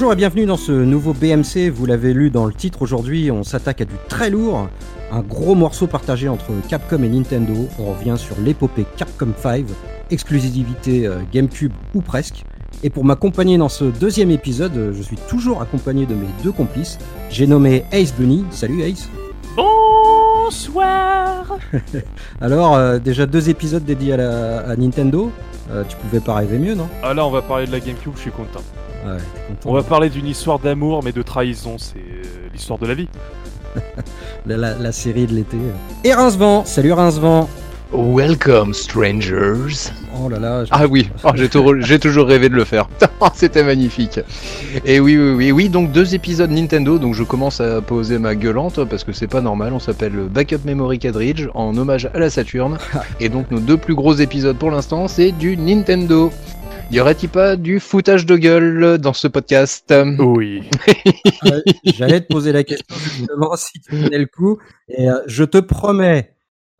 Bonjour et bienvenue dans ce nouveau BMC. Vous l'avez lu dans le titre aujourd'hui, on s'attaque à du très lourd. Un gros morceau partagé entre Capcom et Nintendo. On revient sur l'épopée Capcom 5, exclusivité euh, GameCube ou presque. Et pour m'accompagner dans ce deuxième épisode, euh, je suis toujours accompagné de mes deux complices. J'ai nommé Ace Bunny. Salut Ace. Bonsoir Alors, euh, déjà deux épisodes dédiés à, la- à Nintendo. Euh, tu pouvais pas rêver mieux, non? Ah là, on va parler de la GameCube, je suis content. Ouais. On va parler d'une histoire d'amour, mais de trahison, c'est euh, l'histoire de la vie. La, la- la série de l'été. Et Rincevent. Salut Rincevent. Welcome, strangers. Oh là là. je- Ah oui, oh, j'ai tou- j'ai toujours rêvé de le faire. C'était magnifique. Et oui, oui, oui, oui, donc deux épisodes Nintendo, donc je commence à poser ma gueulante parce que c'est pas normal. On s'appelle Backup Memory Cartridge en hommage à la Saturn. Et donc nos deux plus gros épisodes pour l'instant, c'est du Nintendo. Y aurait-il pas du foutage de gueule dans ce podcast? Oui. Ouais, J'allais te poser la question justement si tu tenais le coup. Et euh, je te promets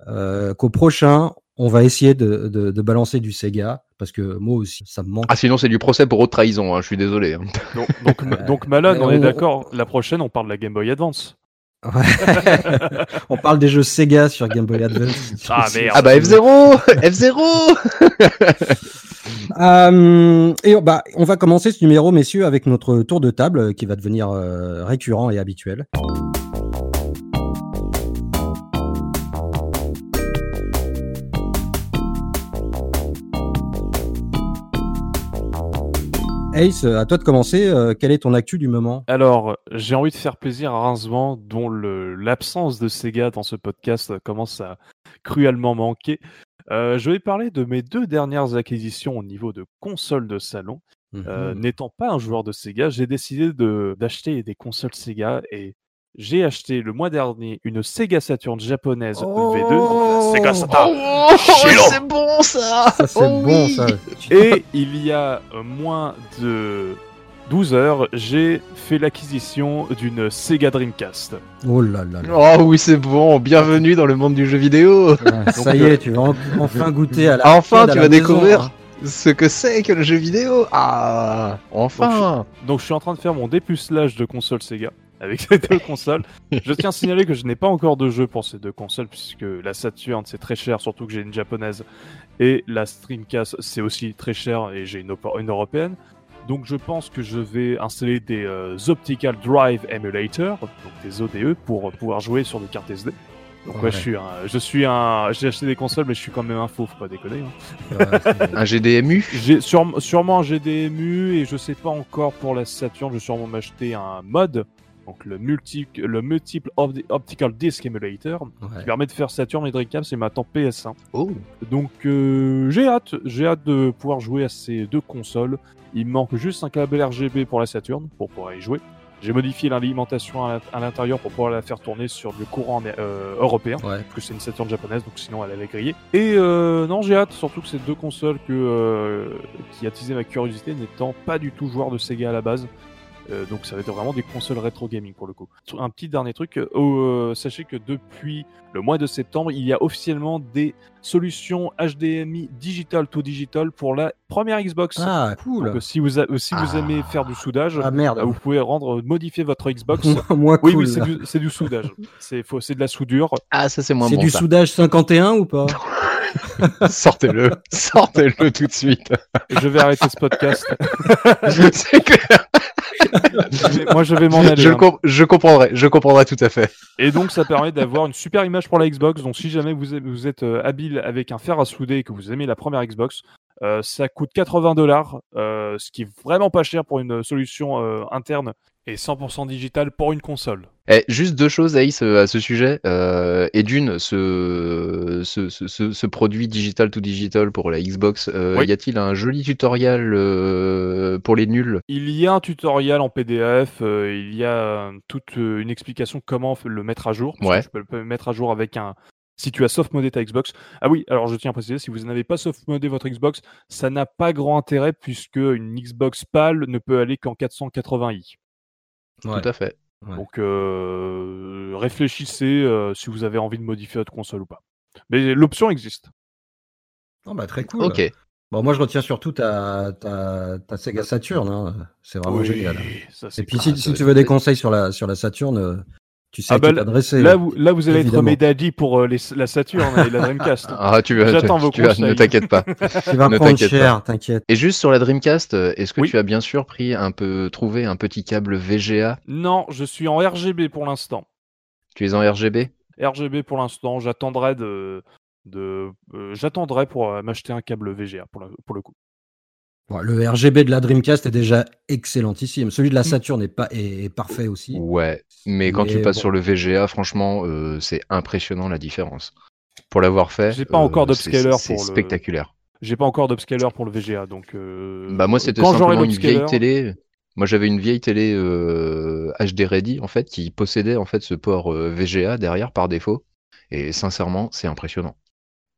euh, qu'au prochain, on va essayer de, de- de balancer du Sega. Parce que moi aussi, ça me manque. Ah sinon c'est du procès pour haute trahison, hein, je suis désolé. hein. Donc, donc, donc Malone, Mais on est on- d'accord, la prochaine, on parle de la Game Boy Advance. Ouais. on parle des jeux Sega sur Game Boy Advance. Ah, merde. Ah bah F0 F0 Euh, et bah, on va commencer ce numéro, messieurs, avec notre tour de table euh, qui va devenir euh, récurrent et habituel. Ace, à toi de commencer. euh, quel est ton actu du moment? Alors, j'ai envie de faire plaisir à Rincevent, dont l'absence de Sega dans ce podcast commence à cruellement manquer. Euh, je vais parler de mes deux dernières acquisitions au niveau de consoles de salon. Euh, Mhm. N'étant pas un joueur de Sega, j'ai décidé de- d'acheter des consoles Sega et j'ai acheté le mois dernier une Sega Saturn japonaise Oh V2. Sega Saturn. Oh, c'est bon ça Ça, c'est Oh bon, oui. ça. Et il y a euh, moins de 12 heures, j'ai fait l'acquisition d'une Sega Dreamcast. Oh là là là. Oh oui, c'est bon, bienvenue dans le monde du jeu vidéo. Ouais, ça y euh, est, tu vas en- enfin goûter à la Enfin, tu la vas maison, découvrir hein. ce que c'est que le jeu vidéo. Ah, enfin. Donc je suis en train de faire mon dépucelage de console Sega avec ces deux consoles. Je tiens à signaler que je n'ai pas encore de jeu pour ces deux consoles puisque la Saturn c'est très cher, surtout que j'ai une japonaise, et la Streamcast c'est aussi très cher et j'ai une, une européenne. Donc je pense que je vais installer des euh, Optical Drive Emulator, donc des ODE, pour pouvoir jouer sur des cartes SD. Donc ouais, Ouais. je suis un, je suis un, j'ai acheté des consoles mais je suis quand même un faux, faut pas déconner. hein. Ouais, Un GDMU. J'ai sûrement, sûrement un GDMU et je sais pas encore pour la Saturn, je vais sûrement m'acheter un mod, donc le, multi, le Multiple Opti- Optical Disc Emulator, ouais. qui permet de faire Saturn et Dreamcast et maintenant PS1. Oh. Donc euh, j'ai hâte, j'ai hâte de pouvoir jouer à ces deux consoles. Il me manque juste un câble RGB pour la Saturn pour pouvoir y jouer. J'ai modifié l'alimentation à l'int- à l'intérieur pour pouvoir la faire tourner sur le courant euh, européen Ouais. parce que c'est une Saturn japonaise, donc sinon elle allait griller. Et euh, non, j'ai hâte, surtout que c'est deux consoles que, euh, qui attisaient ma curiosité, n'étant pas du tout joueur de Sega à la base. Euh, donc ça va être vraiment des consoles rétro gaming pour le coup. Un petit dernier truc, euh, euh, sachez que depuis le mois de septembre, il y a officiellement des solutions HDMI digital to digital pour la première Xbox. Ah, cool. si vous, a- si vous Ah. aimez faire du soudage, Ah merde. vous pouvez rendre modifier votre Xbox. Moins- oui, cool. oui, c'est du, soudage. C'est faux- c'est de la soudure. Ah, ça c'est moins C'est bon du ça. soudage 51 ou pas? Sortez-le, sortez-le tout de suite. Je vais arrêter ce podcast. C'est clair. Moi, je vais m'en aller. Je, hein. je comprendrai, je comprendrai tout à fait. Et donc, ça permet d'avoir une super image pour la Xbox. Donc, si jamais vous êtes, vous êtes euh, habile avec un fer à souder et que vous aimez la première Xbox, euh, ça coûte 80 dollars, ce qui est vraiment pas cher pour une solution euh, interne et 100% digital pour une console. Eh, juste deux choses, Ace, euh, à ce sujet. Euh, et d'une, ce, ce, ce, ce- ce produit digital to digital pour la Xbox, euh, Oui. y a-t-il un joli tutoriel euh, pour les nuls? Il y a un tutoriel en PDF, il y a toute une explication comment le mettre à jour. parce que Ouais. Tu peux le mettre à jour avec un. Si tu as soft modé ta Xbox. Ah oui, alors je tiens à préciser, si vous n'avez pas soft modé votre Xbox, ça n'a pas grand intérêt puisque une Xbox PAL ne peut aller qu'en 480i. Ouais. Tout à fait. Ouais. Donc euh, réfléchissez euh, si vous avez envie de modifier votre console ou pas. Mais l'option existe. Oh, bah, très cool. Ok. Bon, moi, je retiens surtout ta, ta, ta Sega Saturn. hein. C'est vraiment Oui, génial. ça, Et puis, si, si tu veux des conseils sur la, sur la Saturn, euh, tu sais Ah bah, qui t'adresser. Là, vous, là, vous allez Évidemment. être mes daddy pour euh, les- la Saturn et la Dreamcast. Ah, tu vas, J'attends tu- vos tu vas- ne t'inquiète pas. Tu vas ne prendre t'inquiète cher, t'inquiète. Et juste sur la Dreamcast, euh, est-ce que Oui. tu as bien sûr pris un peu, trouvé un petit câble VGA Non, je suis en RGB pour l'instant. Tu es en RGB RGB pour l'instant. J'attendrai de, de, euh, j'attendrai pour euh, m'acheter un câble VGA pour, la- pour le coup. Bon, le RGB de la Dreamcast est déjà excellentissime. Celui de Mm. la Saturn est, pas, est, est parfait aussi. Ouais, mais quand tu passes bon. sur le VGA, franchement, euh, c'est impressionnant la différence. Pour l'avoir fait, J'ai pas encore euh, c'est- d'upscaler c'est pour le- spectaculaire. J'ai pas encore d'upscaler pour le VGA, donc. euh, Bah moi c'était simplement une vieille l'upscaler- télé. Moi j'avais une vieille télé euh, HD ready en fait qui possédait en fait ce port euh, VGA derrière par défaut. Et sincèrement c'est impressionnant.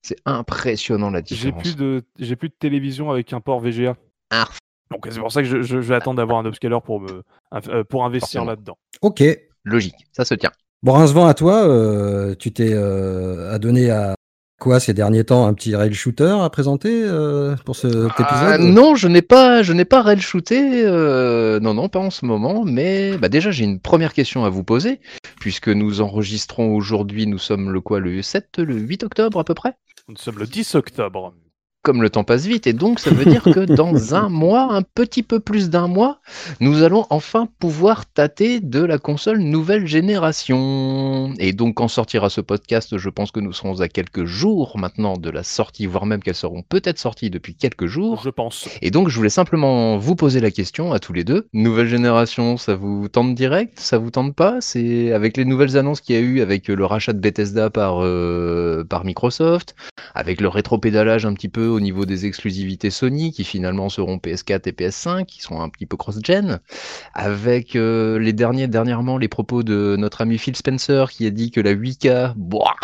C'est impressionnant la J'ai différence. plus de, j'ai plus de télévision avec un port VGA. Ah. Donc c'est pour ça que je, je- je vais attendre d'avoir un upscaler pour me, euh, pour investir Forcément. là-dedans. Ok. Logique, ça se tient. Bon, Rincevent, à toi, euh, tu t'es euh, adonné à quoi ces derniers temps Un petit rail shooter à présenter euh, pour cet Ah, épisode? non, je n'ai pas, je n'ai pas rail shooté. euh, non, non, pas en ce moment. Mais bah, déjà, j'ai une première question à vous poser, puisque nous enregistrons aujourd'hui. Nous sommes le quoi, le 7, le 8 octobre à peu près? Nous sommes le 10 octobre. Comme le temps passe vite, et donc ça veut dire que dans un mois, un petit peu plus d'un mois, nous allons enfin pouvoir tâter de la console nouvelle génération. Et donc quand sortira ce podcast, je pense que nous serons à quelques jours maintenant de la sortie, voire même qu'elles seront peut-être sorties depuis quelques jours. Je pense. Et donc, je voulais simplement vous poser la question à tous les deux. Nouvelle génération, ça vous tente direct? Ça vous tente pas? C'est avec les nouvelles annonces qu'il y a eu avec le rachat de Bethesda par, euh, par Microsoft, avec le rétropédalage un petit peu au niveau des exclusivités Sony qui finalement seront PS4 et PS5, qui sont un petit peu cross-gen, avec euh, les derniers, dernièrement les propos de notre ami Phil Spencer qui a dit que la 8K, boah,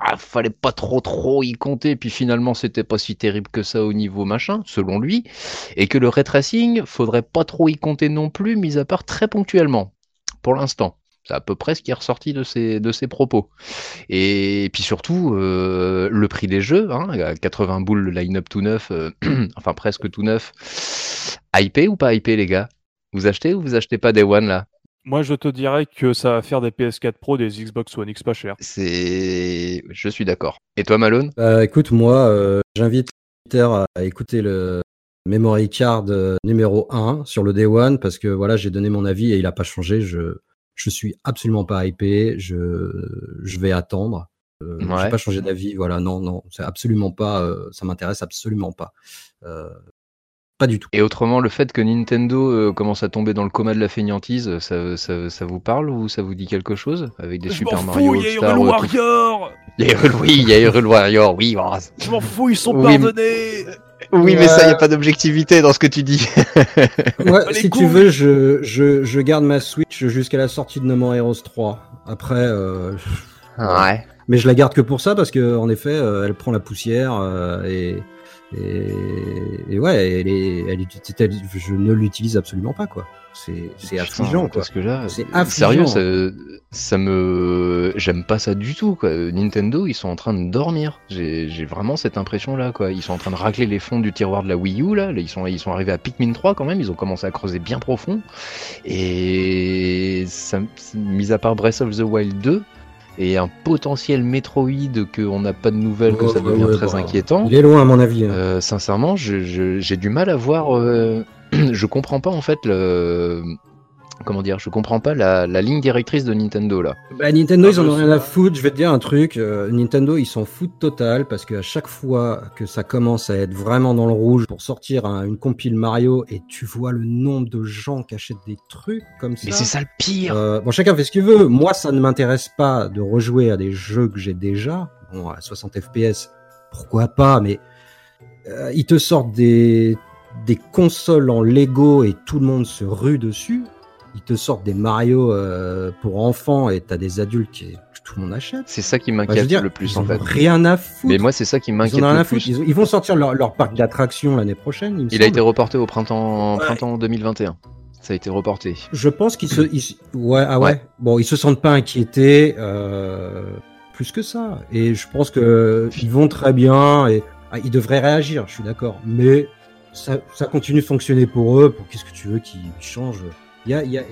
ah, fallait pas trop trop y compter, puis finalement c'était pas si terrible que ça au niveau machin, selon lui, et que le ray faudrait pas trop y compter non plus, mis à part très ponctuellement, pour l'instant. C'est à peu près ce qui est ressorti de ses, de ses propos. Et puis surtout, euh, le prix des jeux, hein, à 80 boules le line-up tout neuf, euh, enfin presque tout neuf. Hypé ou pas hypé, les gars? Vous achetez ou vous achetez pas des One là? Moi, je te dirais que ça va faire des PS4 Pro, des Xbox One X pas cher. C'est. Je suis d'accord. Et toi, Malone? Bah, écoute, moi, euh, j'invite à écouter le Memory Card euh, numéro 1 sur le Day One parce que voilà, j'ai donné mon avis et il a pas changé. Je, je suis absolument pas hypé. Je, je vais attendre. Euh, Ouais. J'ai pas changé d'avis. Voilà, non, non, c'est absolument pas. euh, ça m'intéresse absolument pas. Euh, pas du tout. Et autrement, le fait que Nintendo euh, commence à tomber dans le coma de la feignantise, ça, ça, ça vous parle ou ça vous dit quelque chose Avec des Je Super m'en Mario fous, il y a tout- Warrior Il y a Hyrule- oui, il y a Hyrule Warrior, oui. oh, Je m'en fous, ils sont Oui, pardonnés Oui, mais ça, il n'y a pas d'objectivité dans ce que tu dis. Ouais, Les si tu veux, je, je, je garde ma Switch jusqu'à la sortie de No More Heroes 3. Après, euh, ouais. mais je la garde que pour ça parce que en effet, euh, elle prend la poussière euh, et, et, et ouais, elle est, elle est- elle- je ne l'utilise absolument pas quoi. C'est, affligeant quoi. Parce que là, C'est sérieux, affligeant. ça, ça me, j'aime pas ça du tout. Quoi. Nintendo, ils sont en train de dormir. J'ai vraiment cette impression-là. Quoi. Ils sont en train de racler les fonds du tiroir de la Wii U. Là, ils sont, ils sont arrivés à Pikmin 3 quand même. Ils ont commencé à creuser bien profond. Et ça, mis à part Breath of the Wild 2 et un potentiel Metroid qu'on n'a pas de nouvelles, que ça devient ouais, très bah, inquiétant. Il est loin à mon avis. hein. Euh, sincèrement, j'ai du mal à voir. euh, je comprends pas en fait le. Comment dire Je comprends pas la, la ligne directrice de Nintendo là. Bah, Nintendo, Ah, ils en ont rien à foutre. Je vais te dire un truc. euh, Nintendo, ils s'en foutent total parce qu'à chaque fois que ça commence à être vraiment dans le rouge pour sortir un- une compile Mario et tu vois le nombre de gens qui achètent des trucs comme ça. Mais c'est ça le pire. Euh, bon, chacun fait ce qu'il veut. Moi, ça ne m'intéresse pas de rejouer à des jeux que j'ai déjà. Bon, à 60 FPS, pourquoi pas, mais euh, ils te sortent des, des consoles en Lego et tout le monde se rue dessus. Ils te sortent des Mario euh, pour enfants et t'as des adultes qui, que tout le monde achète. C'est ça qui Bah, m'inquiète dire, le plus ils en fait. rien à foutre. Mais moi, c'est ça qui m'inquiète le plus. Ils, ils vont sortir leur, leur parc d'attractions l'année prochaine. Il, me Il a été reporté au printemps, Ouais. printemps 2021. Ça a été reporté. Je pense qu'ils se, ils- ouais, ah ouais. Ouais. Bon, ils se sentent pas inquiétés euh, plus que ça. Et je pense que ils vont très bien. Et Ah, ils devraient réagir, je suis d'accord. Mais ça, ça continue de fonctionner pour eux. Pour qu'est-ce que tu veux qu'ils changent Il y a, il y a...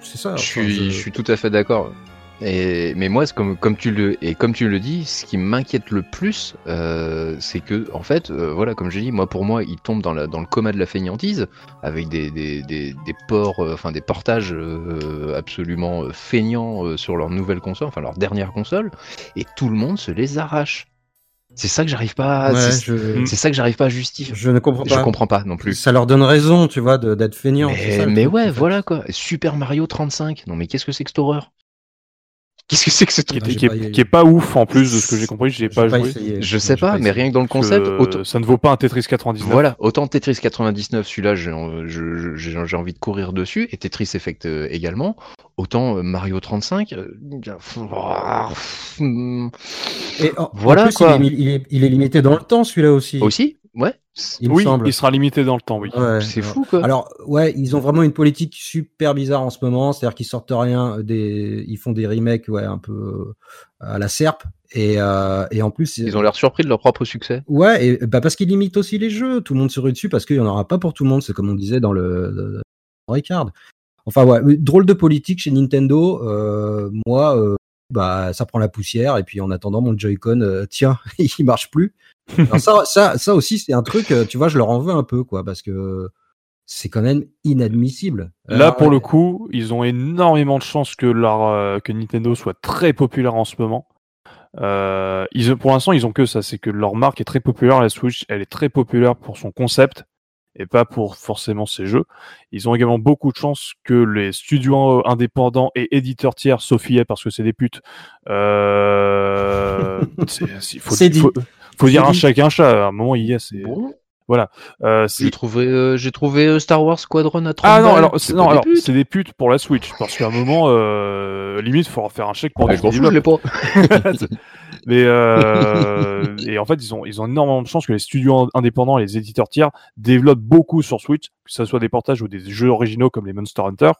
c'est ça. Je suis, je- je suis tout à fait d'accord. Et, mais moi, comme, comme tu le, et comme tu le dis, ce qui m'inquiète le plus, euh, c'est que, en fait, euh, voilà, comme j'ai dit, moi, pour moi, ils tombent dans, la, dans le coma de la feignantise, avec des, des, des, des ports, euh, enfin, des portages absolument feignants sur leur nouvelle console, enfin, leur dernière console, et tout le monde se les arrache. C'est ça que j'arrive pas, Ouais, c'est, je, ça que j'arrive pas à justifier. je ne comprends Je pas. comprends pas non plus. Ça leur donne raison, tu vois, de- d'être feignants. c'est Mais, ça, mais ouais, voilà quoi. Super Mario 35. Non mais qu'est-ce que c'est que cette horreur? Qu'est-ce que c'est que ce Qui, truc est, j'ai qui est- pas qui est pas ouf en plus de ce que j'ai compris, j'ai J'ai pas, joué. essayé. Je sais pas, mais rien que dans le concept, autant- Ça ne vaut pas un Tetris 99. voilà, autant Tetris 99, celui-là, j'ai envie de courir dessus, et Tetris Effect euh, également. Autant euh, Mario 35, euh, Et en, en Voilà, plus, quoi. Il, est, il est- il est limité dans le temps, celui-là aussi. aussi, ouais, Il oui, semble. il sera limité dans le temps, oui. Ouais, c'est fou quoi. Alors, ouais, ils ont vraiment une politique super bizarre en ce moment. C'est-à-dire qu'ils sortent rien, des, ils font des remakes, ouais, un peu euh, à la serpe. Et, euh, et en plus, Ils ont l'air surpris de leur propre succès. ouais, et, bah parce qu'ils limitent aussi les jeux. Tout le monde se rue dessus parce qu'il y en aura pas pour tout le monde. C'est comme on disait dans le, dans Ricard. Enfin, ouais, drôle de politique chez Nintendo. Euh, moi, euh, bah, ça prend la poussière. Et puis, en attendant, mon Joy-Con, euh, tiens, il marche plus. Alors ça, ça, ça aussi, c'est un truc, euh, tu vois, je leur en veux un peu, quoi, parce que c'est quand même inadmissible. Là, Alors, pour euh, le coup, ils ont énormément de chances que, leur, euh, que Nintendo soit très populaire en ce moment. Euh, ils, pour l'instant, ils ont que ça, c'est que leur marque est très populaire. La Switch, elle est très populaire pour son concept et pas pour forcément ses jeux. Ils ont également beaucoup de chances que les studios indépendants et éditeurs tiers, EA parce que c'est des putes, euh, c'est- c'est- faut, faut, faut dire un chat qu'un chat. À un moment, EA, c'est Bon, euh, c'est- j'ai trouvé, euh, j'ai trouvé euh, Star Wars Squadron à 30 ah non, balles. alors C'est non, des alors putes. c'est des putes pour la Switch parce qu'à un moment euh, limite il faudra faire un chèque pour Ah, je m'en fous, je l'ai pas. Mais euh, et en fait ils ont ils ont énormément de chance que les studios indépendants et les éditeurs tiers développent beaucoup sur Switch, que ce soit des portages ou des jeux originaux comme les Monster Hunter.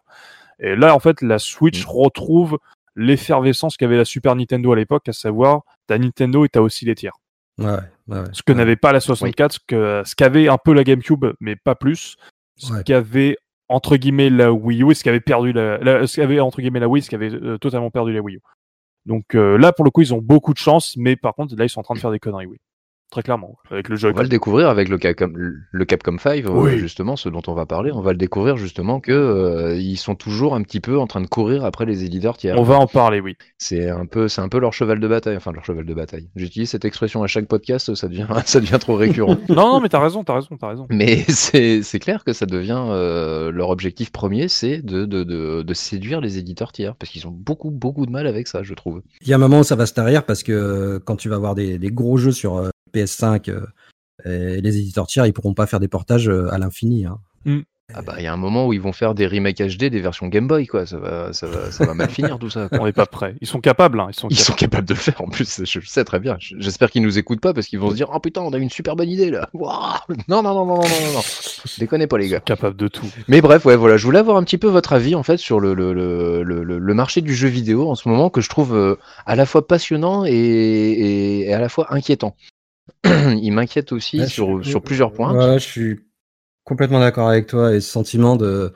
Et là en fait la Switch Mm. retrouve l'effervescence qu'avait la Super Nintendo à l'époque, à savoir t'as Nintendo et t'as aussi les tiers. Ouais, ouais. Ce que n'avait pas la 64, ce que ce qu'avait un peu la GameCube, mais pas plus. Ce Ouais. qu'avait entre guillemets la Wii U, et ce qu'avait perdu la, la- ce qu'avait entre guillemets la Wii, ce qu'avait euh, totalement perdu la Wii U. Donc euh, là pour le coup ils ont beaucoup de chance, mais par contre là ils sont en train de faire des conneries, oui, très clairement avec le jeu. On va le découvrir avec le Capcom, le Capcom 5, euh, Oui. justement, ce dont on va parler. On va le découvrir justement que euh, ils sont toujours un petit peu en train de courir après les éditeurs tiers. On va en parler, oui. C'est un peu, c'est un peu leur cheval de bataille. Enfin, leur cheval de bataille. J'utilise cette expression à chaque podcast, ça devient, ça devient trop récurrent. non non mais t'as raison, t'as raison, t'as raison. Mais c'est, c'est clair que ça devient euh, leur objectif premier, c'est de, de, de, de séduire les éditeurs tiers, parce qu'ils ont beaucoup, beaucoup de mal avec ça, je trouve. Il y a un moment où ça va se tarir parce que euh, quand tu vas avoir des, des gros jeux sur euh, PS5, euh, et les éditeurs tiers, ils pourront pas faire des portages euh, à l'infini. Hein. Ah bah, il y a un moment où ils vont faire des remakes HD des versions Game Boy, quoi. Ça va, ça va, ça va mal finir tout ça. quoi. On n'est pas prêts. Ils sont capables, hein. Ils sont Ils capables. sont capables de le faire en plus, je le sais très bien. J'espère qu'ils nous écoutent pas parce qu'ils vont se dire Oh putain, on a une super bonne idée là. Wouah non, non, non, non, non, non, non. Déconnez pas, les Ils gars. sont capables de tout. Mais bref, ouais, voilà, je voulais avoir un petit peu votre avis en fait sur le, le, le, le, le- le marché du jeu vidéo en ce moment que je trouve euh, à la fois passionnant et, et, et à la fois inquiétant. Il m'inquiète aussi Ouais, sur, suis- sur plusieurs points. Ouais, je suis complètement d'accord avec toi et ce sentiment de.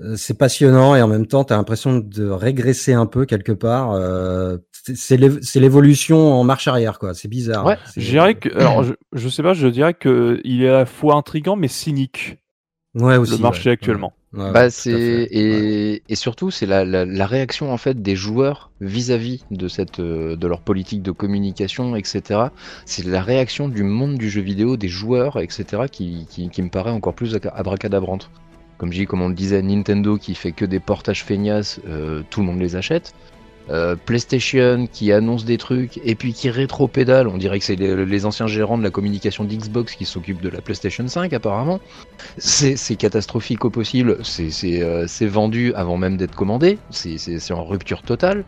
euh, C'est passionnant et en même temps, tu as l'impression de régresser un peu quelque part. euh, c'est- C'est l'év- c'est l'évolution en marche arrière, quoi. C'est bizarre. Ouais, Je dirais que, alors je, je sais pas, je dirais que il est à la fois intrigant mais cynique ouais, aussi, le marché ouais. actuellement. Ouais, Bah, c'est et, Ouais. et surtout c'est la, la, la réaction en fait des joueurs vis-à-vis de cette euh, de leur politique de communication etc. C'est la réaction du monde du jeu vidéo des joueurs etc. qui, qui, qui me paraît encore plus aca- abracadabrante. Comme je dis, comme on le disait, Nintendo qui fait que des portages feignasses, euh, tout le monde les achète. Euh, PlayStation qui annonce des trucs et puis qui rétro-pédale, on dirait que c'est les, anciens gérants de la communication d'Xbox qui s'occupent de la PlayStation 5 apparemment. C'est catastrophique au possible, euh, c'est vendu avant même d'être commandé, c'est en rupture totale.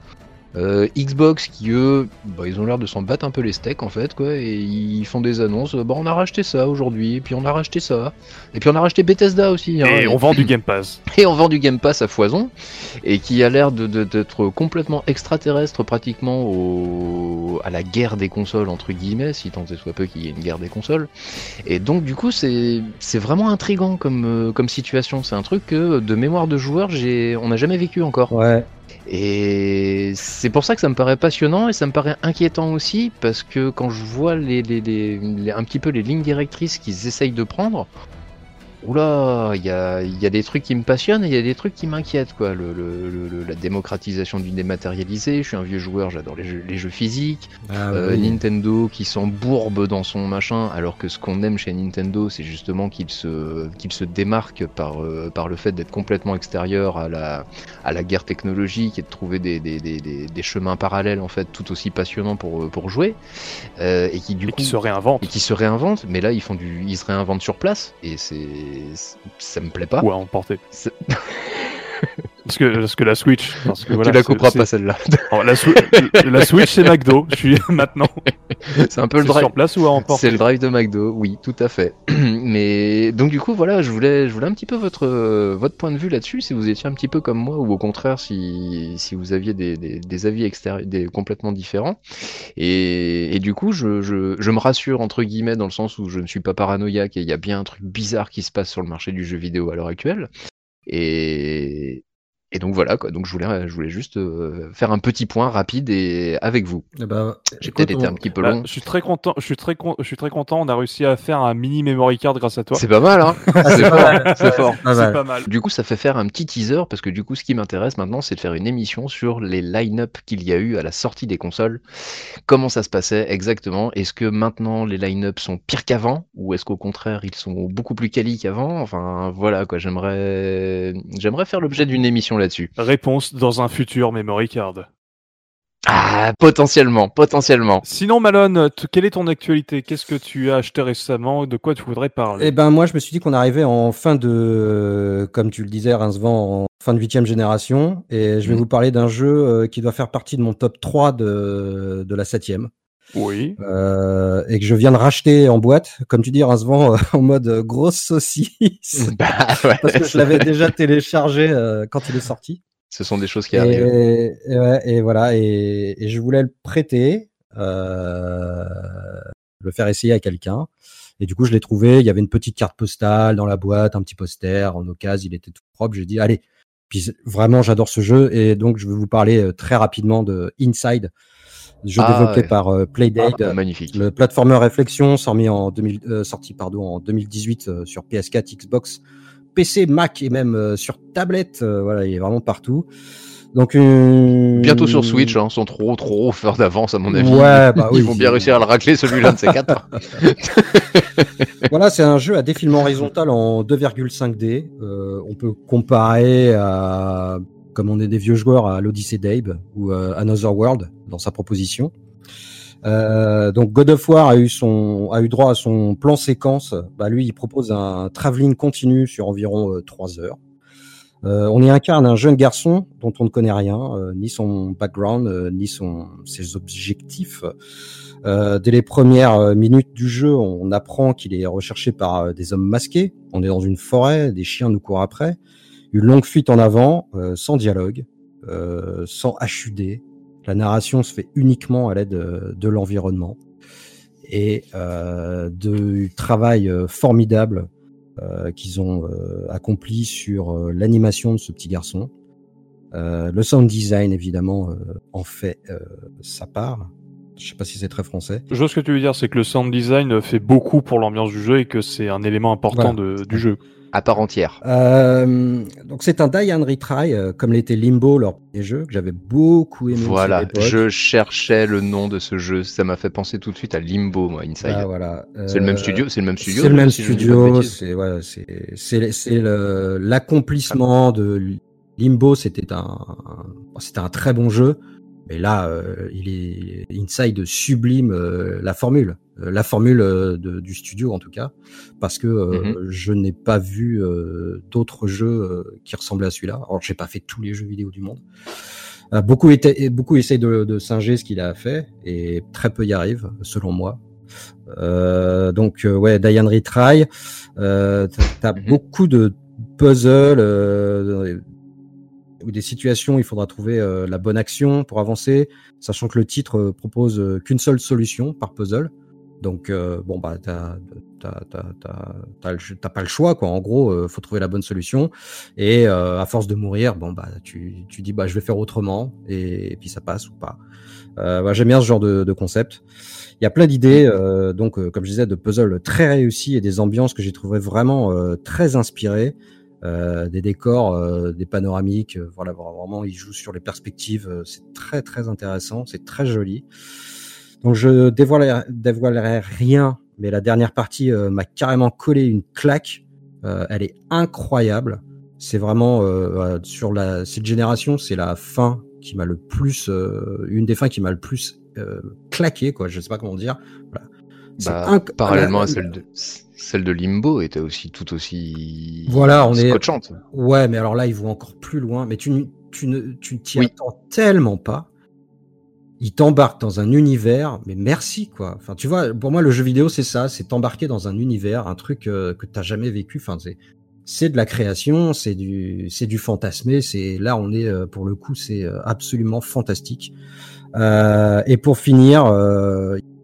Euh, Xbox qui eux, bah, ils ont l'air de s'en battre un peu les steaks en fait quoi, et ils font des annonces. Bah on a racheté ça aujourd'hui, et puis on a racheté ça, et puis on a racheté Bethesda aussi. hein, Et on vend du Game Pass. et on vend du Game Pass à foison, et qui a l'air de- de- d'être complètement extraterrestre pratiquement au, à la guerre des consoles entre guillemets, si tant est soit peu qu'il y ait une guerre des consoles. Et donc du coup c'est c'est vraiment intrigant comme euh, comme situation. C'est un truc que de mémoire de joueur j'ai on n'a jamais vécu encore. Ouais. Et c'est pour ça que ça me paraît passionnant et ça me paraît inquiétant aussi parce que quand je vois les, un petit peu les lignes directrices qu'ils essayent de prendre, oula, il y a, il y a des trucs qui me passionnent et il y a des trucs qui m'inquiètent quoi. Le, le- le- le- la démocratisation du dématérialisé, je suis un vieux joueur, j'adore les jeux, les jeux physiques. Ah, Euh, oui. Nintendo qui s'embourbe dans son machin, alors que ce qu'on aime chez Nintendo, c'est justement qu'il se, qu'il se démarque par, euh, par le fait d'être complètement extérieur à la, à la guerre technologique et de trouver des, des, des, des- des chemins parallèles en fait tout aussi passionnants pour, pour jouer, Euh, et qui du Et coup qui se réinvente. et qui se réinventent, mais là ils font du, ils se réinventent sur place et c'est, ça me plaît pas. Ou à emporter. Parce que, parce que la Switch. Parce que, voilà, tu la couperas pas celle-là. Oh, la, Swi- la Switch c'est McDo. Je suis maintenant. c'est un peu le drive. sur place ou à emporter. C'est le drive de McDo, oui, tout à fait. Mais donc du coup, voilà, je voulais, je voulais un petit peu votre euh, votre point de vue là-dessus, si vous étiez un petit peu comme moi ou au contraire si si vous aviez des, des, des avis extérieurs, des complètement différents. Et, et du coup, je, je je me rassure entre guillemets dans le sens où je ne suis pas paranoïaque et il y a bien un truc bizarre qui se passe sur le marché du jeu vidéo à l'heure actuelle. Et et donc voilà quoi. Donc je voulais je voulais juste euh, faire un petit point rapide et avec vous. Eh ben, J'ai peut-être été on- un petit peu Bah, long. je suis très content. Je suis très con- Je suis très content. On a réussi à faire un mini memory card grâce à toi. C'est pas mal, hein C'est fort, c'est fort. Ah, C'est pas mal. Du coup, ça fait faire un petit teaser parce que du coup, ce qui m'intéresse maintenant, c'est de faire une émission sur les line-up qu'il y a eu à la sortie des consoles. Comment ça se passait exactement? Est-ce que maintenant les line-up sont pires qu'avant? Ou est-ce qu'au contraire ils sont beaucoup plus quali qu'avant? Enfin, voilà quoi. J'aimerais, j'aimerais faire l'objet d'une émission là-dessus. Réponse dans un futur memory card. Ah, potentiellement, potentiellement. Sinon, Malone, quelle est ton actualité? Qu'est-ce que tu as acheté récemment? De quoi tu voudrais parler? Eh ben moi je me suis dit qu'on arrivait en fin de, comme tu le disais Rincevent, en fin de huitième génération, et je vais Mhm. vous parler d'un jeu euh, qui doit faire partie de mon top 3 de, de la septième, Oui. euh, et que je viens de racheter en boîte, comme tu dis Rincevent, euh, en mode euh, grosse saucisse, Bah, ouais. parce que je l'avais déjà téléchargé euh, quand il est sorti. Ce sont des choses qui arrivent. Et, ouais, et voilà, et, et je voulais le prêter, le faire essayer à quelqu'un. Et du coup, je l'ai trouvé. Il y avait une petite carte postale dans la boîte, un petit poster en occasion. Il était tout propre. J'ai dit, allez. Puis vraiment, j'adore ce jeu. Et donc, je vais vous parler très rapidement de Inside, jeu Ah, développé ouais. par euh, Playdate. Ah, magnifique. Le platformer réflexion sorti en, 2000, euh, sorti, pardon, en 2018 euh, sur PS4, Xbox, PC, Mac et même euh, sur tablette. euh, voilà, il est vraiment partout. Donc une... Bientôt sur Switch, hein, sans trop trop faire d'avance à mon avis. Ouais, bah oui. Ils vont bien réussir à le racler celui-là de ces quatre. Voilà, c'est un jeu à défilement horizontal en 2,5D. Euh, on peut comparer à, comme on est des vieux joueurs, à l'Odyssey d'Abe ou euh, Another World dans sa proposition. Euh, donc God of War a eu son a eu droit à son plan séquence. Bah lui, il propose un travelling continu sur environ 3 heures. Euh, on y incarne un jeune garçon dont on ne connaît rien, euh, ni son background, euh, ni son ses objectifs. Euh, dès les premières euh, minutes du jeu, on apprend qu'il est recherché par euh, des hommes masqués. On est dans une forêt, des chiens nous courent après. Une longue fuite en avant, euh, sans dialogue, euh, sans HUD. La narration se fait uniquement à l'aide euh, de l'environnement et euh, du travail euh, formidable euh, qu'ils ont euh, accompli sur l'animation de ce petit garçon. Le sound design, évidemment, en fait sa part. Je sais pas si c'est très français. Je vois ce que tu veux dire, c'est que le sound design fait beaucoup pour l'ambiance du jeu et que c'est un élément important de- du jeu. À part entière. Euh, donc c'est un die and retry, euh, comme l'était Limbo, leur premier jeu, que j'avais beaucoup aimé. Voilà, je cherchais le nom de ce jeu. Ça m'a fait penser tout de suite à Limbo, moi, Inside. Ah, voilà. C'est le même Euh, studio, c'est le même studio. C'est le même si studio, c'est ouais, c'est l'accomplissement de Limbo. C'était un c'était un très bon jeu, mais là euh, il est Inside sublime euh, la formule, Euh, la formule euh, de- du studio en tout cas, parce que euh, Mhm. je n'ai pas vu euh, d'autres jeux qui ressemblaient à celui-là. Alors j'ai pas fait tous les jeux vidéo du monde. Beaucoup, éta- beaucoup essayent de, de singer ce qu'il a fait et très peu y arrivent, selon moi. Euh, donc euh, ouais, Diane Retry. Euh, t'as- Mhm. beaucoup de puzzles euh, ou des situations où il faudra trouver euh, la bonne action pour avancer, sachant que le titre euh, propose euh, qu'une seule solution par puzzle. Donc bon bah t'as pas le choix quoi. En gros, faut trouver la bonne solution. Et à force de mourir, bon bah tu tu dis bah je vais faire autrement et, et puis ça passe ou pas. Euh, bah, J'aime bien ce genre de, de concept. Il y a plein d'idées, euh, donc euh, comme je disais, de puzzles très réussis et des ambiances que j'ai trouvé vraiment très inspirées. Euh, des décors, euh, des panoramiques, euh, voilà vraiment ils jouent sur les perspectives. c'est très très intéressant, c'est très joli. Donc je dévoilerai, dévoilerai rien, mais la dernière partie m'a carrément collé une claque. Elle est incroyable. C'est vraiment sur la cette génération, c'est la fin qui m'a le plus, euh, une des fins qui m'a le plus euh, claqué, quoi. Je sais pas comment dire. Voilà. Bah, parallèlement à celle de, celle de Limbo était aussi tout aussi Voilà, on est- scotchante. Ouais, mais alors là, ils vont encore plus loin. Mais tu, tu ne tu t'y Oui. attends tellement pas. Ils t'embarquent dans un univers, mais merci quoi. Enfin, tu vois, pour moi, le jeu vidéo, c'est ça, c'est t'embarquer dans un univers, un truc euh, que t'as jamais vécu. Enfin, c'est c'est de la création, c'est du c'est du fantasmé. C'est là, on est euh, pour le coup, c'est euh, absolument fantastique. Euh, et pour finir,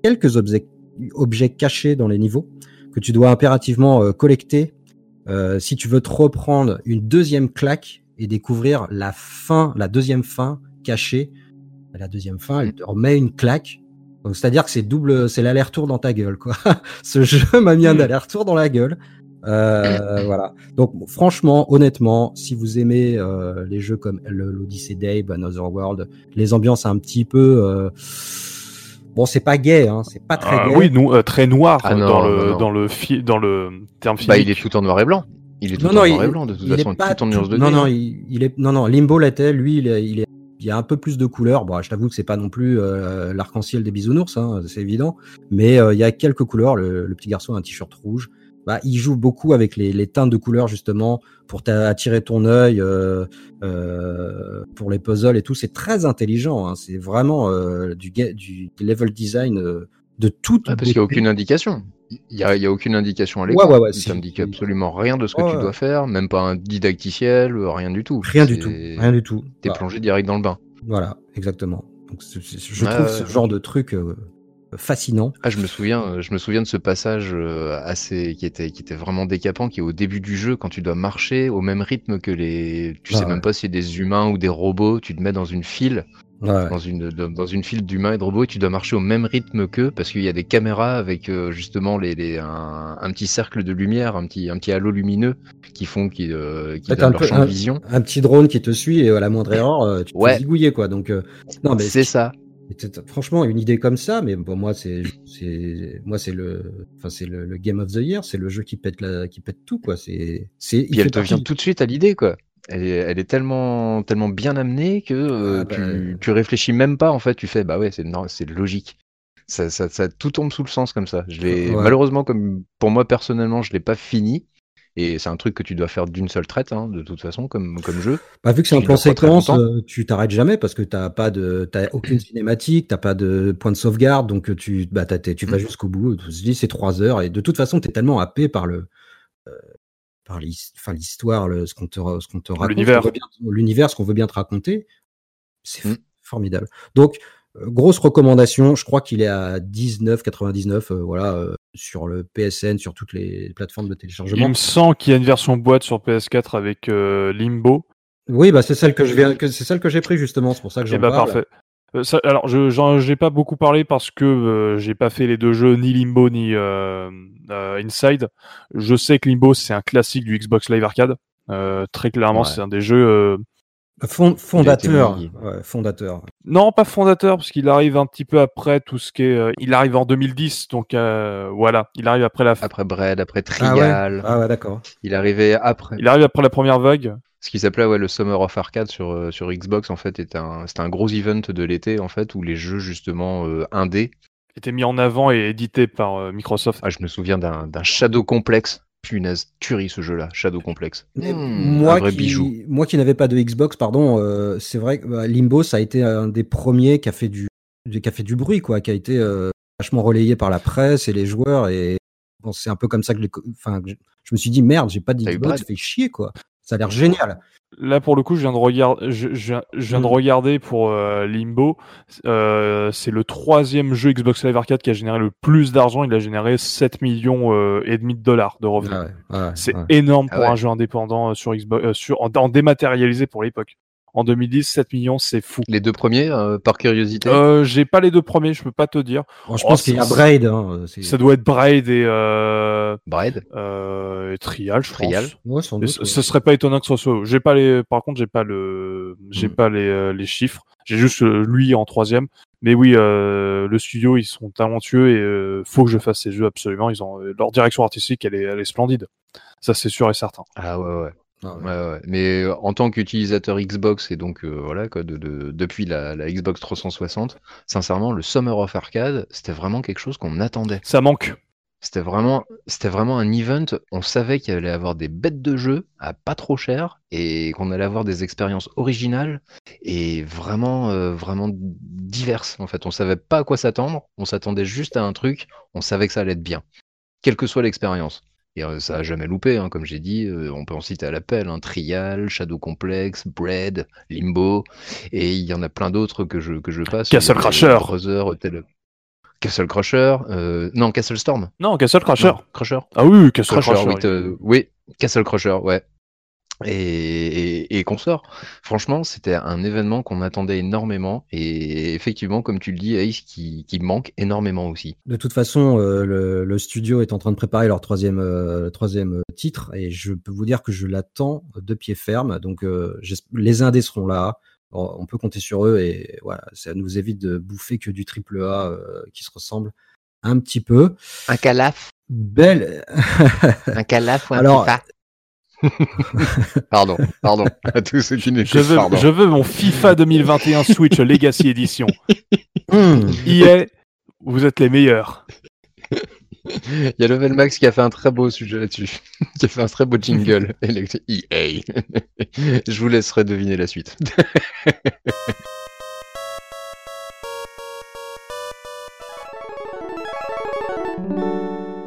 quelques objets objets cachés dans les niveaux que tu dois impérativement euh, collecter euh, si tu veux te reprendre une deuxième claque et découvrir la fin, la deuxième fin cachée, la deuxième fin, elle te remet une claque. Donc c'est-à-dire que c'est double, c'est l'aller-retour dans ta gueule, quoi. Ce jeu m'a mis un Mm. aller-retour dans la gueule. Euh, voilà. Donc bon, franchement, honnêtement, si vous aimez euh, les jeux comme l'Odyssey Dabe, Another World, les ambiances un petit peu, euh, bon, c'est pas gay, hein, c'est pas très Ah, gay. oui, nou- euh, très noir Ah non, dans, non, le, non. dans, le fi- dans le terme physique. Bah, il est tout en noir et blanc. Il est tout Non, en non, noir il- et blanc de toute il façon, est pas tout en de non, non, hein. il, il est, non, non, Limbo l'était, lui, il est, il est, il y a un peu plus de couleurs. Bon, je t'avoue que c'est pas non plus euh, l'arc-en-ciel des bisounours, hein, c'est évident, mais euh, il y a quelques couleurs. Le, le petit garçon a un t-shirt rouge. Bah, il joue beaucoup avec les, les teintes de couleurs justement pour attirer ton œil, euh, euh, pour les puzzles et tout. C'est très intelligent. Hein, c'est vraiment euh, du, level design de toute. Ah, parce qu'il n'y a aucune indication. Il n'y a, aucune indication à l'écran. ouais, ouais, Il si. t'indique absolument rien de ce que tu dois faire, même pas un didacticiel, rien du tout. Rien du tout. Rien du tout. T'es plongé direct dans le bain. Voilà, exactement. Donc, je trouve ce genre de truc fascinant. Ah, je me souviens, euh, je me souviens de ce passage euh, assez qui était qui était vraiment décapant, qui est au début du jeu quand tu dois marcher au même rythme que les. Tu Ah sais ouais. même pas si c'est des humains ou des robots. Tu te mets dans une file, Ouais. dans une dans, une file d'humains et de robots, et tu dois marcher au même rythme qu'eux parce qu'il y a des caméras avec euh, justement les, les un, un petit cercle de lumière, un petit un petit halo lumineux qui font qui euh, qui donnent un leur peu- champ de vision. Un petit drone qui te suit et à la moindre erreur, tu te Ouais. fais zigouiller, quoi. Donc, euh, non, mais C'est ça. Franchement, une idée comme ça, mais pour moi, c'est, c'est, moi, c'est le, enfin, c'est le, le Game of the Year, c'est le jeu qui pète la, qui pète tout, quoi. C'est, c'est, elle te vient tout de suite à l'idée, quoi. Elle est, elle est tellement, tellement bien amenée que euh, Ah, bah, tu, tu réfléchis même pas, en fait. Tu fais, bah ouais, c'est c'est logique. Ça, ça, ça, tout tombe sous le sens comme ça. Je l'ai, Ouais. malheureusement, comme pour moi personnellement, je l'ai pas fini. Et c'est un truc que tu dois faire d'une seule traite, hein, de toute façon, comme, comme jeu. Bah, vu que c'est un plan séquence, euh, tu t'arrêtes jamais parce que t'as pas de, t'as aucune cinématique, t'as pas de point de sauvegarde, donc euh, tu, bah, t'as- t'es- tu vas Mm. jusqu'au bout. Tu te dis c'est trois heures et de toute façon t'es tellement happé par le, euh, par l'histoire, le, ce qu'on te, ra- ce qu'on te raconte, L'univers. ce qu'on veut bien- l'univers, ce qu'on veut bien te raconter, c'est Mm. formidable. Donc grosse recommandation, je crois qu'il est à 19,99, euh, voilà, euh, sur le PSN, sur toutes les plateformes de Il téléchargement. me semble qu'il y a une version boîte sur PS4 avec euh, Limbo. Oui, bah c'est celle que je viens, que c'est celle que j'ai pris justement, c'est pour ça que Et j'en bah parle. parfait. Euh, ça- alors, je pas beaucoup parlé parce que euh, j'ai pas fait les deux jeux, ni Limbo ni euh, Inside. Je sais que Limbo c'est un classique du Xbox Live Arcade. Euh, très clairement, Ouais. c'est un des jeux. Fond- fondateur, mis. ouais, fondateur. Non, pas fondateur parce qu'il arrive un petit peu après tout ce qui est. euh, Il arrive en 2010, donc euh, voilà, il arrive après la. Après Bread, après Ah ouais, Trial. ah ouais d'accord. Il arrivait après. Il arrive après la première vague. Ce qui s'appelait ouais, le Summer of Arcade sur, euh, sur Xbox, en fait, était un, c'était un gros event de l'été, en fait, où les jeux, justement, euh, indés. était mis en avant et édité par euh, Microsoft. Ah, je me souviens d'un d'un Shadow Complex punaise, tuerie ce jeu-là, Shadow Complex. Mmh, moi, un vrai qui, bijou. moi qui n'avais pas de Xbox, pardon, euh, c'est vrai que bah, Limbo, ça a été un des premiers qui a fait du, qui a fait du bruit, quoi, qui a été euh, vachement relayé par la presse et les joueurs. Et bon, c'est un peu comme ça que, les co- enfin, que je, je me suis dit, merde, j'ai pas de Xbox, Brad fait chier, quoi. Ça a l'air génial. Là, pour le coup, je viens de, regarder, je, je- je viens de regarder pour euh, Limbo. Euh, c'est le troisième jeu Xbox Live Arcade qui a généré le plus d'argent. Il a généré 7 millions euh, et demi de dollars de revenus. Ouais, ouais, C'est ouais. énorme Ah pour ouais. un jeu indépendant euh, sur Xbox, euh, sur, en, en dématérialisé pour l'époque. En 2010, 7 millions, c'est fou. Les deux premiers, euh, par curiosité. Euh, J'ai pas les deux premiers, je peux pas te dire. Bon, je Oh, pense qu'il y a c'est- Braid. Hein, c'est- Ça doit être Braid et, euh, Braid, euh, et Trial, je Trial. pense. Ouais, sans doute, ce, ouais. ce serait pas étonnant que ce soit. J'ai pas les. Par contre, j'ai pas le. J'ai Mm. pas les, euh, les chiffres. J'ai juste euh, lui en troisième. Mais oui, euh, le studio, ils sont talentueux et euh, faut que je fasse ces jeux absolument. Ils ont leur direction artistique, elle est, elle est splendide. Ça, c'est sûr et certain. Ah ouais, ouais. Ah, ouais. Mais euh, en tant qu'utilisateur Xbox et donc euh, voilà quoi, de, de- depuis la, la Xbox 360, sincèrement, le Summer of Arcade, c'était vraiment quelque chose qu'on attendait. Ça manque. C'était vraiment, c'était vraiment un event. On savait qu'il allait avoir des bêtes de jeu à pas trop cher et qu'on allait avoir des expériences originales et vraiment, euh, vraiment diverses. En fait, on savait pas à quoi s'attendre. On s'attendait juste à un truc. On savait que ça allait être bien, quelle que soit l'expérience. Et euh, ça a jamais loupé, hein, comme j'ai dit. euh, on peut en citer à l'appel, hein, Trial, Shadow Complex, Bread, Limbo, et il y en a plein d'autres que je que je passe. Castle Crusher. Brother, Hotel- Castle Crusher, euh, non Castle Storm. Non, Castle Crusher. Non, Crusher. Ah oui, Castle Crusher, Crusher. oui, Castle Crusher, ouais. Et, et, et consort. Franchement, c'était un événement qu'on attendait énormément. Et effectivement, comme tu le dis, Ace, qui, qui manque énormément aussi. De toute façon, euh, le, le studio est en train de préparer leur troisième, euh, troisième euh, titre et je peux vous dire que je l'attends de pied ferme. Donc, euh, les indés seront là. On on peut compter sur eux et voilà, ça nous évite de bouffer que du triple A euh, qui se ressemble un petit peu. Un calaf, Belle. un calaf ou un Alors-. pardon, pardon, à tous ceux qui Je veux, pardon. je veux mon FIFA 2021 Switch Legacy Edition. Hum. EA, vous êtes les meilleurs. Il y a Level Max qui a fait un très beau sujet là-dessus, qui a fait un très beau jingle. EA. Je vous laisserai deviner la suite.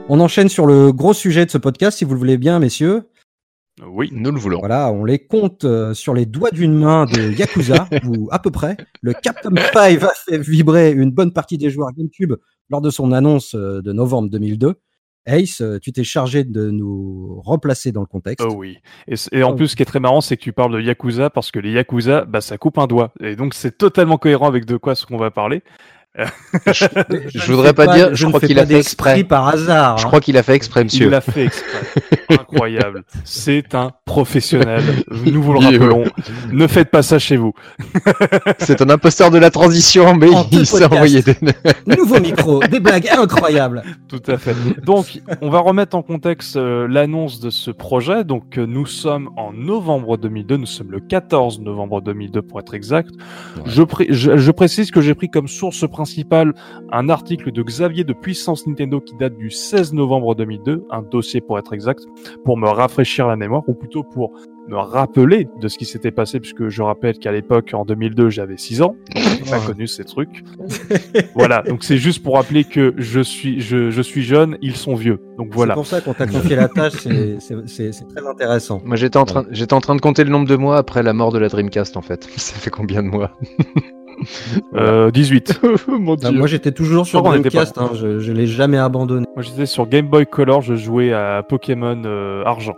On enchaîne sur le gros sujet de ce podcast, si vous le voulez bien, messieurs. Oui. Nous le voulons. Voilà, on les compte euh, sur les doigts d'une main de Yakuza, ou à peu près. Le Capcom 5 a fait vibrer une bonne partie des joueurs GameCube lors de son annonce euh, de novembre 2002. Ace, euh, tu t'es chargé de nous remplacer dans le contexte. Oh oui. Et en Oh. plus, ce qui est très marrant, c'est que tu parles de Yakuza parce que les Yakuza, bah, ça coupe un doigt. Et donc, c'est totalement cohérent avec de quoi ce qu'on va parler. Je ne voudrais pas dire, je ne crois qu'il a fait exprès. par hasard. Je hein. crois qu'il a fait exprès, Il monsieur. l'a fait exprès. Incroyable. C'est un professionnel. Nous vous le Il rappelons. Ne faites pas ça chez vous. C'est un imposteur de la transition, mais En il s'est envoyé des... Nouveau micro, des blagues incroyables. Tout à fait. Donc, on va remettre en contexte euh, l'annonce de ce projet. Donc, euh, nous sommes en novembre 2002. Nous sommes le 14 novembre 2002 pour être exact. Je, je- je précise que j'ai pris comme source principale un article de Xavier de Puissance Nintendo qui date du 16 novembre 2002, un dossier pour être exact, pour me rafraîchir la mémoire, ou plutôt pour me rappeler de ce qui s'était passé, puisque je rappelle qu'à l'époque, en 2002, j'avais 6 ans, j'ai pas Oh. connu ces trucs. voilà, donc c'est juste pour rappeler que je suis, je, je suis jeune, ils sont vieux. Donc C'est voilà. pour ça qu'on t'a confié la tâche, c'est- c'est c'est- c'est très intéressant. Moi, j'étais en, train... j'étais en train de compter le nombre de mois après la mort de la Dreamcast, en fait. Ça fait combien de mois? Euh, 18. Mon Ah, moi j'étais toujours sur était Dreamcast, hein, je, je l'ai jamais abandonné. Moi j'étais sur Game Boy Color, je jouais à Pokémon euh, Argent.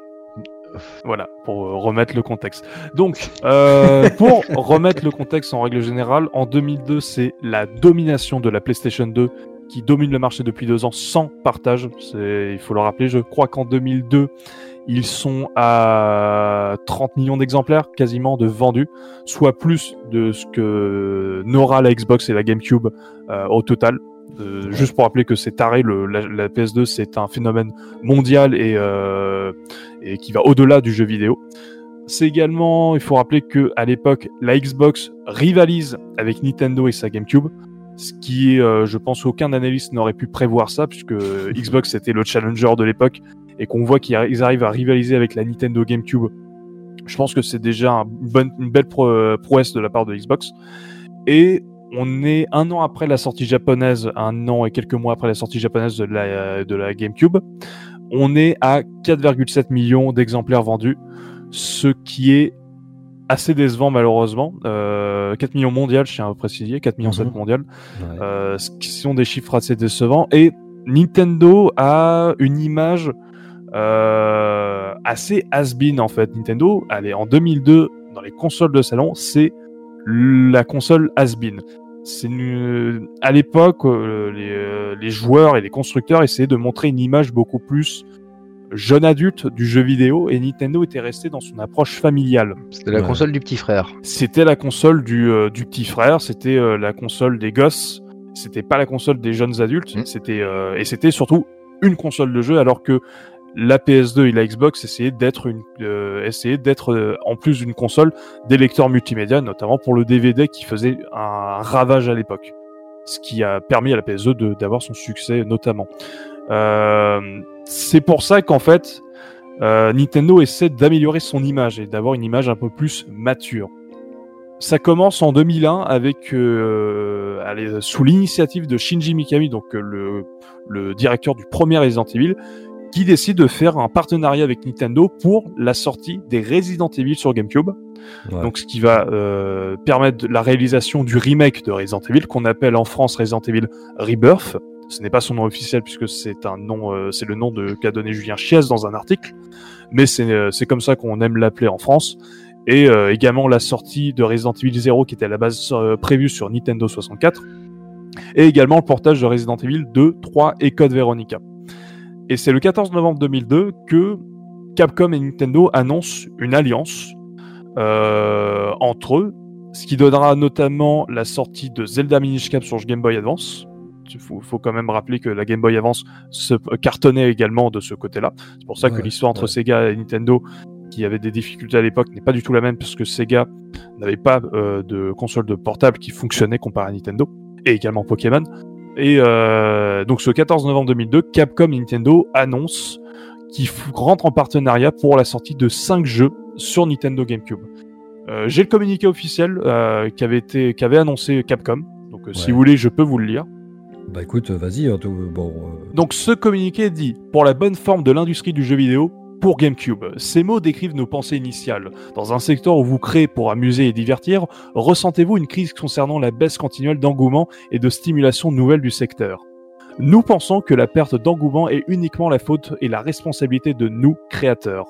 Voilà, pour euh, remettre le contexte. Donc, euh, pour remettre le contexte en règle générale, en 2002, c'est la domination de la PlayStation 2 qui domine le marché depuis deux ans sans partage. C'est, il faut le rappeler, je crois qu'en 2002, ils sont à 30 millions d'exemplaires quasiment de vendus, soit plus de ce que n'aura la Xbox et la GameCube euh, au total. Euh, Juste pour rappeler que c'est taré, le, la, la PS2 c'est un phénomène mondial et, euh, et qui va au-delà du jeu vidéo. C'est également, il faut rappeler que à l'époque, la Xbox rivalise avec Nintendo et sa GameCube, ce qui est, euh, je pense, aucun analyste n'aurait pu prévoir ça puisque Xbox était le challenger de l'époque et qu'on voit qu'ils arrivent à rivaliser avec la Nintendo GameCube, je pense que c'est déjà une belle prouesse de la part de Xbox. Et on est un an après la sortie japonaise, un an et quelques mois après la sortie japonaise de la, de la GameCube. On est à 4,7 millions d'exemplaires vendus, ce qui est assez décevant malheureusement. 4 euh, millions mondiales, je tiens à préciser, 4 millions 7 mhm. mondiales, euh, ce qui sont des chiffres assez décevants. Et Nintendo a une image euh, assez has-been en fait. Nintendo, allez, en 2002, dans les consoles de salon, c'est la console has-been. C'est à l'époque, les, les, joueurs et les constructeurs essayaient de montrer une image beaucoup plus jeune adulte du jeu vidéo et Nintendo était resté dans son approche familiale. C'était la console du petit frère. C'était la console du, euh, du petit frère, c'était euh, la console des gosses, c'était pas la console des jeunes adultes, mm. c'était euh, et c'était surtout une console de jeu alors que la PS2 et la Xbox essayaient d'être une essayaient d'être en plus d'une console des lecteurs multimédia notamment pour le DVD qui faisait un ravage à l'époque. Ce qui a permis à la PS2 d'avoir son succès notamment. Euh, c'est pour ça qu'en fait, euh, Nintendo essaie d'améliorer son image et d'avoir une image un peu plus mature. Ça commence en 2001 avec euh, sous l'initiative de Shinji Mikami, donc le, le directeur du premier Resident Evil, qui décide de faire un partenariat avec Nintendo pour la sortie des Resident Evil sur GameCube. Donc, ce qui va euh, permettre la réalisation du remake de Resident Evil, qu'on appelle en France Resident Evil Rebirth. Ce n'est pas son nom officiel puisque c'est un nom, euh, c'est le nom de qu'a donné Julien Chies dans un article, mais c'est euh, comme ça qu'on aime l'appeler en France. Et euh, également la sortie de Resident Evil 0 qui était à la base prévue sur Nintendo 64, et également le portage de Resident Evil 2, 3 et Code Veronica. Et c'est le 14 novembre 2002 que Capcom et Nintendo annoncent une alliance entre eux, ce qui donnera notamment la sortie de Zelda Minish Cap sur Game Boy Advance, il faut, quand même rappeler que la Game Boy Advance se cartonnait également de ce côté-là. C'est pour ça que l'histoire entre Sega et Nintendo, qui avait des difficultés à l'époque, n'est pas du tout la même, puisque Sega n'avait pas euh, de console de portable qui fonctionnait comparé à Nintendo, et également Pokémon. Et euh, donc ce 14 novembre 2002, Capcom et Nintendo annoncent qu'ils rentrent en partenariat pour la sortie de 5 jeux sur Nintendo GameCube. Euh, j'ai le communiqué officiel qu'avait été qu'avait annoncé Capcom. Donc si vous voulez, je peux vous le lire. Bah écoute, vas-y. Hein, bon, euh. Donc ce communiqué dit Pour la bonne forme de l'industrie du jeu vidéo, pour GameCube. Ces mots décrivent nos pensées initiales. Dans un secteur où vous créez pour amuser et divertir, ressentez-vous une crise concernant la baisse continuelle d'engouement et de stimulation nouvelle du secteur Nous pensons que la perte d'engouement est uniquement la faute et la responsabilité de nous, créateurs.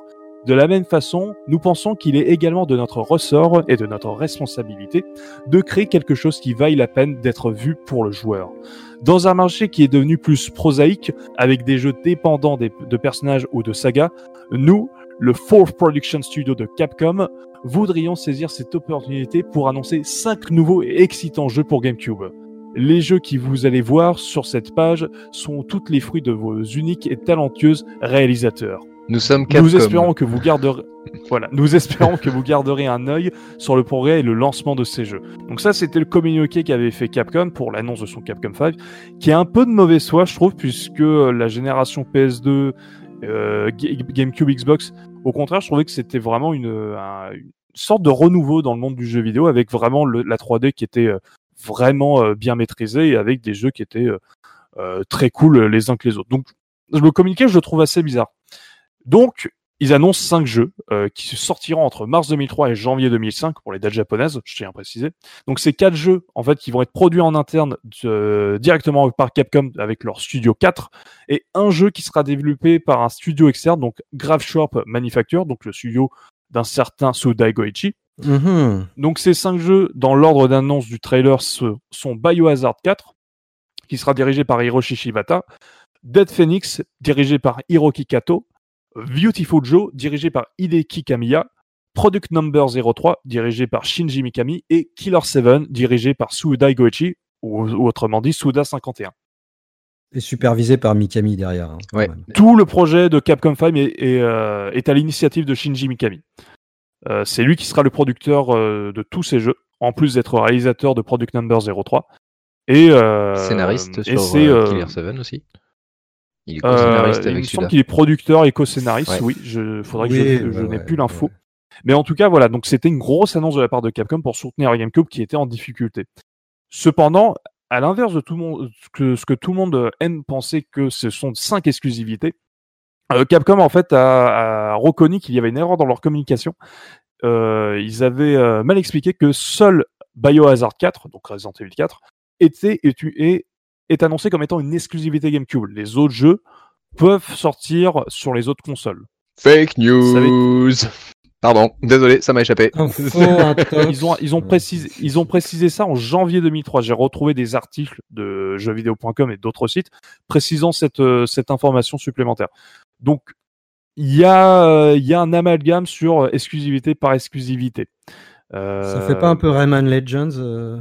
De la même façon, nous pensons qu'il est également de notre ressort et de notre responsabilité de créer quelque chose qui vaille la peine d'être vu pour le joueur. Dans un marché qui est devenu plus prosaïque, avec des jeux dépendants de personnages ou de sagas, nous, le Fourth Production Studio de Capcom, voudrions saisir cette opportunité pour annoncer 5 nouveaux et excitants jeux pour GameCube. Les jeux qui vous allez voir sur cette page sont toutes les fruits de vos uniques et talentueuses réalisateurs. Nous sommes Capcom. Nous espérons que vous garderez, voilà, nous espérons que vous garderez un œil sur le progrès et le lancement de ces jeux. Donc ça, c'était le communiqué qu'avait fait Capcom pour l'annonce de son Capcom 5, qui est un peu de mauvaise foi, je trouve, puisque la génération PS2, euh, GameCube, Xbox, au contraire, je trouvais que c'était vraiment une, une, sorte de renouveau dans le monde du jeu vidéo, avec vraiment la 3D qui était euh, vraiment euh, bien maîtrisée et avec des jeux qui étaient euh, très cool les uns que les autres. Donc le communiqué, je le trouve assez bizarre. Donc, ils annoncent cinq jeux euh, qui sortiront entre mars 2003 et janvier 2005 pour les dates japonaises, je tiens à préciser. Donc c'est quatre jeux en fait qui vont être produits en interne euh, directement par Capcom avec leur studio 4 et un jeu qui sera développé par un studio externe donc Grave Shop Manufacture donc le studio d'un certain Sudai Goichi. Mm-hmm. Donc ces cinq jeux dans l'ordre d'annonce du trailer sont Biohazard 4 qui sera dirigé par Hiroshi Shibata, Dead Phoenix dirigé par Hiroki Kato, Beautiful Joe, dirigé par Hideki Kamiya, Product Number 03, dirigé par Shinji Mikami, et Killer 7, dirigé par Suda Goichi, ou, autrement dit Suda 51. Et supervisé par Mikami derrière. Hein, Tout le projet de Capcom 5 euh, est, à l'initiative de Shinji Mikami. Euh, c'est lui qui sera le producteur euh, de tous ces jeux, en plus d'être réalisateur de Product Number 03. Et, Scénariste sur Killer 7 aussi Il est Euh, il me semble qu'il est producteur et co-scénariste, Ouais. oui. Je faudrait que je, je ouais, n'ai ouais, plus l'info. ouais. Mais en tout cas, voilà, donc c'était une grosse annonce de la part de Capcom pour soutenir GameCube qui était en difficulté. Cependant, à l'inverse de tout le monde, que, ce que tout le monde aime penser que ce sont cinq exclusivités, euh, Capcom en fait a, a reconnu qu'il y avait une erreur dans leur communication. Euh, ils avaient euh, mal expliqué que seul Biohazard 4, donc Resident Evil 4, était est, est, est annoncé comme étant une exclusivité GameCube. Les autres jeux peuvent sortir sur les autres consoles. Fake news. Pardon, désolé, ça m'a échappé. Ils ont, ils ont précisé, ils ont précisé ça en janvier 2003. J'ai retrouvé des articles de jeuxvideo.com et d'autres sites précisant cette, euh, cette information supplémentaire. Donc, il y a, euh, il y a un amalgame sur euh, exclusivité par exclusivité. Euh, Ça fait pas un peu Rayman Legends euh?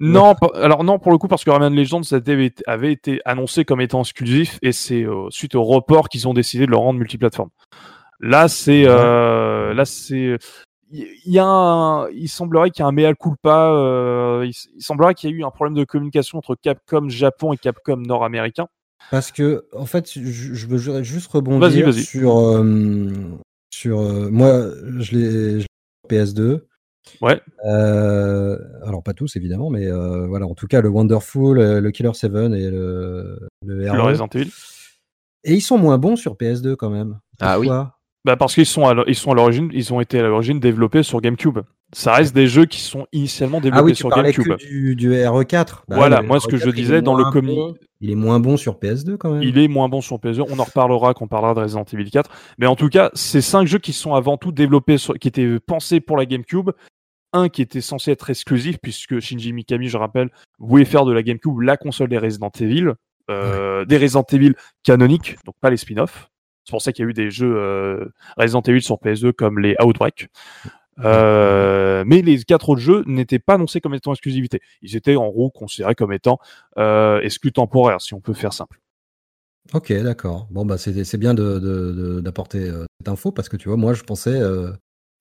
Non, alors non, pour le coup, parce que Rayman Legends avait été, annoncé comme étant exclusif et c'est euh, suite au report qu'ils ont décidé de le rendre multiplateforme. Là, c'est, euh, là, c'est, il y a un, il semblerait qu'il y a un mea culpa, euh, il, il semblerait qu'il y a eu un problème de communication entre Capcom Japon et Capcom nord-américain. Parce que, en fait, je, je veux ju- juste rebondir sur. sur moi, je l'ai je l'ai sur PS2. Ouais. Euh, alors, pas tous, évidemment, mais euh, voilà, en tout cas, le Wonderful, euh, le Killer 7 et le, le Le RE. Resident Evil. Et ils sont moins bons sur PS2 quand même. Ah oui. Bah parce qu'ils sont à, ils sont à l'origine, ils ont été à l'origine développés sur GameCube. Ça reste des jeux qui sont initialement Ah développés oui, tu sur parlais GameCube. que du, du RE4. Bah Voilà, moi, ce que RE4, je disais dans le moins commu- bon- Il est moins bon sur PS2 quand même. Il est moins bon sur PS2. On en reparlera quand on parlera de Resident Evil 4. Mais en tout cas, c'est cinq jeux qui sont avant tout développés, sur, qui étaient pensés pour la GameCube. Un qui était censé être exclusif, puisque Shinji Mikami, je rappelle, voulait faire de la GameCube la console des Resident Evil, euh, des Resident Evil canoniques, donc pas les spin-offs. C'est pour ça qu'il y a eu des jeux euh, Resident Evil sur PS2 comme les Outbreak. Euh, mais les quatre autres jeux n'étaient pas annoncés comme étant exclusivité. Ils étaient en gros considérés comme étant euh, exclus temporaires, si on peut faire simple. Ok, d'accord. Bon, bah, c'est bien d'apporter cette info parce que tu vois, moi, je pensais,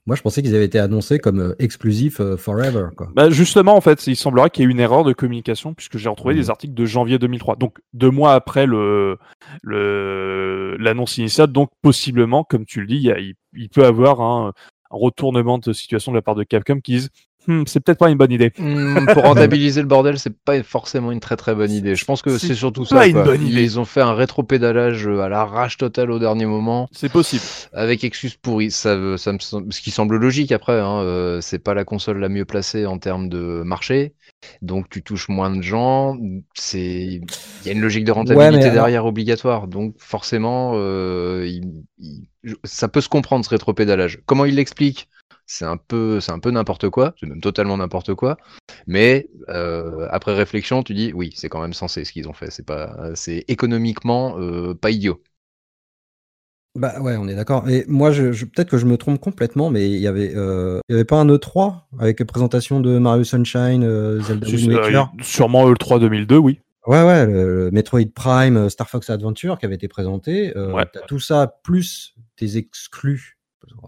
moi, je pensais qu'ils avaient été annoncés comme euh, exclusifs euh, forever, quoi. Bah justement, en fait, il semblerait qu'il y ait eu une erreur de communication puisque j'ai retrouvé Mhm. des articles de janvier 2003, donc deux mois après le le l'annonce initiale. Donc possiblement, comme tu le dis, il, y a- il, il peut avoir un, un retournement de situation de la part de Capcom qui disent Hmm, c'est peut-être pas une bonne idée. Hmm, pour rentabiliser le bordel, c'est pas forcément une très très bonne idée. Je pense que C'est surtout pas ça. une quoi. bonne idée. Ils ont fait un rétropédalage euh, à l'arrache totale au dernier moment, C'est possible. avec excuses pourries. Ça, veut- ça me sem- ce qui semble logique après. Hein, euh, c'est pas la console la mieux placée en termes de marché, donc tu touches moins de gens. C'est, il y a une logique de rentabilité alors- derrière obligatoire. Donc forcément, euh, il- il- je- ça peut se comprendre ce rétropédalage. Comment il l'explique? C'est un peu, c'est un peu n'importe quoi, c'est même totalement n'importe quoi. Mais euh, après réflexion, tu dis oui, c'est quand même sensé ce qu'ils ont fait. C'est pas, c'est économiquement euh, pas idiot. Bah ouais, on est d'accord. Et moi, je, je- peut-être que je me trompe complètement, mais il y avait, euh, il y avait pas un E3 avec la présentation de Mario Sunshine, euh, Zelda Wind euh, Waker? sûrement E3 2002, oui. Ouais, ouais, le, le Metroid Prime, Star Fox Adventure qui avait été présenté. Euh, Ouais. T'as tout ça plus tes exclus,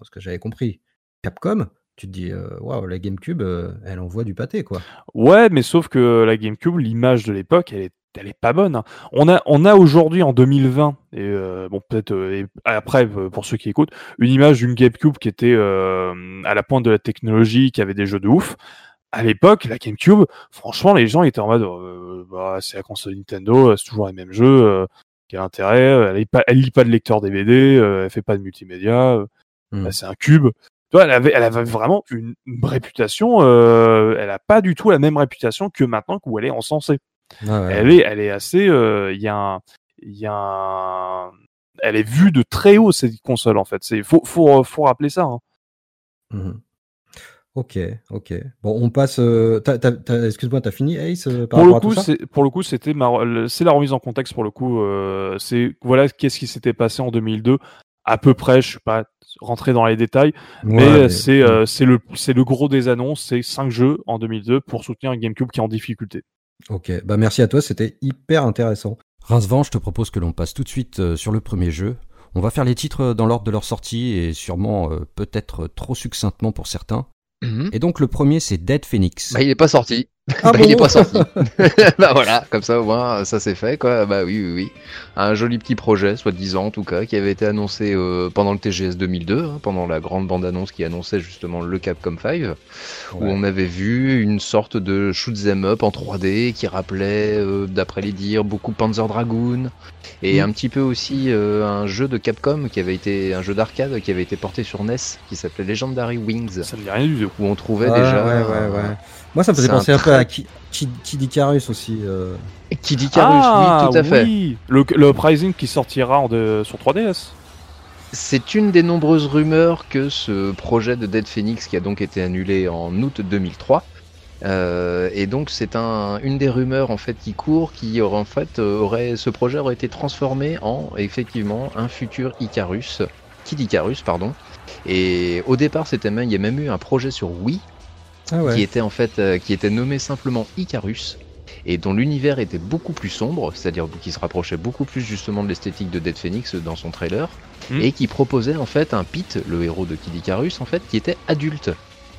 ce que j'avais compris. Capcom, tu te dis, euh, waouh, la GameCube, euh, elle envoie du pâté, quoi. Ouais, mais sauf que la GameCube, l'image de l'époque, elle est, elle est pas bonne. hein. On a, on a aujourd'hui en 2020, et euh, bon peut-être euh, après pour ceux qui écoutent, une image d'une GameCube qui était à la pointe de la technologie, qui avait des jeux de ouf. À l'époque, la GameCube, franchement, les gens étaient en mode, bah, c'est la console Nintendo, c'est toujours les mêmes jeux. quel intérêt Elle lit pas, elle lit pas de lecteur DVD, elle fait pas de multimédia. Hmm. bah, c'est un cube. Tu vois, elle avait, elle avait vraiment une, réputation. euh, elle a pas du tout la même réputation que maintenant où elle est encensée. Ouais. Elle est, elle est assez. euh, Il y a un, y a un, elle est vue de très haut cette console en fait. C'est, faut, faut, faut rappeler ça. hein. Mhm. Ok, ok. Bon, on passe. euh, Excuse-moi, t'as fini Ace euh, par Pour le coup, à tout ça? c'est, pour le coup, c'était c'est la remise en contexte pour le coup. euh, c'est voilà qu'est-ce qui s'était passé en 2002 à peu près. Je suis pas rentré dans les détails, mais euh, c'est, euh, c'est le, c'est le gros des annonces. C'est cinq jeux en 2002 pour soutenir un GameCube qui est en difficulté. Ok, bah merci à toi, c'était hyper intéressant. Rincevent, je te propose que l'on passe tout de suite euh, sur le premier jeu. On va faire les titres dans l'ordre de leur sortie et sûrement euh, peut-être trop succinctement pour certains. Mhm. Et donc le premier c'est Dead Phoenix. Bah, il est pas sorti. Ah bah, il est bon pas sorti. bah voilà, comme ça au moins ça c'est fait quoi. Bah oui, oui, oui. Un joli petit projet, soit 10 ans en tout cas, qui avait été annoncé euh, pendant le TGS 2002, hein, pendant la grande bande-annonce qui annonçait justement le Capcom 5, où on avait vu une sorte de shoot 'em up en 3D qui rappelait, euh, d'après les dires, beaucoup Panzer Dragoon et Mm. un petit peu aussi euh, un jeu de Capcom qui avait été un jeu d'arcade qui avait été porté sur NES qui s'appelait Legendary Wings Ça me dit rien du tout. où on trouvait Ouais, déjà ouais, ouais, ouais. Moi, ça me faisait un penser un, peu très- à Ki- Ki- Kid Icarus aussi. euh. Kid Icarus, ah, oui, tout à fait. oui. Le, le Uprising qui sortira en de, sur 3DS. C'est une des nombreuses rumeurs que ce projet de Dead Phoenix, qui a donc été annulé en août 2003, euh, et donc c'est un, une des rumeurs en fait qui court, qui aurait en fait euh, aurait ce projet aurait été transformé en effectivement un futur Icarus, Kid Icarus pardon. Et au départ c'était même il y a même eu un projet sur Wii Ah ouais. qui était en fait euh, qui était nommé simplement Icarus et dont l'univers était beaucoup plus sombre, c'est-à-dire qui se rapprochait beaucoup plus justement de l'esthétique de Dead Phoenix dans son trailer Hmm. et qui proposait en fait un Pete, le héros de Kid Icarus en fait, qui était adulte.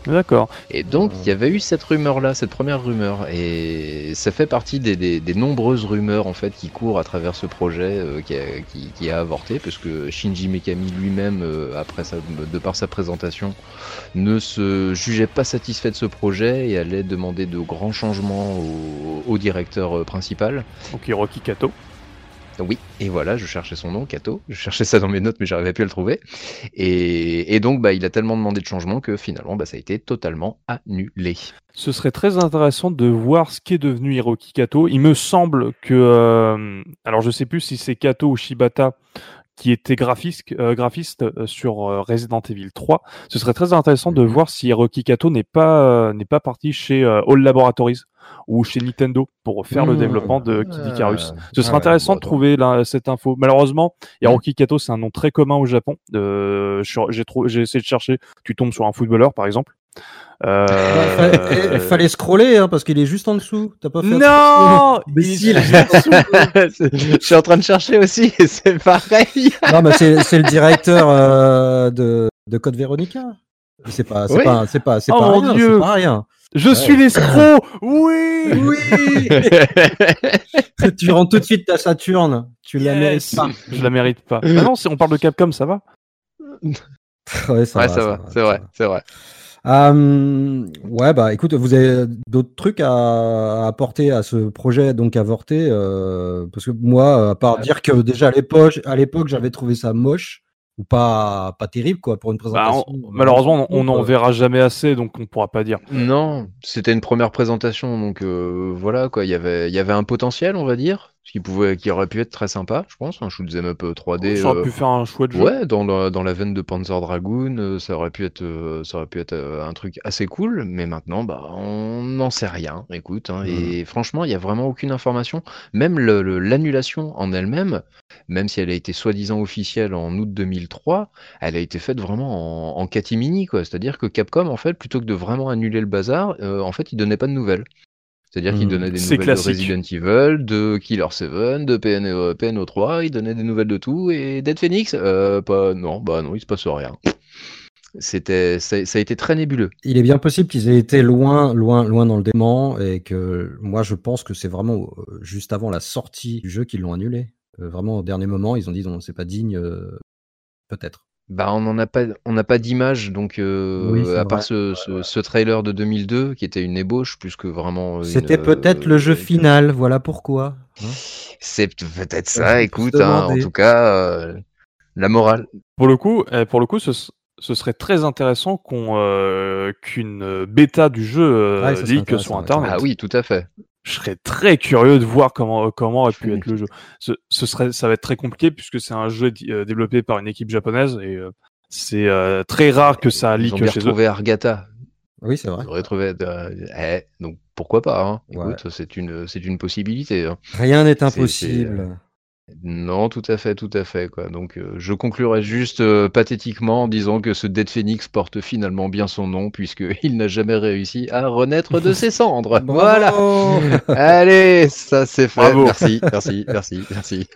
D'accord. Et donc il y avait eu cette rumeur là, cette première rumeur et ça fait partie des, des- des nombreuses rumeurs en fait qui courent à travers ce projet euh, qui, a, qui- qui a avorté parce que Shinji Mikami lui-même euh, après sa, de par sa présentation ne se jugeait pas satisfait de ce projet et allait demander de grands changements au, au directeur euh, principal. Donc Hiroki Kato. Oui, et voilà, je cherchais son nom, Kato. Je cherchais ça dans mes notes, mais j'arrivais plus à le trouver. Et, et donc, bah, il a tellement demandé de changements que finalement, bah, ça a été totalement annulé. Ce serait très intéressant de voir ce qu'est devenu Hiroki Kato. Il me semble que, euh, alors je sais plus si c'est Kato ou Shibata qui était graphiste, euh, graphiste euh, sur euh, Resident Evil 3. Ce serait très intéressant de Mhm. voir si Hiroki Kato n'est pas n'est pas parti chez All Laboratories ou chez Nintendo pour faire le Mhm. développement de Kid Icarus. Ce serait Ah, intéressant bon, de trouver la- cette info. Malheureusement. Hiroki Kato, c'est un nom très commun au Japon. Euh, j'ai trou- j'ai essayé de chercher. Tu tombes sur un footballeur, par exemple. Euh, Bah, fa- fallait scroller hein, parce qu'il est juste en dessous. T'as pas fait Non Imbécile. Il est juste en dessous. je suis en train de chercher aussi, et c'est pareil. Non, mais c'est c'est le directeur euh, de, de Code Veronica. C'est pas, c'est Oui. pas, c'est pas, c'est Oh pas mon rien. Dieu. C'est pas rien. Je suis l'escroc Oui Oui. tu rentres tout de suite ta Saturne. Tu la mérites pas. Je la mérite pas. Ah non, on parle de Capcom, ça va Ouais, ça ouais, va, ça va, c'est vrai, c'est vrai. Euh, ouais, bah écoute, vous avez d'autres trucs à, à apporter à ce projet donc avorté euh, Parce que moi, à part dire que déjà à l'époque, à l'époque, j'avais trouvé ça moche ou pas, pas terrible quoi pour une Bah, présentation. on- Malheureusement, on n'en Euh, verra jamais assez, donc on pourra pas dire. Non, c'était une première présentation, donc euh, voilà quoi. Il y avait, il y avait un potentiel, on va dire, ce qui pouvait, qui aurait pu être très sympa, je pense, un shoot 'em up euh, 3D. Ça aurait euh, pu faire un chouette jeu. Ouais, dans la, dans la veine de Panzer Dragoon, euh, ça aurait pu être, euh, ça aurait pu être euh, un truc assez cool, mais maintenant, bah, on n'en sait rien. Écoute, hein, et franchement, il y a vraiment aucune information. Même l'annulation en elle-même, même si elle a été soi-disant officielle en août 2003, elle a été faite vraiment en, en catimini, quoi. C'est-à-dire que Capcom, en fait, plutôt que de vraiment annuler le bazar, euh, en fait, il donnait pas de nouvelles. C'est-à-dire qu'il Mhm. donnait des nouvelles classique. de Resident Evil, de Killer 7, de PNO, PNO3, il donnait des nouvelles de tout, et Dead Phoenix, euh, pas, non, bah non, il se passe rien. C'était, ça, ça a été très nébuleux. Il est bien possible qu'ils aient été loin, loin, loin dans le dément et que moi je pense que c'est vraiment euh, juste avant la sortie du jeu qu'ils l'ont annulé. Euh, vraiment au dernier moment, ils ont dit non, c'est pas digne, euh, peut-être. Bah, on n'en a pas, on n'a pas d'image, donc euh, Oui, à part ce, ce, ce trailer de 2002 qui était une ébauche plus que vraiment. C'était euh, peut-être le jeu final, voilà pourquoi. hein. C'est peut-être Ça, Écoute, hein, en tout cas, euh, la morale. Pour le coup, euh, pour le coup, ce, ce serait très intéressant qu'on euh, qu'une bêta du jeu euh, serait leak sur Internet. Ah oui, tout à fait. Je serais très curieux de voir comment comment aurait pu être le jeu. Ce, ce serait, ça va être très compliqué puisque c'est un jeu euh, développé par une équipe japonaise et euh, c'est euh, très rare que ça Ils ont leak chez eux. retrouvé Argata. Oui, c'est vrai. Ils auraient trouvé. euh, eh, donc pourquoi pas hein. Ouais. C'est une, c'est une possibilité. hein. Rien n'est impossible. Non, tout à fait, tout à fait. Quoi. Donc, euh, je conclurai juste euh, pathétiquement en disant que ce Dead Phoenix porte finalement bien son nom, puisqu'il n'a jamais réussi à renaître de ses cendres. voilà. Allez, ça c'est fait. Bravo. Merci, merci, merci, merci.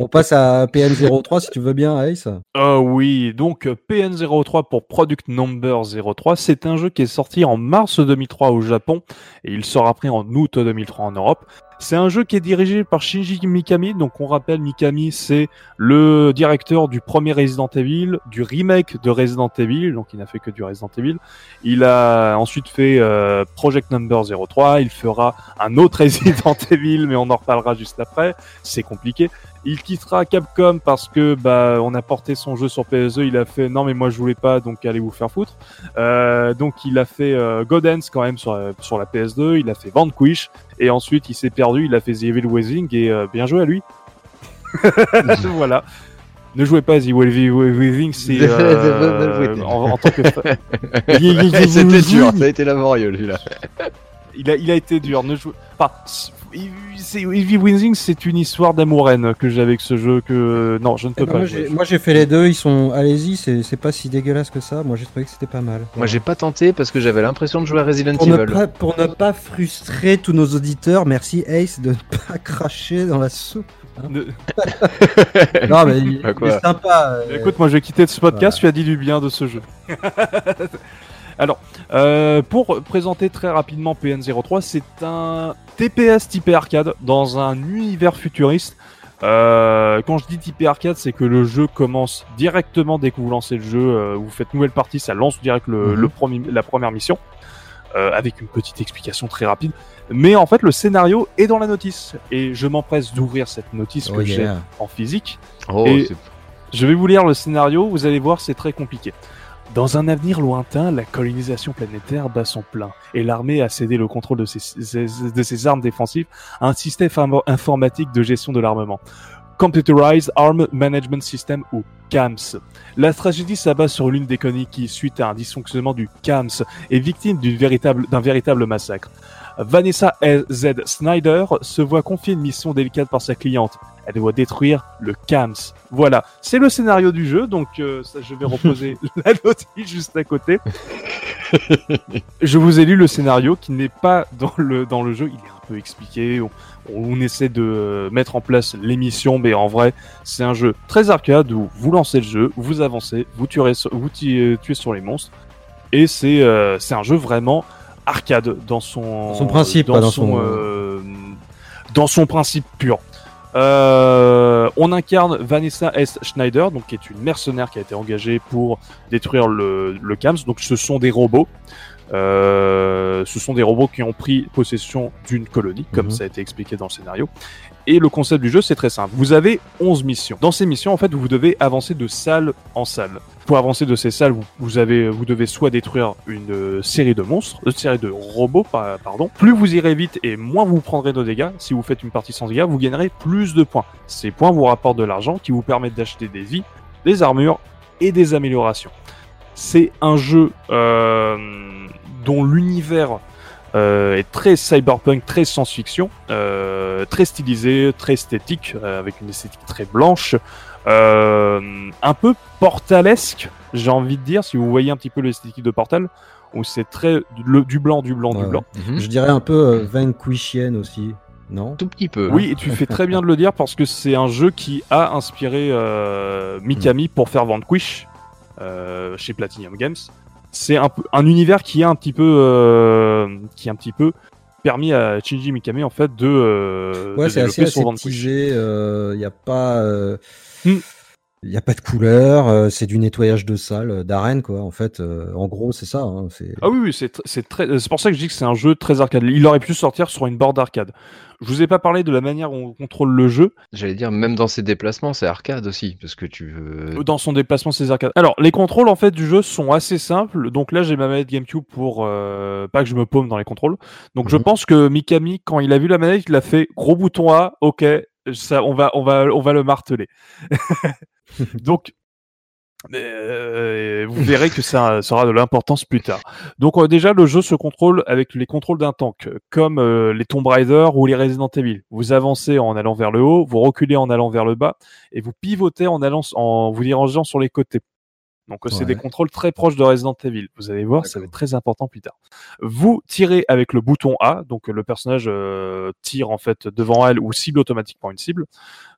On passe à PN03 si tu veux bien, Ace. Ah oui, donc euh, PN03 pour Product Number 03, c'est un jeu qui est sorti en mars 2003 au Japon et il sort après en août 2003 en Europe. C'est un jeu qui est dirigé par Shinji Mikami, donc on rappelle Mikami c'est le directeur du premier Resident Evil, du remake de Resident Evil, donc il n'a fait que du Resident Evil. Il a ensuite fait euh, Project Number 03, il fera un autre Resident Evil, mais on en reparlera juste après, c'est compliqué. Il quittera Capcom parce que bah on a porté son jeu sur PSE, il a fait non mais moi je voulais pas donc allez vous faire foutre. Euh, donc il a fait euh, Godens quand même sur euh, sur la PS2, il a fait Vanquish et ensuite il s'est perdu, il a fait The Evil Within et euh, bien joué à lui. voilà. Ne jouez pas The Evil Within, c'est euh, en, en tant que C'était dur, ça a été laborieux lui là. il a, il a été dur. Ne joue... enfin, Evil Within, c'est une histoire d'amour-haine que j'ai avec ce jeu que non, je ne peux Eh ben, pas. moi, jouer. j'ai- moi j'ai fait les deux, ils sont. Allez-y, c'est c'est pas si dégueulasse que ça. Moi j'ai trouvé que c'était pas mal. Moi j'ai pas tenté parce que j'avais l'impression de jouer à Resident Pour ne, Evil. pas, pour ne pas frustrer tous nos auditeurs, merci Ace de ne pas cracher dans la soupe. Ne- Non mais il, Bah, il est sympa. euh, Écoute, moi je vais quitter ce podcast, tu as dit du bien de ce jeu. Alors, euh, pour présenter très rapidement PN03, c'est un TPS typé arcade dans un univers futuriste. Euh, quand je dis typé arcade, c'est que le jeu commence directement dès que vous lancez le jeu, euh, vous faites nouvelle partie, ça lance direct le, Mhm. le premier, la première mission, euh, avec une petite explication très rapide. Mais en fait, le scénario est dans la notice, et je m'empresse d'ouvrir cette notice oh que j'ai en physique. Oh, Et- Je vais vous lire le scénario, vous allez voir, c'est très compliqué. Dans un avenir lointain, la colonisation planétaire bat son plein et l'armée a cédé le contrôle de ses, armes défensives à un système inform- informatique de gestion de l'armement. Computerized Arm Management System ou CAMS. La tragédie s'abat sur l'une des colonies qui, suite à un dysfonctionnement du CAMS, est victime véritable- d'un véritable massacre. Vanessa Z. Snyder se voit confier une mission délicate par sa cliente. Elle doit détruire le CAMS. Voilà, c'est le scénario du jeu, donc euh, ça, je vais reposer la notice juste à côté. je vous ai lu le scénario qui n'est pas dans le, dans le jeu, il est un peu expliqué, on, on essaie de euh, mettre en place l'émission, mais en vrai, c'est un jeu très arcade où vous lancez le jeu, vous avancez, vous tuez, sur- vous tuez, sur les monstres, et c'est euh, c'est un jeu vraiment arcade dans son, Dans son principe, dans son, son- euh, dans son principe pur. Euh, on incarne Vanessa S. Schneider, donc qui est une mercenaire qui a été engagée pour détruire le, le CAMS. Donc ce sont des robots. Euh, ce sont des robots qui ont pris possession d'une colonie, comme Mhm. ça a été expliqué dans le scénario. Et le concept du jeu, c'est très simple. Vous avez 11 missions. Dans ces missions, en fait, vous devez avancer de salle en salle. Pour avancer de ces salles, vous, avez, vous devez soit détruire une euh, série de monstres, une série de robots, pa- pardon. Plus vous irez vite et moins vous prendrez de dégâts. Si vous faites une partie sans dégâts, vous gagnerez plus de points. Ces points vous rapportent de l'argent qui vous permettent d'acheter des vies, des armures et des améliorations. C'est un jeu euh, dont l'univers euh, est très cyberpunk, très science-fiction, euh, très stylisé, très esthétique, euh, avec une esthétique très blanche, euh, un peu portalesque, j'ai envie de dire, si vous voyez un petit peu l'esthétique de Portal, où c'est très le- du blanc, du blanc, Ouais, du blanc. Mhm. Je dirais un peu euh, Vanquishian aussi, non? Tout petit peu. Oui, et tu fais très bien de le dire parce que c'est un jeu qui a inspiré euh, Mikami pour faire Vanquish euh, chez Platinum Games. C'est un, peu- un univers qui a un petit peu, euh, qui a un petit peu permis à Shinji Mikami en fait de, euh, Ouais, de c'est assez aseptisé. Il n'y a pas. euh, Hmm. Il y a pas de couleur, euh, c'est du nettoyage de salle, euh, d'arène quoi. En fait, euh, en gros, c'est ça. hein, c'est Ah oui, oui, c'est tr- c'est très, c'est pour ça que je dis que c'est un jeu très arcade. Il aurait pu sortir sur une board arcade. Je vous ai pas parlé de la manière où on contrôle le jeu. J'allais dire, même dans ses déplacements, c'est arcade aussi. Parce que tu veux. dans son déplacement ses arcades. Alors, les contrôles en fait du jeu sont assez simples. Donc là, j'ai ma manette GameCube pour euh, pas que je me paume dans les contrôles. Donc je Mhm. pense que Mikami, quand il a vu la manette, il a fait gros bouton A. Ok, ça, on va, on va, on va le marteler. donc euh, vous verrez que ça sera de l'importance plus tard. Donc euh, déjà, le jeu se contrôle avec les contrôles d'un tank, comme euh, les Tomb Raider ou les Resident Evil. Vous avancez en allant vers le haut, vous reculez en allant vers le bas, et vous pivotez en allant en vous dirigeant sur les côtés. Donc c'est Ouais. des contrôles très proches de Resident Evil. Vous allez voir, ça va être très important plus tard. Vous tirez avec le bouton A, donc le personnage euh, tire en fait devant elle ou cible automatiquement une cible.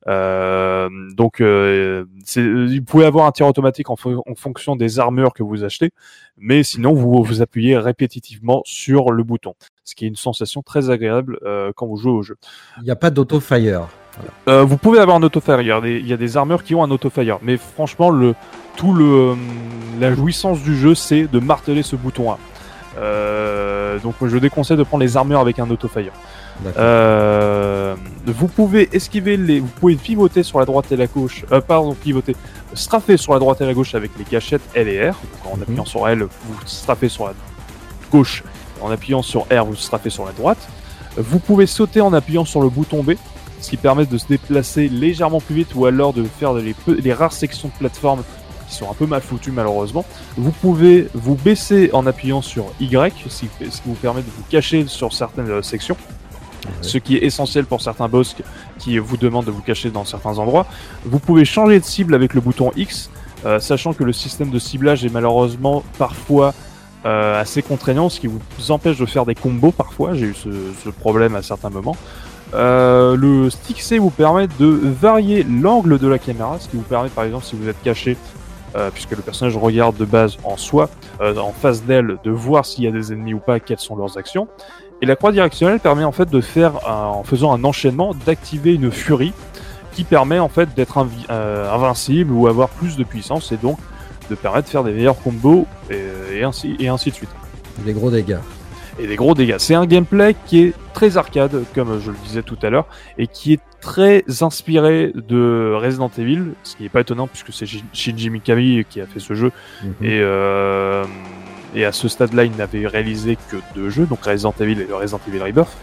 Euh, donc euh, c'est- vous pouvez avoir un tir automatique en, fo- en fonction des armures que vous achetez, mais sinon vous vous appuyez répétitivement sur le bouton, ce qui est une sensation très agréable euh, quand vous jouez au jeu. Il n'y a pas d'auto-fire. Euh, vous pouvez avoir un autofire. Il y, a des, il y a des armures qui ont un autofire, mais franchement, le tout le euh, la jouissance du jeu, c'est de marteler ce bouton A. Euh, donc, je déconseille de prendre les armures avec un autofire. Euh, vous pouvez esquiver les, vous pouvez pivoter sur la droite et la gauche. Euh, pardon, pivoter, straffer sur la droite et la gauche avec les gâchettes L et R. Donc, en Mhm. appuyant sur L, vous straffez sur la gauche. En appuyant sur R, vous straffez sur la droite. Vous pouvez sauter en appuyant sur le bouton B, ce qui permet de se déplacer légèrement plus vite ou alors de faire les, peu- les rares sections de plateforme qui sont un peu mal foutues malheureusement. Vous pouvez vous baisser en appuyant sur Y, ce qui vous permet de vous cacher sur certaines euh, sections ce qui est essentiel pour certains boss qui vous demandent de vous cacher dans certains endroits. Vous pouvez changer de cible avec le bouton X, euh, sachant que le système de ciblage est malheureusement parfois euh, assez contraignant, ce qui vous empêche de faire des combos parfois. J'ai eu ce, ce problème à certains moments. Euh, le stick C vous permet de varier l'angle de la caméra, ce qui vous permet par exemple si vous êtes caché, euh, puisque le personnage regarde de base en soi, euh, en face d'elle, de voir s'il y a des ennemis ou pas, quelles sont leurs actions. Et la croix directionnelle permet en fait de faire, en faisant un enchaînement, d'activer une furie qui permet en fait d'être euh, invincible ou avoir plus de puissance et donc de permettre de faire des meilleurs combos et, et ainsi, et ainsi de suite. Des gros dégâts. Et des gros dégâts. C'est un gameplay qui est très arcade, comme je le disais tout à l'heure, et qui est très inspiré de Resident Evil, ce qui n'est pas étonnant puisque c'est Shin- Shinji Mikami qui a fait ce jeu Mhm. et, euh, et à ce stade-là, il n'avait réalisé que deux jeux, donc Resident Evil et le Resident Evil Rebirth.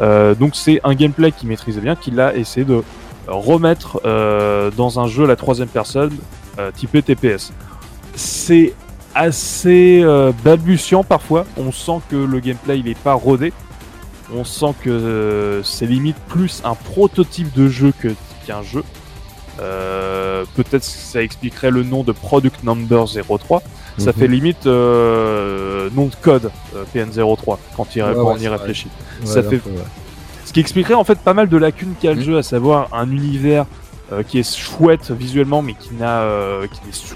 Euh, donc c'est un gameplay qu'il maîtrisait bien, qu'il a essayé de remettre euh, dans un jeu la troisième personne euh, typé TPS. C'est assez euh, balbutiant parfois. On sent que le gameplay il est pas rodé. On sent que euh, c'est limite plus un prototype de jeu que qu'un jeu. Euh, Peut-être que ça expliquerait le nom de Product Number 03. Ça Mhm. fait limite nom de code euh, PN03 quand, il, Ouais, quand ouais, on y réfléchit. Ouais, ça fait- peu. Ce qui expliquerait en fait pas mal de lacunes qu'a le Mhm. jeu, à savoir un univers euh, qui est chouette visuellement mais qui n'a euh,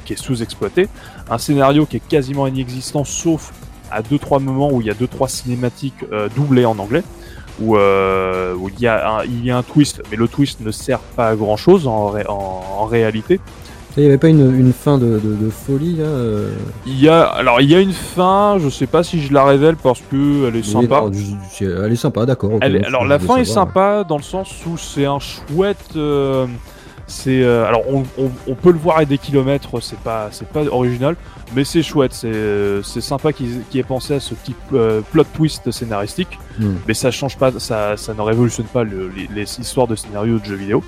qui est, sous-exploité, un scénario qui est quasiment inexistant sauf à deux trois moments où il y a deux trois cinématiques euh, doublées en anglais où, euh, où il y a un, il y a un twist mais le twist ne sert pas à grand chose en, en, en réalité. Il n'y avait pas une, une fin de, de- de folie là Il y a alors il y a une fin, je sais pas si je la révèle parce que elle est sympa. non, elle est sympa, d'accord. alors la fin est sympa dans le sens où c'est un chouette. euh, c'est euh, alors on, on- on peut le voir à des kilomètres, c'est pas c'est pas original, mais c'est chouette. C'est euh, c'est sympa qu'ils qu'ils aient pensé à ce petit euh, plot twist scénaristique, Hmm. mais ça change pas, ça ça ne révolutionne pas le- les, les histoires de scénario de jeux vidéo.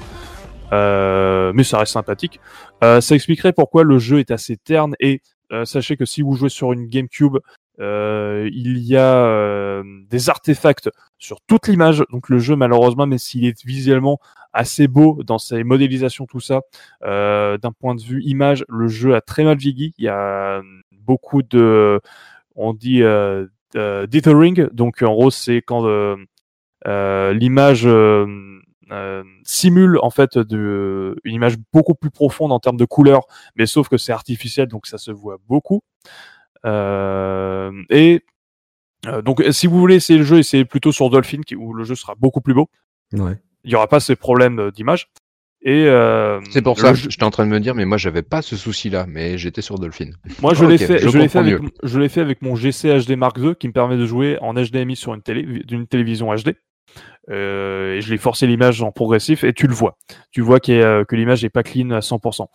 Euh, mais ça reste sympathique. Euh, ça expliquerait pourquoi le jeu est assez terne et euh, sachez que si vous jouez sur une GameCube, euh, il y a euh, des artefacts sur toute l'image. Donc le jeu, malheureusement, même s'il est visuellement assez beau dans ses modélisations, tout ça, euh, d'un point de vue image, le jeu a très mal vieilli. Il y a beaucoup de, on dit euh, euh, dithering. Donc en gros, c'est quand euh, l'image euh, simule en fait de, une image beaucoup plus profonde en termes de couleur, mais sauf que c'est artificiel, donc ça se voit beaucoup. Euh, et donc, si vous voulez essayer le jeu, essayez plutôt sur Dolphin, où le jeu sera beaucoup plus beau. Ouais. Il n'y aura pas ces problèmes euh, d'image. Et euh, C'est pour ça, jeu- j'étais en train de me dire, mais moi j'avais pas ce souci-là, mais j'étais sur Dolphin. Moi, je l'ai fait, je je l'ai fait avec, je l'ai fait avec mon GC HD Mark II qui me permet de jouer en HDMI sur une télé, d'une télévision HD. Euh, et je l'ai forcé l'image en progressif et tu le vois. Tu vois a- que l'image n'est pas clean à 100%.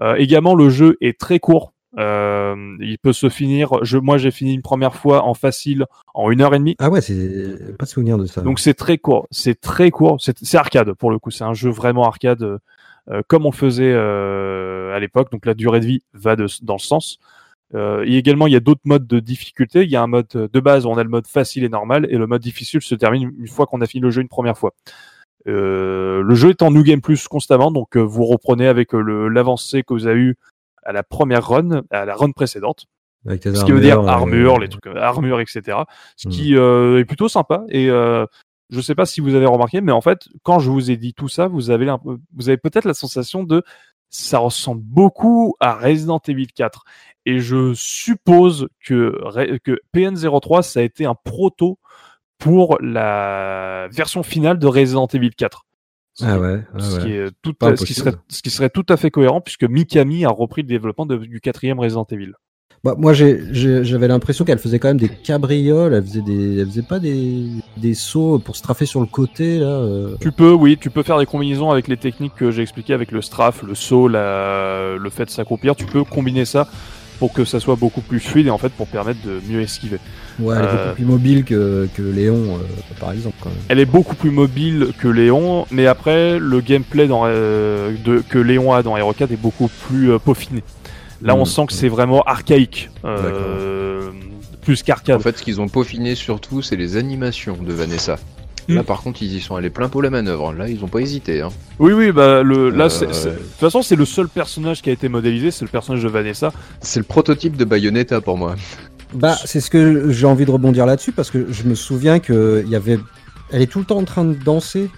Euh, également, le jeu est très court. Euh, il peut se finir. Je, moi, j'ai fini une première fois en facile en une heure et demie. Ah ouais, c'est pas de souvenir de ça. Donc c'est très court, c'est très court, c'est arcade pour le coup, c'est un jeu vraiment arcade euh, euh, comme on faisait euh, à l'époque. Donc la durée de vie va de, dans le sens. Euh, et également, il y a d'autres modes de difficulté. Il y a un mode de base où on a le mode facile et normal, et le mode difficile se termine une fois qu'on a fini le jeu une première fois. Euh, le jeu est en New Game Plus constamment, donc euh, vous reprenez avec euh, l'avancée que vous avez eu à la première run, à la run précédente. Avec Ce qui veut dire armure, euh, les trucs, armure, etc. Ce Hmm. qui euh, est plutôt sympa. Et euh, je sais pas si vous avez remarqué, mais en fait, quand je vous ai dit tout ça, vous avez, vous avez peut-être la sensation de ça ressemble beaucoup à Resident Evil 4. Et je suppose que, que PN03, ça a été un proto pour la version finale de Resident Evil 4. Ce Ah qui- ouais, ah ce, ouais. qui est tout Pas ce, qui impossible. serait, ce qui serait tout à fait cohérent puisque Mikami a repris le développement de- du quatrième Resident Evil. Bah, moi, j'avais l'impression qu'elle faisait quand même des cabrioles. Elle faisait des, elle faisait pas des, des sauts pour se trafer sur le côté là. euh. Tu peux, oui, tu peux faire des combinaisons avec les techniques que j'ai expliquées avec le strafe, le saut, la- le fait de s'accroupir. Tu peux combiner ça pour que ça soit beaucoup plus fluide et en fait pour permettre de mieux esquiver. Ouais, elle est Euh. beaucoup plus mobile que, que Léon, euh, par exemple. Quand même. Elle est beaucoup plus mobile que Léon, mais après le gameplay dans, euh, de, que Léon a dans Hero 4 est beaucoup plus euh, peaufiné. Là, on Mm. sent que c'est vraiment archaïque, euh, plus qu'arcade. En fait, ce qu'ils ont peaufiné surtout, c'est les animations de Vanessa. Là, Mm. par contre, ils y sont allés plein pot la manœuvre. Là, ils ont pas hésité. Hein. Oui, oui, bah le, là, Euh, de toute façon, c'est le seul personnage qui a été modélisé, c'est le personnage de Vanessa. C'est le prototype de Bayonetta pour moi. Bah, c'est ce que j'ai envie de rebondir là-dessus parce que je me souviens que il y avait, elle est tout le temps en train de danser.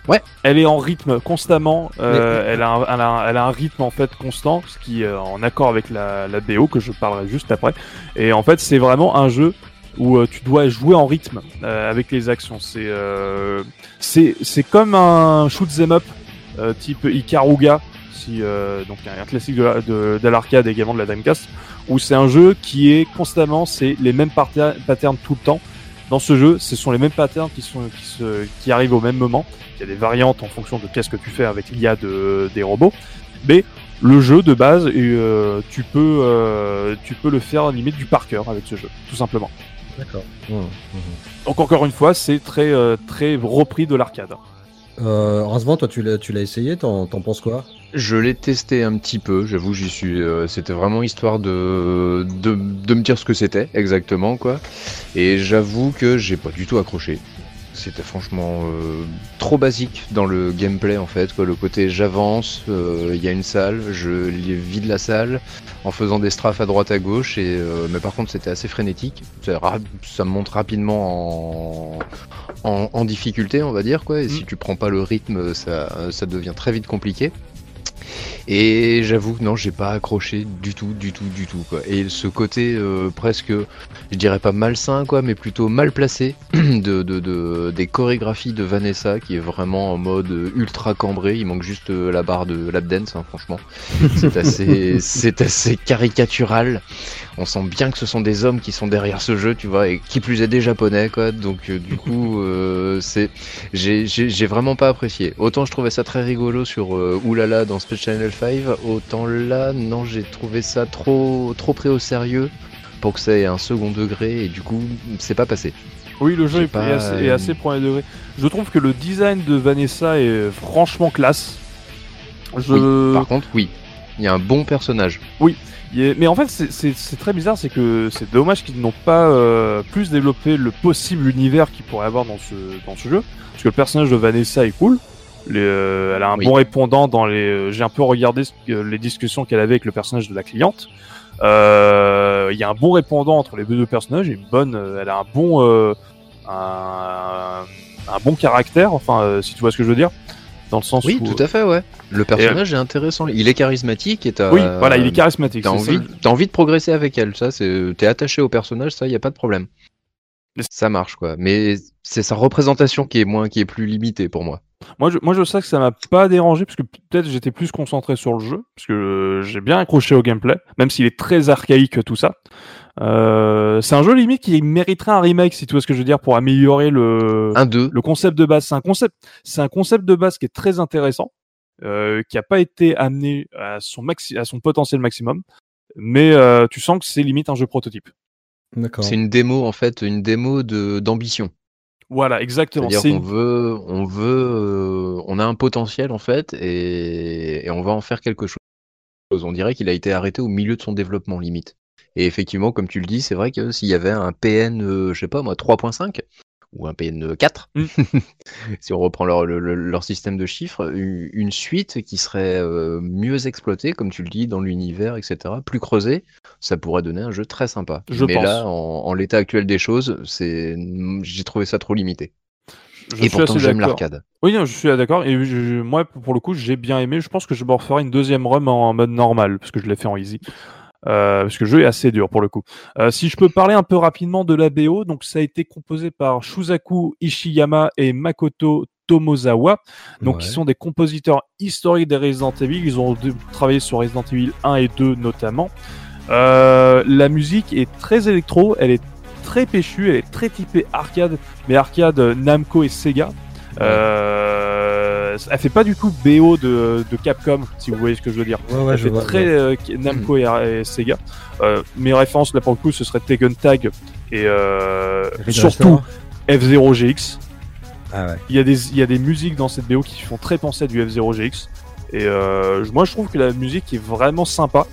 Elle est en rythme constamment. euh, Mais- elle, a un, elle, a un, elle a un rythme en fait constant, ce qui est en accord avec la, la BO que je parlerai juste après. Et en fait, c'est vraiment un jeu où euh, tu dois jouer en rythme euh, avec les actions. C'est euh, c'est c'est comme un shoot 'em up type Ikaruga, si donc un, classique de de, de l'arcade également de la Dreamcast, où c'est un jeu qui est constamment c'est les mêmes patterns tout le temps. Dans ce jeu, ce sont les mêmes patterns qui sont qui se qui arrivent au même moment. Il y a des variantes en fonction de qu'est-ce que tu fais avec l'IA de, des robots. Mais le jeu de base, euh, tu, peux, euh, tu peux le faire limite du par cœur avec ce jeu, tout simplement. D'accord. Donc encore une fois, c'est très, euh, très repris de l'arcade. Euh, Rasvan, toi, tu l'as, tu l'as essayé. T'en, t'en penses quoi? Je l'ai testé un petit peu, j'avoue, j'y suis. euh, c'était vraiment histoire de, de, de me dire ce que c'était exactement, quoi. Et j'avoue que j'ai pas du tout accroché. C'était franchement euh, trop basique dans le gameplay en fait. Quoi. Le côté j'avance, euh, il y a une salle, je vide la salle en faisant des strafes à droite à gauche. Et, euh, mais par contre c'était assez frénétique. Ça, monte rapidement en, en, en difficulté on va dire. Quoi. Et si tu prends pas le rythme ça, ça devient très vite compliqué. Et j'avoue que non, j'ai pas accroché du tout, du tout, du tout quoi. Et ce côté euh, presque, je dirais pas malsain quoi, mais plutôt mal placé de, de, de- des chorégraphies de Vanessa qui est vraiment en mode ultra cambré. Il manque juste euh, la barre de lap dance, hein, franchement. C'est assez, c'est assez caricatural. On sent bien que ce sont des hommes qui sont derrière ce jeu, tu vois, et qui plus est des japonais quoi. Donc euh, du coup, euh, c'est j'ai j'ai- j'ai vraiment pas apprécié. Autant je trouvais ça très rigolo sur euh, Oulala dans Space Channel 5, autant là, non, j'ai trouvé ça trop, trop pris au sérieux pour que ça ait un second degré et du coup, c'est pas passé. Oui, le jeu est, pas, est assez, est assez premier degré. Je trouve que le design de Vanessa est franchement classe. Je... Par contre, oui, il y a un bon personnage. Il est- Mais en fait, c'est- très bizarre, c'est que c'est dommage qu'ils n'ont pas euh, plus développé le possible univers qu'il pourrait avoir dans ce, dans ce jeu. Parce que le personnage de Vanessa est cool. Les, euh, elle a un Oui. bon répondant dans les. euh, J'ai un peu regardé les discussions qu'elle avait avec le personnage de la cliente. Euh, Il y a un bon répondant entre les deux personnages. Une bonne. euh, elle a un bon. euh, un, un bon caractère. Enfin, si tu vois ce que je veux dire. Dans le sens Oui, où. tout à fait, ouais. Le personnage est intéressant. Il est charismatique et t'as. Oui, voilà, il est charismatique. T'as envie, ça. t'as envie de progresser avec elle, ça, c'est, t'es attaché au personnage, ça, y a pas de problème. Ça marche, quoi. Mais c'est sa représentation qui est moins, qui est plus limitée pour moi. Moi je, moi, je sais que ça m'a pas dérangé parce que peut-être j'étais plus concentré sur le jeu parce que euh, j'ai bien accroché au gameplay, même s'il est très archaïque tout ça. Euh, c'est un jeu limite qui mériterait un remake si tu vois ce que je veux dire pour améliorer le Un 2, le concept de base. C'est un concept, c'est un concept de base qui est très intéressant, euh, qui a pas été amené à son maxi, à son potentiel maximum, mais euh, tu sens que c'est limite un jeu prototype. D'accord. c'est une démo, en fait, une démo de, d'ambition. Voilà, exactement. C'est-à-dire C'est qu'on une- veut, on veut, euh, on a un potentiel, en fait, et, et on va en faire quelque chose. On dirait qu'il a été arrêté au milieu de son développement limite. Et effectivement, comme tu le dis, c'est vrai que s'il y avait un PN, euh, je sais pas moi, 3.5 ou un PN4, Mm. si on reprend leur, le- le- leur système de chiffres, une suite qui serait euh, mieux exploitée, comme tu le dis, dans l'univers, etc., plus creusée, ça pourrait donner un jeu très sympa. Je Mais pense. là, en, en l'état actuel des choses, c'est, j'ai trouvé ça trop limité. Je Et suis pourtant, j'aime l'arcade. Oui, non, je suis d'accord. Et je- moi, pour le coup, j'ai bien aimé. Je pense que je me referai une deuxième run en mode normal, parce que je l'ai fait en easy. Euh, parce que le jeu est assez dur pour le coup. Euh, si je peux parler un peu rapidement de la BO, donc ça a été composé par Shusaku Ishiyama et Makoto Tomozawa, donc Ouais. qui sont des compositeurs historiques des Resident Evil. Ils ont travaillé sur Resident Evil 1 et 2 notamment. Euh, la musique est très électro, elle est très péchue, elle est très typée arcade, mais arcade Namco et Sega. Euh, elle fait pas du tout BO de, de Capcom, si vous voyez ce que je veux dire. Ouais, ouais, elle fait vois, très euh, Namco et, et Sega. Euh, mes références là pour le coup, ce serait Tekken Tag et euh, surtout Racer. F0 GX. Ah ouais. Il y, a des, il y a des musiques dans cette BO qui font très penser à du F0 GX. Et euh, moi, je trouve que la musique est vraiment sympa.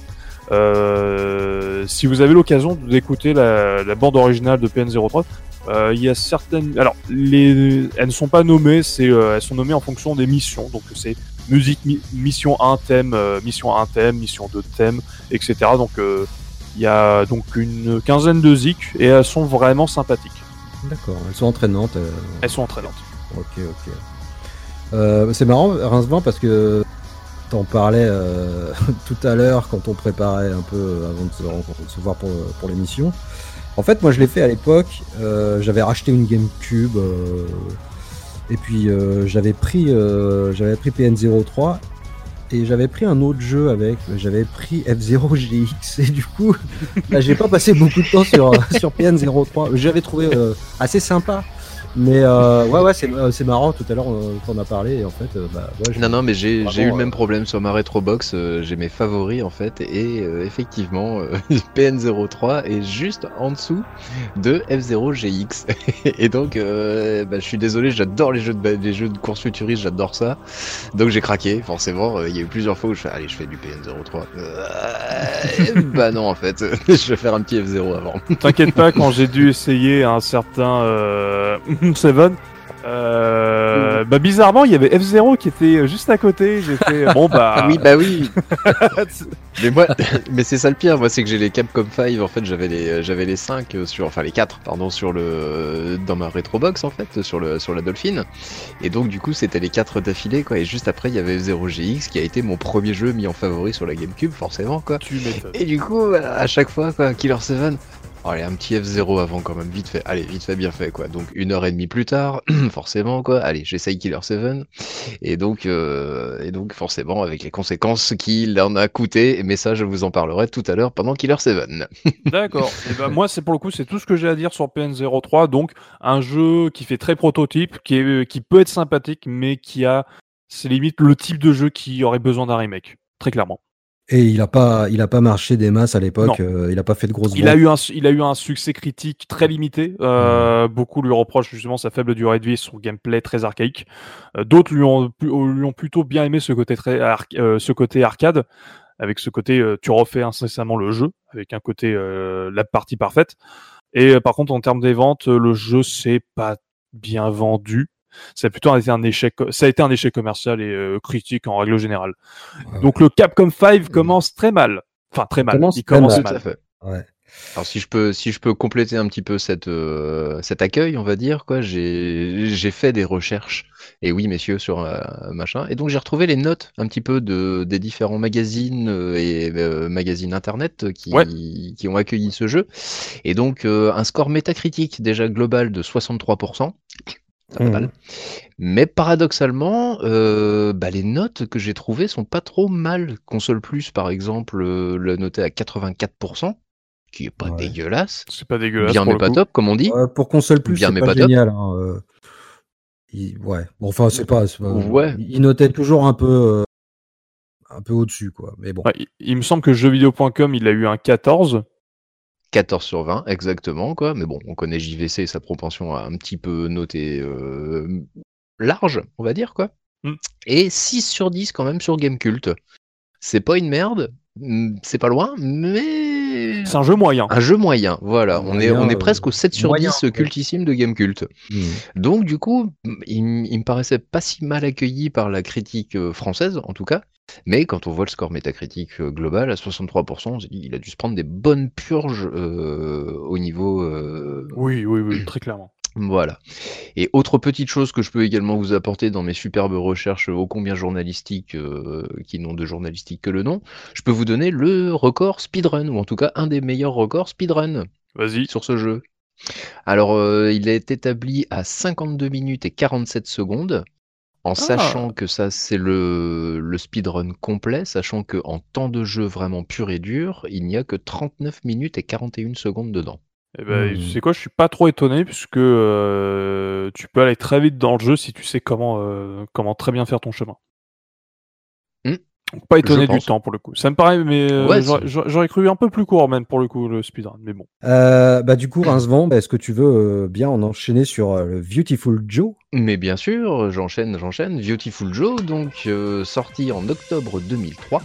Euh, si vous avez l'occasion d'écouter la, la bande originale de PN03, euh, il y a certaines. Alors, les, elles ne sont pas nommées, c'est, euh, elles sont nommées en fonction des missions. Donc, c'est musique, mi- mission 1 thème, euh, mission 1 thème, mission 2 thème, etc. Donc, euh, il y a donc une quinzaine de zik et elles sont vraiment sympathiques. D'accord, elles sont entraînantes. euh, Elles sont entraînantes. Ok, ok. Euh, c'est marrant, Rincevent, parce que t'en parlais euh, tout à l'heure quand on préparait un peu euh, avant de se, rencontrer- de se voir pour, pour l'émission. En fait, moi, je l'ai fait à l'époque. euh, j'avais racheté une GameCube. euh, et puis, euh, j'avais pris, j'avais pris PN03. Et j'avais pris un autre jeu avec. J'avais pris F0 GX. Et du coup, là, j'ai pas passé beaucoup de temps sur, sur PN03. J'avais trouvé assez sympa. Mais euh, ouais, ouais, c'est euh, c'est marrant. Tout à l'heure, on on en a parlé. Et en fait, euh, bah, ouais, Non, non, mais j'ai Vraiment, j'ai eu le euh, même problème sur ma Retrobox. euh, j'ai mes favoris en fait, et euh, effectivement, euh, PN03 est juste en dessous de F0GX. et donc, euh, bah, je suis désolé, j'adore les jeux de les jeux de course futuriste, j'adore ça. Donc j'ai craqué, forcément. euh, Il y a eu plusieurs fois où je fais, allez, je fais du PN03. Euh, bah non, en fait, je vais faire un petit F0 avant. T'inquiète pas, quand j'ai dû essayer un certain euh, Seven, euh, bah bizarrement il y avait F0 qui était juste à côté. J'ai fait bon bah Oui, bah oui. mais moi, mais c'est ça le pire, moi, c'est que j'ai les Capcom 5, en fait, j'avais les, j'avais les 5 sur, enfin les 4, pardon, sur le, dans ma Retrobox, en fait, sur le, sur la Dolphin. Et donc, du coup, c'était les 4 d'affilée, quoi. Et juste après, il y avait 0GX, qui a été mon premier jeu mis en favori sur la GameCube, forcément, quoi. tu. Et du coup, à chaque fois, quoi, Killer 7, oh, allez, un petit F0 avant quand même, vite fait, allez, vite fait, bien fait, quoi. Donc, une heure et demie plus tard, forcément, quoi, allez, j'essaye Killer 7. Et donc, euh, et donc, forcément, avec les conséquences qu'il en a coûté, mais ça, je vous en parlerai tout à l'heure pendant Killer 7. D'accord. Et ben moi c'est pour le coup c'est tout ce que j'ai à dire sur PN03. Donc un jeu qui fait très prototype, qui est qui peut être sympathique, mais qui a c'est limite le type de jeu qui aurait besoin d'un remake. Très clairement. Et il a pas, il a pas marché des masses à l'époque. Euh, il a pas fait de grosses Il a, ventes. eu un, su- il a eu un succès critique très limité. Euh, Beaucoup lui reprochent justement sa faible durée de vie et son gameplay très archaïque. Euh, D'autres lui ont, pu- lui ont plutôt bien aimé ce côté, très arc- ce côté arcade, avec ce côté tu refais incessamment le jeu, avec un côté la partie parfaite. Et par contre, en termes des ventes, le jeu s'est pas bien vendu. Ça a plutôt été un échec, ça a été un échec commercial et euh, critique en règle générale. Ouais. Donc le Capcom 5 commence très mal. Enfin, très mal. commence il commence mal. Tout à fait. Ouais. Alors si je peux, si je peux compléter un petit peu cette, euh, cet accueil, on va dire quoi, j'ai, j'ai fait des recherches. Et oui, messieurs, sur euh, machin. Et donc j'ai retrouvé les notes un petit peu de des différents magazines euh, et euh, magazines internet qui, Ouais. qui ont accueilli ce jeu. Et donc euh, un score métacritique déjà global de 63%. Pas mal. Mais paradoxalement, euh, bah, les notes que j'ai trouvées sont pas trop mal. Console Plus, par exemple, euh, l'a noté à 84%, qui est pas Ouais. dégueulasse. C'est pas dégueulasse. Bien pour mais le pas coup. top, comme on dit. Ouais, pour console plus, Bien, c'est mais pas, pas top. génial. hein, euh, il- Ouais. Bon, enfin, c'est pas. pas- Ouais. Il notait toujours un peu, euh, un peu au-dessus, quoi. Mais bon. Ouais, il, il me semble que jeuxvideo.com il a eu un 14. 14 sur 20, exactement, quoi. Mais bon, on connaît JVC et sa propension à un petit peu noter euh, large, on va dire, quoi. Mm. Et 6 sur 10 quand même sur Gamecult. C'est pas une merde, Mm, C'est pas loin, mais C'est un jeu moyen. un jeu moyen. Voilà, on est, on est euh, presque au 7 sur moyen, 10 ouais. cultissime de Game Cult. Hmm. Donc du coup, il, il me paraissait pas si mal accueilli par la critique euh, française, en tout cas. Mais quand on voit le score métacritique euh, global à 63%, on se dit, il a dû se prendre des bonnes purges euh, au niveau euh, Oui, oui, oui, très clairement. Voilà. Et autre petite chose que je peux également vous apporter dans mes superbes recherches ô combien journalistiques, euh, qui n'ont de journalistique que le nom, je peux vous donner le record speedrun, ou en tout cas un des meilleurs records speedrun Vas-y. sur ce jeu. Alors, euh, il est établi à 52 minutes et 47 secondes, en sachant que ça, c'est le, le speedrun complet, sachant que en temps de jeu vraiment pur et dur, il n'y a que 39 minutes et 41 secondes dedans. Eh ben, Hmm. tu sais quoi, je suis pas trop étonné puisque euh, tu peux aller très vite dans le jeu si tu sais comment, euh, comment très bien faire ton chemin. Pas étonné du temps pour le coup. Ça me paraît, mais euh, Ouais, j'aurais- cru un peu plus court même pour le coup le speedrun. Mais bon. Euh, bah, du coup, Rincevent, bah, est-ce que tu veux euh, bien en enchaîner sur le Beautiful Joe? Mais bien sûr, j'enchaîne, j'enchaîne. Beautiful Joe, donc euh, sorti en octobre 2003,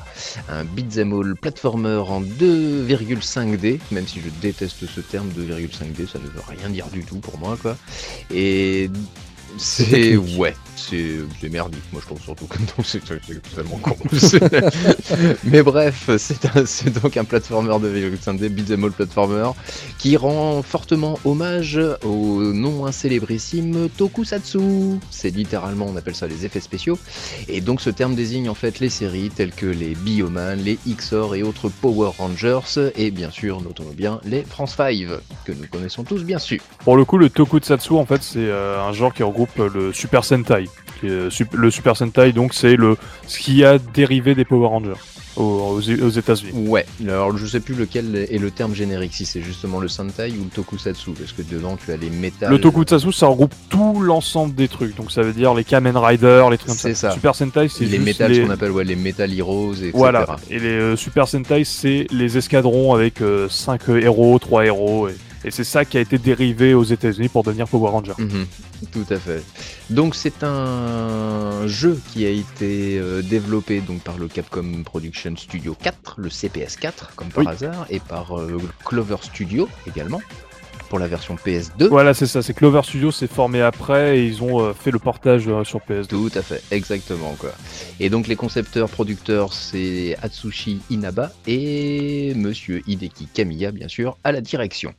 un beat'em all platformer en 2,5D, même si je déteste ce terme 2,5D, ça ne veut rien dire du tout pour moi, quoi. Et c'est ouais, c'est c'est merdique, moi je trouve surtout non, c'est c'est totalement con. C'est- Mais bref, c'est un- c'est donc un platformer 2,5D, beat'em all platformer, qui rend fortement hommage au non moins célébrissime Tokusatsu. C'est littéralement, on appelle ça les effets spéciaux. Et donc ce terme désigne en fait les séries telles que les Bioman, les XOR et autres Power Rangers, et bien sûr, notons bien, les France 5, que nous connaissons tous bien sûr. Pour le coup, le Tokusatsu, en fait, c'est euh, un genre qui regroupe le Super Sentai. Qui est, euh, sup- le Super Sentai, donc, c'est le ce qui a dérivé des Power Rangers aux, aux, États-Unis. Ouais, alors je sais plus lequel est le terme générique, si c'est justement le Sentai ou le Tokusatsu, parce que dedans tu as les métal. Le Tokusatsu, ça regroupe tout l'ensemble des trucs. Donc, ça veut dire les Kamen Rider, les trucs comme C'est ça. ça. Super Sentai, c'est les métal, les... ce qu'on appelle ouais, les Metal Heroes, etc. Voilà. Et les euh, Super Sentai, c'est les escadrons avec 5 héros, 3 héros. Et, et c'est ça qui a été dérivé aux États-Unis pour devenir Power Ranger. Mhm, tout à fait. Donc c'est un jeu qui a été euh, développé donc par le Capcom Production Studio 4, le CPS 4 comme par Oui. hasard, et par euh, Clover Studio également pour la version PS2. Voilà, c'est ça. C'est Clover Studio s'est formé après et ils ont euh, fait le portage euh, sur PS2. Tout à fait, exactement quoi. Et donc les concepteurs, producteurs, c'est Atsushi Inaba et Monsieur Hideki Kamiya bien sûr à la direction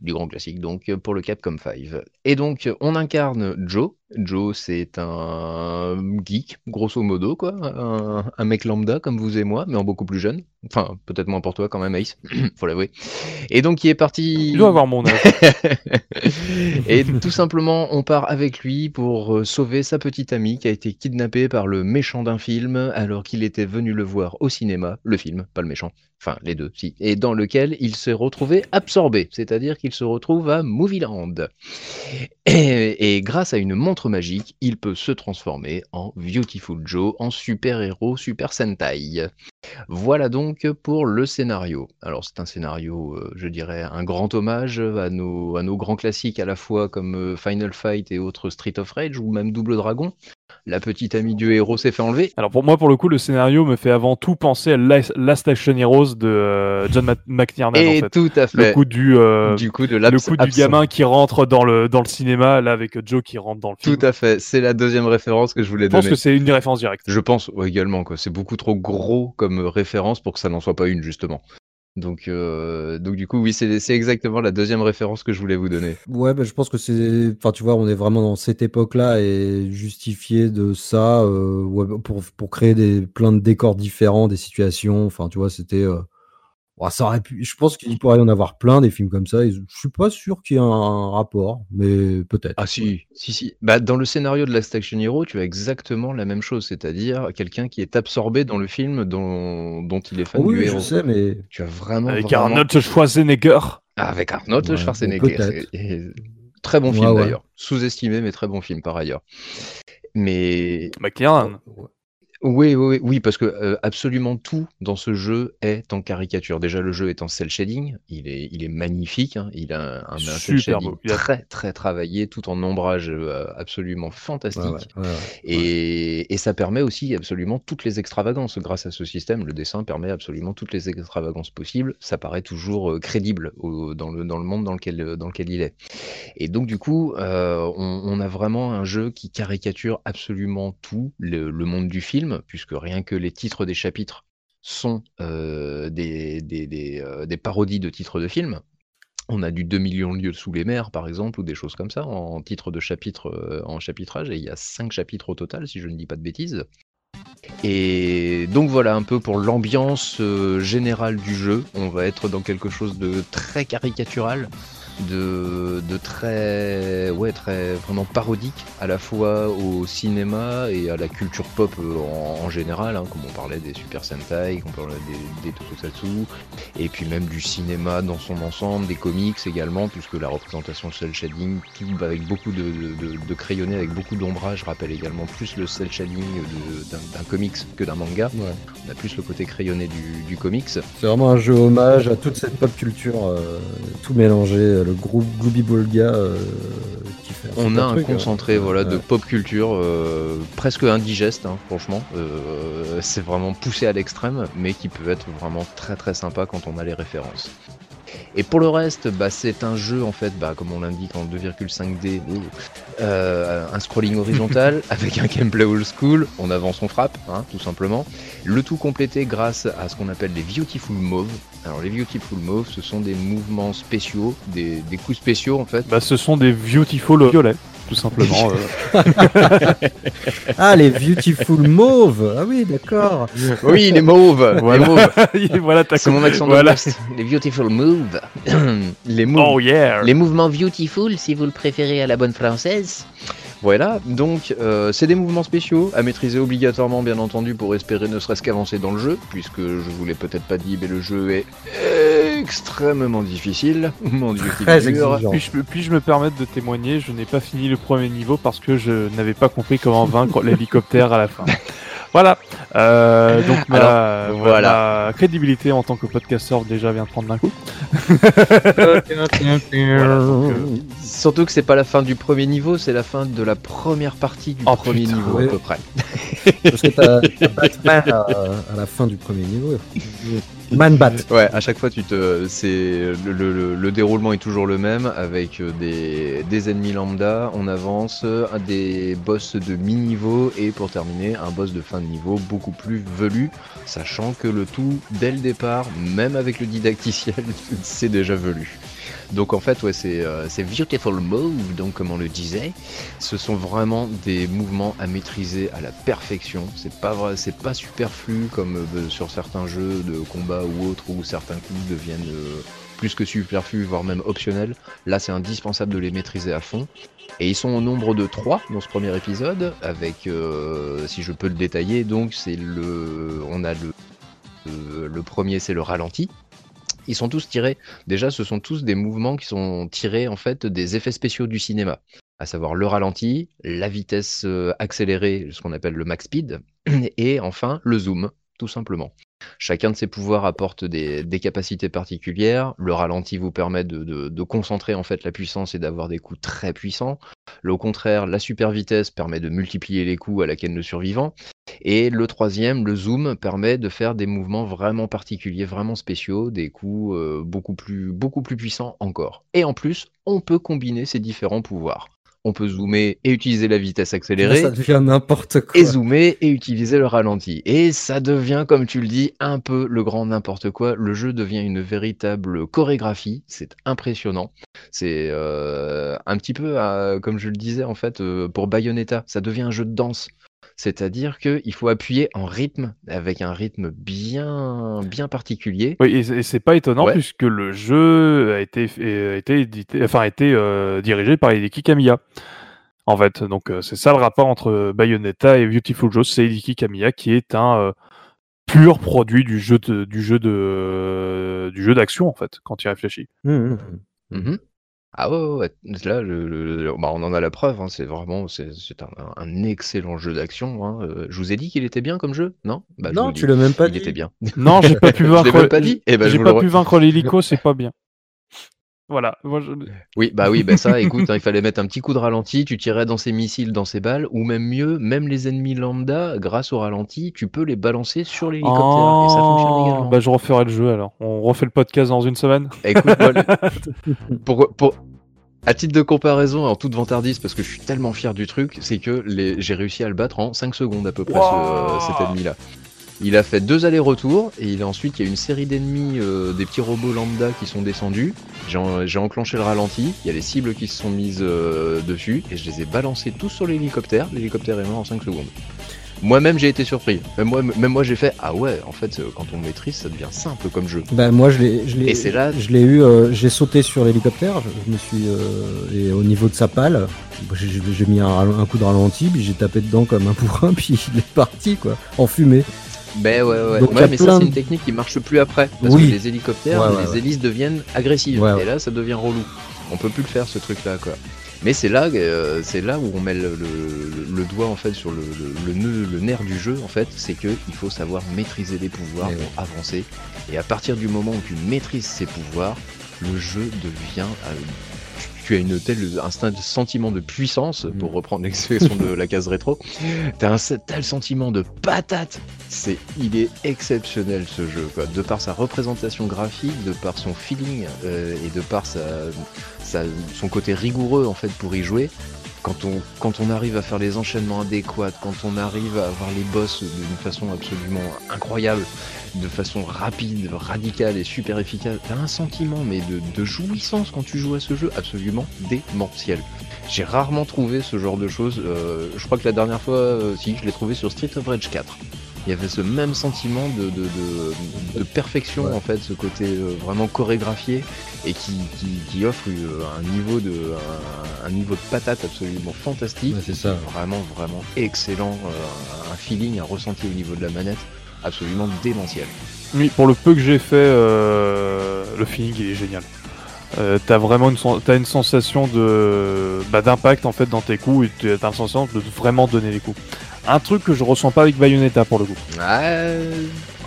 du grand classique donc pour le Capcom 5. Et donc on incarne Joe. Joe c'est un geek grosso modo quoi, un, un mec lambda comme vous et moi mais en beaucoup plus jeune. Enfin peut-être moins pour toi quand même Ace, faut l'avouer. Et donc il est parti. Il doit avoir mon âge. et tout simplement, on part avec lui pour euh, sauver sa petite amie qui a été kidnappée par le méchant d'un film alors qu'il était venu le voir au cinéma, le film, pas le méchant, enfin les deux, si, et dans lequel il s'est retrouvé absorbé, c'est-à-dire qu'il se retrouve à Movieland. Et, et grâce à une magique, il peut se transformer en Beautiful Joe, en super-héros Super Sentai. Voilà donc pour le scénario. Alors c'est un scénario, euh, je dirais, un grand hommage à nos, à nos grands classiques à la fois comme euh, Final Fight et autres Street of Rage ou même Double Dragon. La petite amie du héros s'est fait enlever. Alors pour moi, pour le coup, le scénario me fait avant tout penser à Last Action Heroes de euh, John McTiernan, et en fait. tout à Le fait. coup du, euh, du coup de le l'abs coup du gamin qui rentre dans le, dans le cinéma, là, avec Joe qui rentre dans le film. Tout à fait. C'est la deuxième référence que je voulais Je pense donner. que c'est une des références directes. Je pense ouais, également. C'est beaucoup trop gros comme référence pour que ça n'en soit pas une justement. Donc, euh, donc du coup, oui, c'est exactement la deuxième référence que je voulais vous donner. Ouais, bah, je pense que c'est. Enfin, tu vois, on est vraiment dans cette époque-là et justifier de ça euh, pour, pour créer des, plein de décors différents, des situations. Enfin, tu vois, c'était. euh, ouais, ça aurait pu. Je pense qu'il pourrait y en avoir plein des films comme ça. et je suis pas sûr qu'il y ait un, rapport, mais peut-être. Ah si, si, si. Bah, dans le scénario de Last Action Hero, tu as exactement la même chose, c'est-à-dire quelqu'un qui est absorbé dans le film dont, dont il est fan oui, du je héros. sais, mais. Tu as vraiment, Avec vraiment... Arnold Schwarzenegger. Ah, avec Arnold Ouais, Schwarzenegger. Et- Très bon Ouais, film ouais. d'ailleurs. Sous-estimé, mais très bon film par ailleurs. Mais McTiernan. Oui, oui, oui, oui, parce que euh, absolument tout dans ce jeu est en caricature. Déjà, le jeu est en cel shading, il est, il est magnifique, hein. il a un, un cel shading très, très travaillé, tout en ombrage euh, absolument fantastique. Et, et ça permet aussi absolument toutes les extravagances. Grâce à ce système, le dessin permet absolument toutes les extravagances possibles. Ça paraît toujours euh, crédible au- dans, le, dans le monde dans lequel, dans lequel il est. Et donc, du coup, euh, on, on a vraiment un jeu qui caricature absolument tout, le, le monde du film, puisque rien que les titres des chapitres sont euh, euh, des parodies de titres de films. On a du 2 millions de lieux sous les mers, par exemple, ou des choses comme ça, en titre de chapitre, euh, en chapitrage, et il y a 5 chapitres au total, si je ne dis pas de bêtises. Et donc voilà un peu pour l'ambiance générale du jeu. On va être dans quelque chose de très caricatural, de, de très, ouais, très vraiment parodique à la fois au cinéma et à la culture pop euh, en, en général, hein, comme on parlait des Super Sentai, on parlait des, des Tokusatsu, et puis même du cinéma dans son ensemble, des comics également, puisque la représentation cel shading, avec beaucoup de, de, de crayonnés, avec beaucoup d'ombrage, rappelle également plus le cel shading de- d'un d'un comics que d'un manga. Ouais. On a plus le côté crayonné du, du comics. C'est vraiment un jeu hommage à toute cette pop culture, euh, tout mélangé, euh, le groupe Glooby Bolga euh, qui fait On a un truc, concentré hein. voilà, de pop culture euh, presque indigeste, hein, franchement. Euh, c'est vraiment poussé à l'extrême, mais qui peut être vraiment très très sympa quand on a les références. Et pour le reste, bah, c'est un jeu en fait, bah, comme on l'indique en 2,5D, euh, un scrolling horizontal avec un gameplay old school, on avance, on frappe, hein, tout simplement. Le tout complété grâce à ce qu'on appelle les Beautiful Moves. Alors les Beautiful Moves, ce sont des mouvements spéciaux, des, des coups spéciaux en fait. Bah, ce sont des beautiful violets, tout simplement. euh. Ah, les Beautiful Mauve Ah oui, d'accord. Oui, les mauves, Voilà. mauves. voilà, C'est mon accent de Voilà. l'Ouest. Les beautiful moves. les moves. Oh yeah Les mouvements beautiful, si vous le préférez à la bonne française. Voilà, donc euh, c'est des mouvements spéciaux à maîtriser obligatoirement, bien entendu, pour espérer ne serait-ce qu'avancer dans le jeu, puisque je vous l'ai peut-être pas dit, mais le jeu est extrêmement difficile. Mon dieu, Très puis-je me permettre de témoigner Je n'ai pas fini le premier niveau parce que je n'avais pas compris comment vaincre l'hélicoptère à la fin. Voilà. Euh, donc ma, Alors, voilà. ma crédibilité en tant que podcasteur déjà vient de prendre d'un coup. Surtout que c'est pas la fin du premier niveau, c'est la fin de la première partie du Oh, premier putain, niveau ouais. à peu près. Parce que t'as t'as Batman à, à la fin du premier niveau. Ouais, à chaque fois, tu te, c'est le, le- le- le déroulement est toujours le même avec euh, des, des ennemis lambda. On avance, euh, des boss de mi-niveau et pour terminer, un boss de fin de niveau beaucoup plus velu, sachant que le tout dès le départ, même avec le didacticiel, c'est déjà velu. Donc en fait, ouais, c'est euh, beautiful move, donc comme on le disait, ce sont vraiment des mouvements à maîtriser à la perfection. C'est pas vrai, c'est pas superflu comme euh, sur certains jeux de combat ou autres où certains coups deviennent euh, plus que superflus, voire même optionnels. Là, c'est indispensable de les maîtriser à fond. Et ils sont au nombre de 3 dans ce premier épisode, avec, euh, si je peux le détailler, donc c'est le, on a le, le, le premier, c'est le ralenti. Ils sont tous tirés. Déjà, ce sont tous des mouvements qui sont tirés en fait des effets spéciaux du cinéma, à savoir le ralenti, la vitesse euh, accélérée, ce qu'on appelle le max speed, et enfin le zoom, tout simplement. Chacun de ces pouvoirs apporte des, capacités particulières. Le ralenti vous permet de, concentrer en fait la puissance et d'avoir des coups très puissants. Le- contraire, la super vitesse permet de multiplier les coups à la canne de survivant. Et le troisième, le zoom, permet de faire des mouvements vraiment particuliers, vraiment spéciaux, des coups euh, beaucoup plus puissants encore. Et en plus, on peut combiner ces différents pouvoirs. On peut zoomer et utiliser la vitesse accélérée Ça devient n'importe quoi. et zoomer et utiliser le ralenti. Et ça devient, comme tu le dis, un peu le grand n'importe quoi. Le jeu devient une véritable chorégraphie. C'est impressionnant. C'est euh, un petit peu, euh, comme je le disais en fait, euh, pour Bayonetta, ça devient un jeu de danse. C'est-à-dire qu'il faut appuyer en rythme, avec un rythme bien, bien particulier. Oui, et c'est- pas étonnant Ouais. puisque le jeu a été, a été édité, enfin a été euh, dirigé par Hideki Kamiya. En fait, donc euh, c'est ça le rapport entre Bayonetta et Beautiful Joe, c'est Hideki Kamiya qui est un euh, pur produit du jeu de, du jeu de du jeu d'action en fait quand il réfléchit. Mmh, mmh. Ah ouais, ouais, ouais. Là, le, le- bah, on en a la preuve. hein, C'est vraiment, c'est c'est un, un excellent jeu d'action. hein. Euh, Je vous ai dit qu'il était bien comme jeu, non? Bah, je vous non, le tu dis. l'as même pas Il dit. était bien. Non, j'ai pas pu Je vaincre. l'ai même pas dit. Eh ben, je j'ai vous pas pu re- vaincre l'hélico, c'est pas bien. Voilà. Moi, je... Oui, bah oui, bah ça, écoute, hein, il fallait mettre un petit coup de ralenti, tu tirais dans ses missiles, dans ses balles, ou même mieux, même les ennemis lambda, grâce au ralenti, tu peux les balancer sur l'hélicoptère, et ça fonctionne Oh, également. Bah, je referai le jeu alors. On refait le podcast dans une semaine. Écoute, moi, le- pour, pour, à titre de comparaison, en toute vantardise, parce que je suis tellement fier du truc, c'est que les, j'ai réussi à le battre en 5 secondes à peu près, ce- Wow. cet ennemi-là. Il a fait deux allers-retours, et il a ensuite, il y a une série d'ennemis, euh, des petits robots lambda qui sont descendus. J'ai, en- j'ai enclenché le ralenti, il y a les cibles qui se sont mises euh, dessus, et je les ai balancés tous sur l'hélicoptère. L'hélicoptère est mort en 5 secondes. Moi-même, j'ai été surpris. Même moi, même moi, j'ai fait Ah ouais, en fait, euh, quand on maîtrise, ça devient simple comme jeu. Bah, moi, je l'ai, je l'ai, Et c'est là- je l'ai eu, euh, j'ai sauté sur l'hélicoptère, je, je me suis, euh, et au niveau de sa pale, j'ai, mis un, un coup de ralenti, puis j'ai tapé dedans comme un bourrin, puis il est parti, quoi, en fumée. Ben ouais, ouais. Donc, ouais mais plein ça, c'est une technique qui marche plus après. Parce Oui. que les hélicoptères, Ouais, ouais, les hélices deviennent agressives. Et là, ça devient relou. On peut plus le faire, ce truc-là, quoi. Mais c'est là, euh, c'est là où on met le, le- le doigt en fait sur le, le- nœud, le nerf du jeu en fait, c'est que il faut savoir maîtriser les pouvoirs Et pour ouais. avancer. Et à partir du moment où tu maîtrises ces pouvoirs, le jeu devient euh, tu- tu as une telle un sentiment de puissance, pour Mm. reprendre l'expression de la case rétro, t'as un tel sentiment de patate. C'est, il est exceptionnel ce jeu, quoi. De par sa représentation graphique, de par son feeling euh, et de par sa, sa- son côté rigoureux en fait pour y jouer. Quand on, quand on arrive à faire les enchaînements adéquats, quand on arrive à avoir les boss d'une façon absolument incroyable, de façon rapide, radicale et super efficace, t'as un sentiment mais de, de jouissance quand tu joues à ce jeu absolument démentiel. J'ai rarement trouvé ce genre de choses. euh, je crois que la dernière fois, euh, si, je l'ai trouvé sur Street of Rage 4. Il y avait ce même sentiment de, de, de, de perfection, Ouais. en fait, ce côté euh, vraiment chorégraphié et qui, qui, qui offre un niveau de, un, un niveau de patate absolument fantastique. Ouais, c'est ça. Vraiment, vraiment excellent. euh, un feeling, un ressenti au niveau de la manette absolument démentiel. Oui, pour le peu que j'ai fait, euh, le feeling il est génial. Euh, t'as vraiment une, une sensation de bah, d'impact en fait dans tes coups et t'as une sensation de vraiment donner les coups. Un truc que je ressens pas avec Bayonetta pour le coup. Ouais,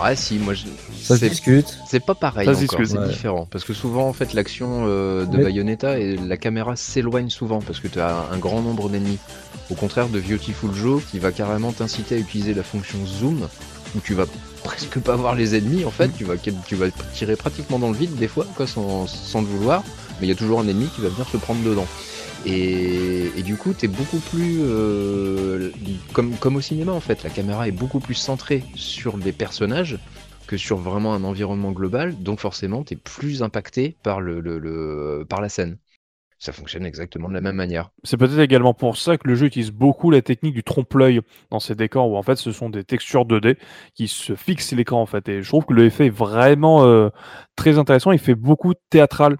ouais si, moi je. Ça se discute. C'est pas pareil Ça se encore, discute. c'est Ouais. différent. Parce que souvent, en fait, l'action euh, de Bayonetta et la caméra s'éloigne souvent parce que tu as un grand nombre d'ennemis. Au contraire de Beautiful Joe qui va carrément t'inciter à utiliser la fonction zoom où tu vas presque pas voir les ennemis en fait, tu vas, tu vas tirer pratiquement dans le vide des fois, quoi, sans, sans le vouloir, mais il y a toujours un ennemi qui va venir se prendre dedans. Et, et du coup, t'es beaucoup plus euh, comme, comme au cinéma en fait. La caméra est beaucoup plus centrée sur les personnages que sur vraiment un environnement global. Donc forcément, t'es plus impacté par le, le- le- par la scène. Ça fonctionne exactement de la même manière. C'est peut-être également pour ça que le jeu utilise beaucoup la technique du trompe-l'œil dans ses décors où en fait ce sont des textures 2D qui se fixent l'écran en fait. Et je trouve que l'effet est vraiment euh, très intéressant. Il fait beaucoup théâtral.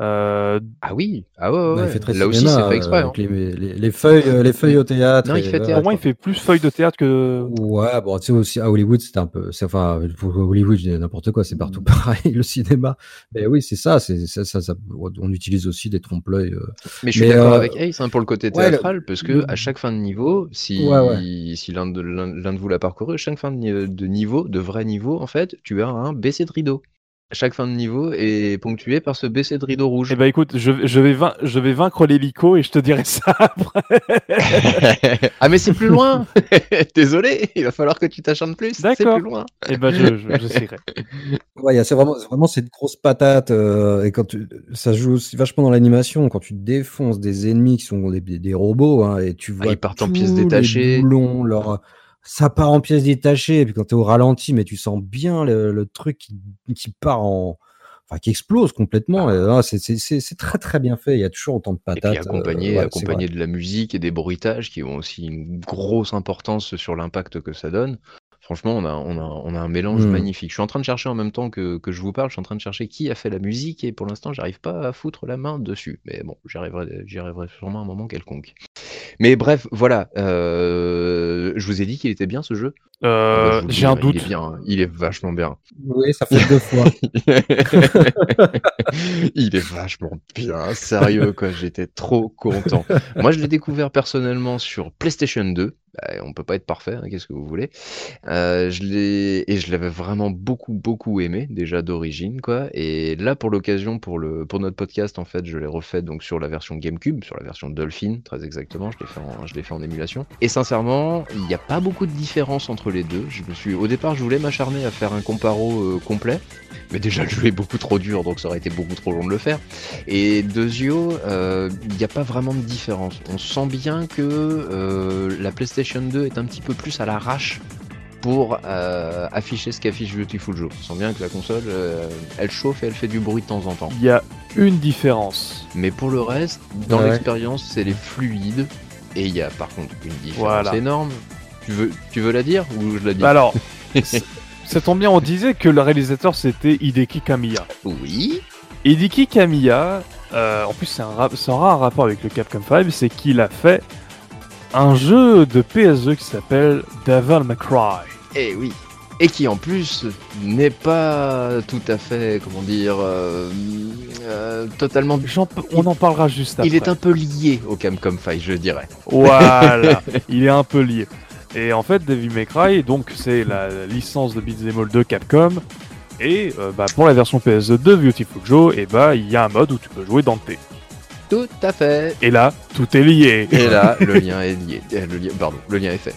Euh, Ah oui, ah ouais, ouais, il ouais. fait très là aussi c'est fait exprès. euh, hein. les, les- les feuilles, euh, les feuilles au théâtre. Non, il fait théâtre. pour moi, il fait plus feuille de théâtre que. Ouais, bon, tu sais aussi à Hollywood, c'était un peu, enfin pour Hollywood, je dis n'importe quoi, c'est partout pareil, le cinéma. Mais oui, c'est ça, c'est ça, ça, ça- on utilise aussi des trompe-l'œil. euh. Mais je suis d'accord euh, avec Ace hein, pour le côté ouais, le- théâtral, parce que à chaque fin de niveau, si, Ouais, ouais. si l'un de, de vous l'a parcouru, à chaque fin de, ni- de niveau, de vrai niveau, en fait, tu as un baissé de rideau. Chaque fin de niveau est ponctuée par ce baissé de rideau rouge. Eh ben écoute, je, je vais, vain- je vais vaincre l'hélico et je te dirai ça après. ah mais c'est plus loin Désolé, il va falloir que tu t'acharnes plus. C'est D'accord. plus loin. Eh ben je, je. Ouais, c'est vraiment, c'est vraiment cette grosse patate. euh, et quand tu, ça joue aussi vachement dans l'animation, quand tu défonces des ennemis qui sont des, des- des robots, hein, et tu vois Ah, ils partent en tous pièces les détachées. boulons, leur, ça part en pièces détachées. Et puis quand tu es au ralenti, mais tu sens bien le, le truc qui, qui part en, enfin, qui explose complètement. Et, ah, c'est, très très bien fait. Il y a toujours autant de Et patates. puis accompagné, euh, ouais, accompagné de la musique et des bruitages qui ont aussi une grosse importance sur l'impact que ça donne. Franchement, on a, on a, on a un mélange Mm. magnifique. Je suis en train de chercher en même temps que, que je vous parle, je suis en train de chercher qui a fait la musique et pour l'instant, j'arrive pas à foutre la main dessus. Mais bon, j'y arriverai, j'y arriverai sûrement à un moment quelconque. Mais bref, voilà. euh, je vous ai dit qu'il était bien ce jeu. Ah bah, Euh, je vous le J'ai un doute. Il est bien, hein. il est vachement bien. Oui, ça fait deux fois. il est vachement bien, sérieux quoi. J'étais trop content. Moi, je l'ai découvert personnellement sur PlayStation 2. Bah, on peut pas être parfait, hein, qu'est-ce que vous voulez. Euh, je l'ai et je l'avais vraiment beaucoup beaucoup aimé déjà d'origine quoi. Et là pour l'occasion pour le pour notre podcast en fait, je l'ai refait donc sur la version GameCube, sur la version Dolphin très exactement. Je l'ai fait en je l'ai fait en émulation. Et sincèrement, il n'y a pas beaucoup de différence entre les deux. Je me suis au départ, je voulais m'acharner à faire un comparo euh, complet. Mais déjà, le jeu est beaucoup trop dur, donc ça aurait été beaucoup trop long de le faire. Et Dezio, euh, il n'y a pas vraiment de différence. On sent bien que euh, la PlayStation 2 est un petit peu plus à l'arrache pour euh, afficher ce qu'affiche Beautiful Joe. On sent bien que la console, euh, elle chauffe et elle fait du bruit de temps en temps. Il y a une différence. Mais pour le reste, dans Ouais. l'expérience, c'est les fluides. Et il y a par contre une différence Voilà. énorme. Tu veux, tu veux la dire ou je la dis? Bah alors, ça tombe bien, on disait que le réalisateur c'était Hideki Kamiya. Oui. Hideki Kamiya, euh, en plus c'est un, un rapport avec le Capcom 5, c'est qu'il a fait un jeu de PS2 qui s'appelle Devil May Cry. Et oui. Et qui en plus n'est pas tout à fait, comment dire, euh, euh, totalement. On en parlera juste après. Il est un peu lié au Capcom 5, je dirais. Voilà, il est un peu lié. Et en fait, Devil May Cry, donc c'est la licence de Beat'em All de Capcom. Et euh, bah, pour la version PS2 de Beautiful Joe, et bah il y a un mode où tu peux jouer Dante. Tout à fait. Et là, tout est lié. Et là, le lien est lié. Euh, Le lien, pardon, le lien est fait.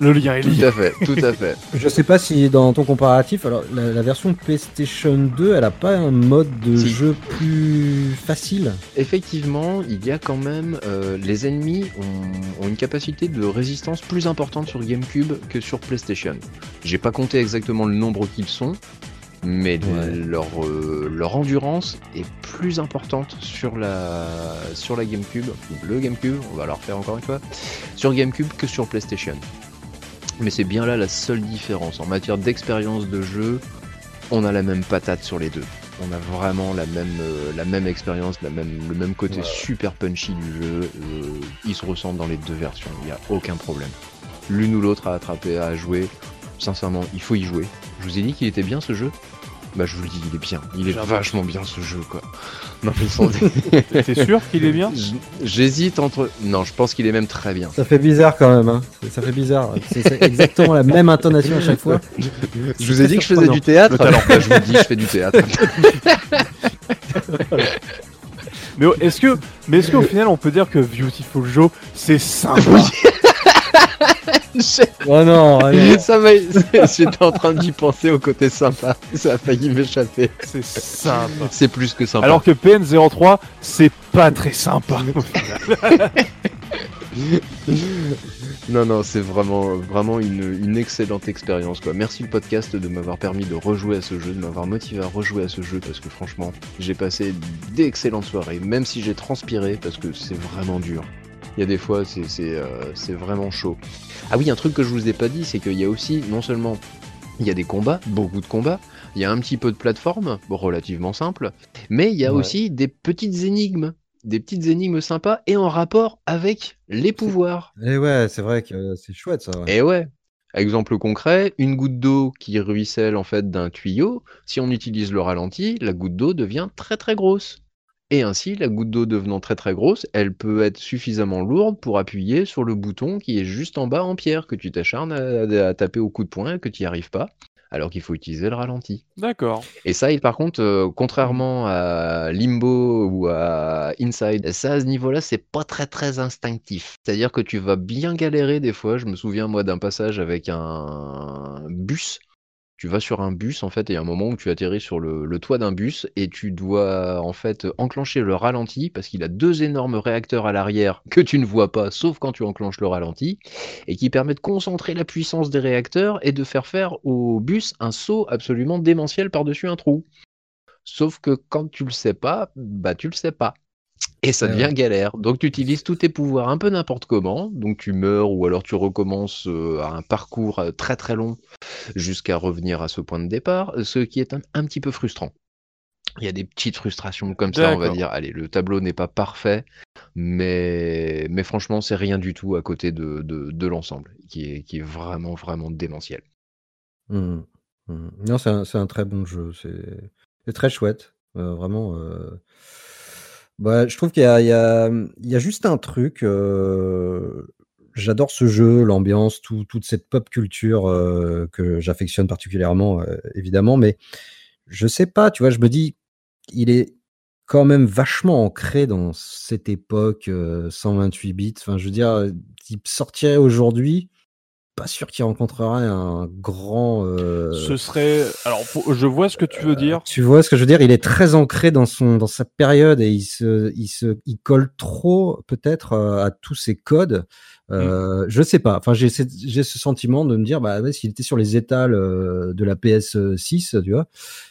Le lien est Tout lié. à fait, tout à fait. Je sais pas si dans ton comparatif, alors la, la version PlayStation 2, elle a pas un mode de Si. jeu plus facile? Effectivement, il y a quand même euh, les ennemis ont, ont une capacité de résistance plus importante sur GameCube que sur PlayStation. J'ai pas compté exactement le nombre qu'ils sont, mais Ouais. leur, euh, leur endurance est plus importante sur la sur la GameCube, le GameCube, on va la refaire encore une fois, sur GameCube que sur PlayStation. Mais c'est bien là la seule différence en matière d'expérience de jeu. On a la même patate sur les deux. On a vraiment la même, euh, la même expérience, la même, le même côté Ouais. super punchy du jeu. euh, ils se ressentent dans les deux versions, il n'y a aucun problème. L'une ou l'autre à attraper, à jouer. Sincèrement, il faut y jouer. Je vous ai dit qu'il était bien ce jeu Bah je vous le dis, il est bien. Il est vachement bien ce jeu quoi. Non mais sans- T'es sûr qu'il est bien J'hésite entre... Non, je pense qu'il est même très bien. Ça fait bizarre quand même, hein. Ça fait bizarre. C'est exactement la même intonation à chaque fois. Je vous ai dit que je faisais du théâtre. Talent. Bah, je vous le dis, je fais du théâtre. Mais est-ce que, mais est-ce qu'au final on peut dire que Beautiful Joe c'est sympa? Oh non, allez. Ça m'a... J'étais en train d'y penser au côté sympa. Ça a failli m'échapper. C'est sympa. C'est plus que sympa. Alors que PN03 c'est pas très sympa. Non, non, c'est vraiment, vraiment une, une excellente expérience. Quoi. Merci le podcast de m'avoir permis de rejouer à ce jeu, de m'avoir motivé à rejouer à ce jeu parce que franchement, j'ai passé d'excellentes soirées, même si j'ai transpiré parce que c'est vraiment dur. Il y a des fois, c'est euh, c'est vraiment chaud. Ah oui, un truc que je vous ai pas dit, c'est qu'il y a aussi, non seulement il y a des combats, beaucoup de combats, il y a un petit peu de plateforme, relativement simple, mais il y a Ouais. aussi des petites énigmes, des petites énigmes sympas et en rapport avec les pouvoirs. Et Eh ouais, c'est vrai que c'est chouette ça. ouais. Et ouais. Exemple concret, une goutte d'eau qui ruisselle en fait d'un tuyau, si on utilise le ralenti, la goutte d'eau devient très très grosse. Et ainsi, la goutte d'eau devenant très très grosse, elle peut être suffisamment lourde pour appuyer sur le bouton qui est juste en bas en pierre, que tu t'acharnes à, à taper au coup de poing et que tu n'y arrives pas, alors qu'il faut utiliser le ralenti. D'accord. Et ça, par contre, euh, contrairement à Limbo ou à Inside, ça à ce niveau-là, c'est pas très très instinctif. C'est-à-dire que tu vas bien galérer des fois. Je me souviens moi d'un passage avec un bus. Tu vas sur un bus en fait, et il y a un moment où tu atterris sur le, toit d'un bus et tu dois en fait enclencher le ralenti parce qu'il a deux énormes réacteurs à l'arrière que tu ne vois pas sauf quand tu enclenches le ralenti et qui permet de concentrer la puissance des réacteurs et de faire faire au bus un saut absolument démentiel par-dessus un trou. Sauf que quand tu le sais pas, bah tu le sais pas. Et ça devient galère. Donc tu utilises tous tes pouvoirs un peu n'importe comment. Donc tu meurs ou alors tu recommences euh, un parcours euh, très très long jusqu'à revenir à ce point de départ, ce qui est un, un petit peu frustrant. Il y a des petites frustrations comme ça, on va dire. Allez, le tableau n'est pas parfait, mais, mais franchement, c'est rien du tout à côté de, de, de l'ensemble, qui est, qui est vraiment, vraiment démentiel. Mmh. Mmh. Non, c'est un, un très bon jeu. C'est c'est très chouette. Euh, vraiment. euh, bah, je trouve qu'il y a, juste un truc. euh, J'adore ce jeu, l'ambiance, tout- toute cette pop culture euh, que j'affectionne particulièrement, euh, évidemment. Mais je sais pas, tu vois, je me dis, il est quand même vachement ancré dans cette époque euh, 128 bits. Enfin, je veux dire, il sortirait aujourd'hui, pas sûr qu'il rencontrerait un grand. euh, Ce serait. Alors, je vois ce que tu veux dire. tu vois ce que je veux dire Il est très ancré dans son dans sa période et il se il se il colle trop peut-être euh, à tous ces codes. Euh, Je sais pas. Enfin, j'ai j'ai ce sentiment de me dire bah ouais, s'il était sur les étals euh, de la PS6, tu vois.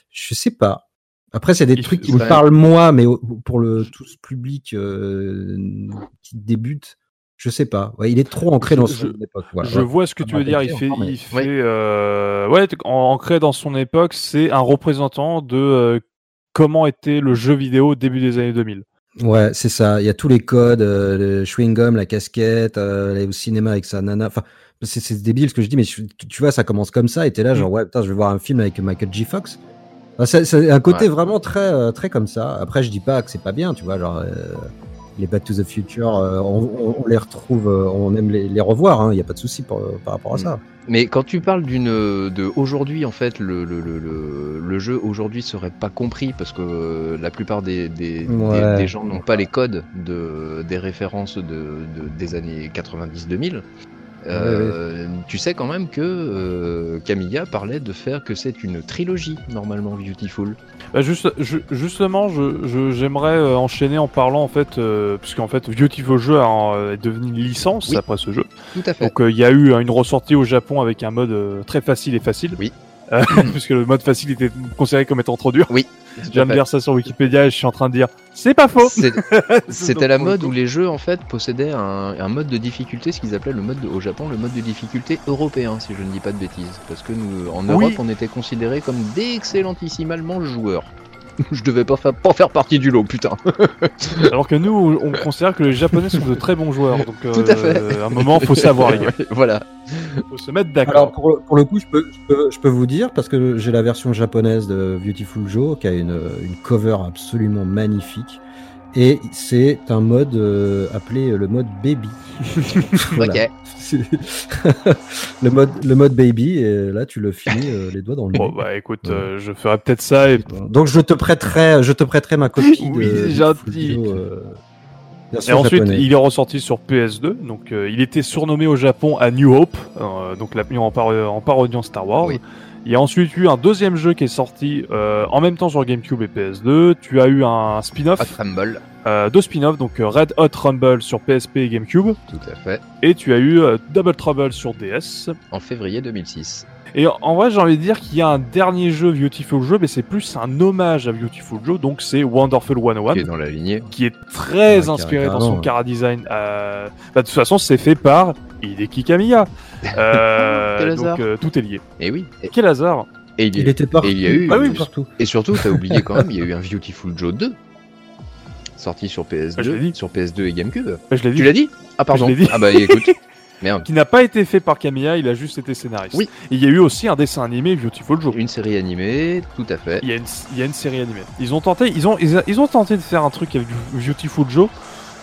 Je sais pas. Après, c'est des Il trucs qui me parlent moi, mais pour le tout ce public euh, qui débute, je sais pas. Ouais, il est trop ancré dans Je- son époque. Voilà. je vois ce que Ça tu veux dire. Il fait, mais- il fait, Ouais. euh, ouais, ancré dans son époque, c'est un représentant de euh, comment était le jeu vidéo au début des années 2000. Ouais, c'est ça. Il y a tous les codes, euh, le chewing gum, la casquette, euh, aller au cinéma avec sa nana. Enfin, c'est, c'est débile ce que je dis, mais je- tu vois, ça commence comme ça. Et t'es là, genre, ouais, putain, je vais voir un film avec Michael J. Fox. Enfin, c'est, c'est un côté Ouais. vraiment très, très comme ça. Après, je dis pas que c'est pas bien, tu vois, genre. Euh, les Back to the Future, euh, on, les retrouve, euh, on aime les, les revoir, il n'y a pas de souci par, par rapport à ça. Mais quand tu parles d'une de aujourd'hui en fait le, le, le, jeu aujourd'hui serait pas compris parce que euh, la plupart des, des, Ouais. des, des gens n'ont pas les codes de, des références de, de- des années 90-2000. Euh, Tu sais quand même que euh, Camilla parlait de faire que c'est une trilogie normalement Beautiful. Bah, juste, je- justement, je- je- j'aimerais euh, enchaîner en parlant en fait, euh, puisqu'en fait, Beautiful Jeu a, euh, est devenu une licence Oui. après ce jeu. Tout à fait. Donc euh, il y a eu euh, une ressortie au Japon avec un mode euh, très facile et facile. Oui. Euh, puisque le mode facile était considéré comme étant trop dur. Oui. Je viens de lire ça sur Wikipédia et je suis en train de dire c'est pas faux. C'était la le mode où les jeux en fait possédaient un, un mode de difficulté, ce qu'ils appelaient le mode de- au Japon le mode de difficulté européen, si je ne dis pas de bêtises, parce que nous en Oui. Europe on était considérés comme d'excellentissimalement joueurs. je devais pas faire, pas faire partie du lot, putain. Alors que nous, on considère que les Japonais sont de très bons joueurs. Donc euh, Tout à fait. à un moment, faut savoir les gars. voilà. Faut se mettre Alors d'accord. pour le, pour le coup, je peux, je, peux, je peux vous dire, parce que j'ai la version japonaise de Beautiful Joe, qui a une, une cover absolument magnifique. Et c'est un mode euh, appelé le mode baby. Voilà. Le, mode, le mode baby, et là tu le finis euh, les doigts dans le Bon bah écoute, Ouais. euh, je ferai peut-être ça et Donc je te prêterai, je te prêterai ma copie Oui, de gentil. Joe, euh, Et ensuite, il est ressorti sur PS2. Donc, euh, il était surnommé au Japon à New Hope, euh, donc la, en, par- en parodiant Star Wars. Oui. Il y a ensuite eu un deuxième jeu qui est sorti euh, en même temps sur GameCube et PS2. Tu as eu un spin-off, Hot Rumble. euh, deux spin-offs, donc euh, Red Hot Rumble sur PSP et GameCube, Tout à fait. et tu as eu euh, Double Trouble sur DS. En février 2006. Et en- vrai, j'ai envie de dire qu'il y a un dernier jeu Beautiful Joe, mais c'est plus un hommage à Beautiful Joe, donc c'est Wonderful 101 Qui est dans la lignée. qui est très inspiré dans son ouais. cara design. euh, bah, de toute façon, c'est fait par Hideki Kamiya. Euh, Quel hasard. donc euh, tout est lié. Et oui. Et, Quel hasard et il y a- Il était partout. et il y a eu- Ah oui, Ah oui. partout. Et surtout, t'as oublié quand même, il y a eu un Beautiful Joe 2 sorti sur Ah, je l'ai PS2, dit. sur PS2 et GameCube. Bah, Je l'ai dit. Tu l'as dit? Ah pardon. Je l'ai dit. Ah bah écoute. Merde. Qui n'a pas été fait par Kamiya, il a juste été scénariste. Oui. Et il y a eu aussi un dessin animé Beautiful Joe. Une série animée, tout à fait. Il y, a une, il y a une série animée. Ils ont tenté, ils ont, ils, a- ils ont tenté de faire un truc avec du Beautiful Joe,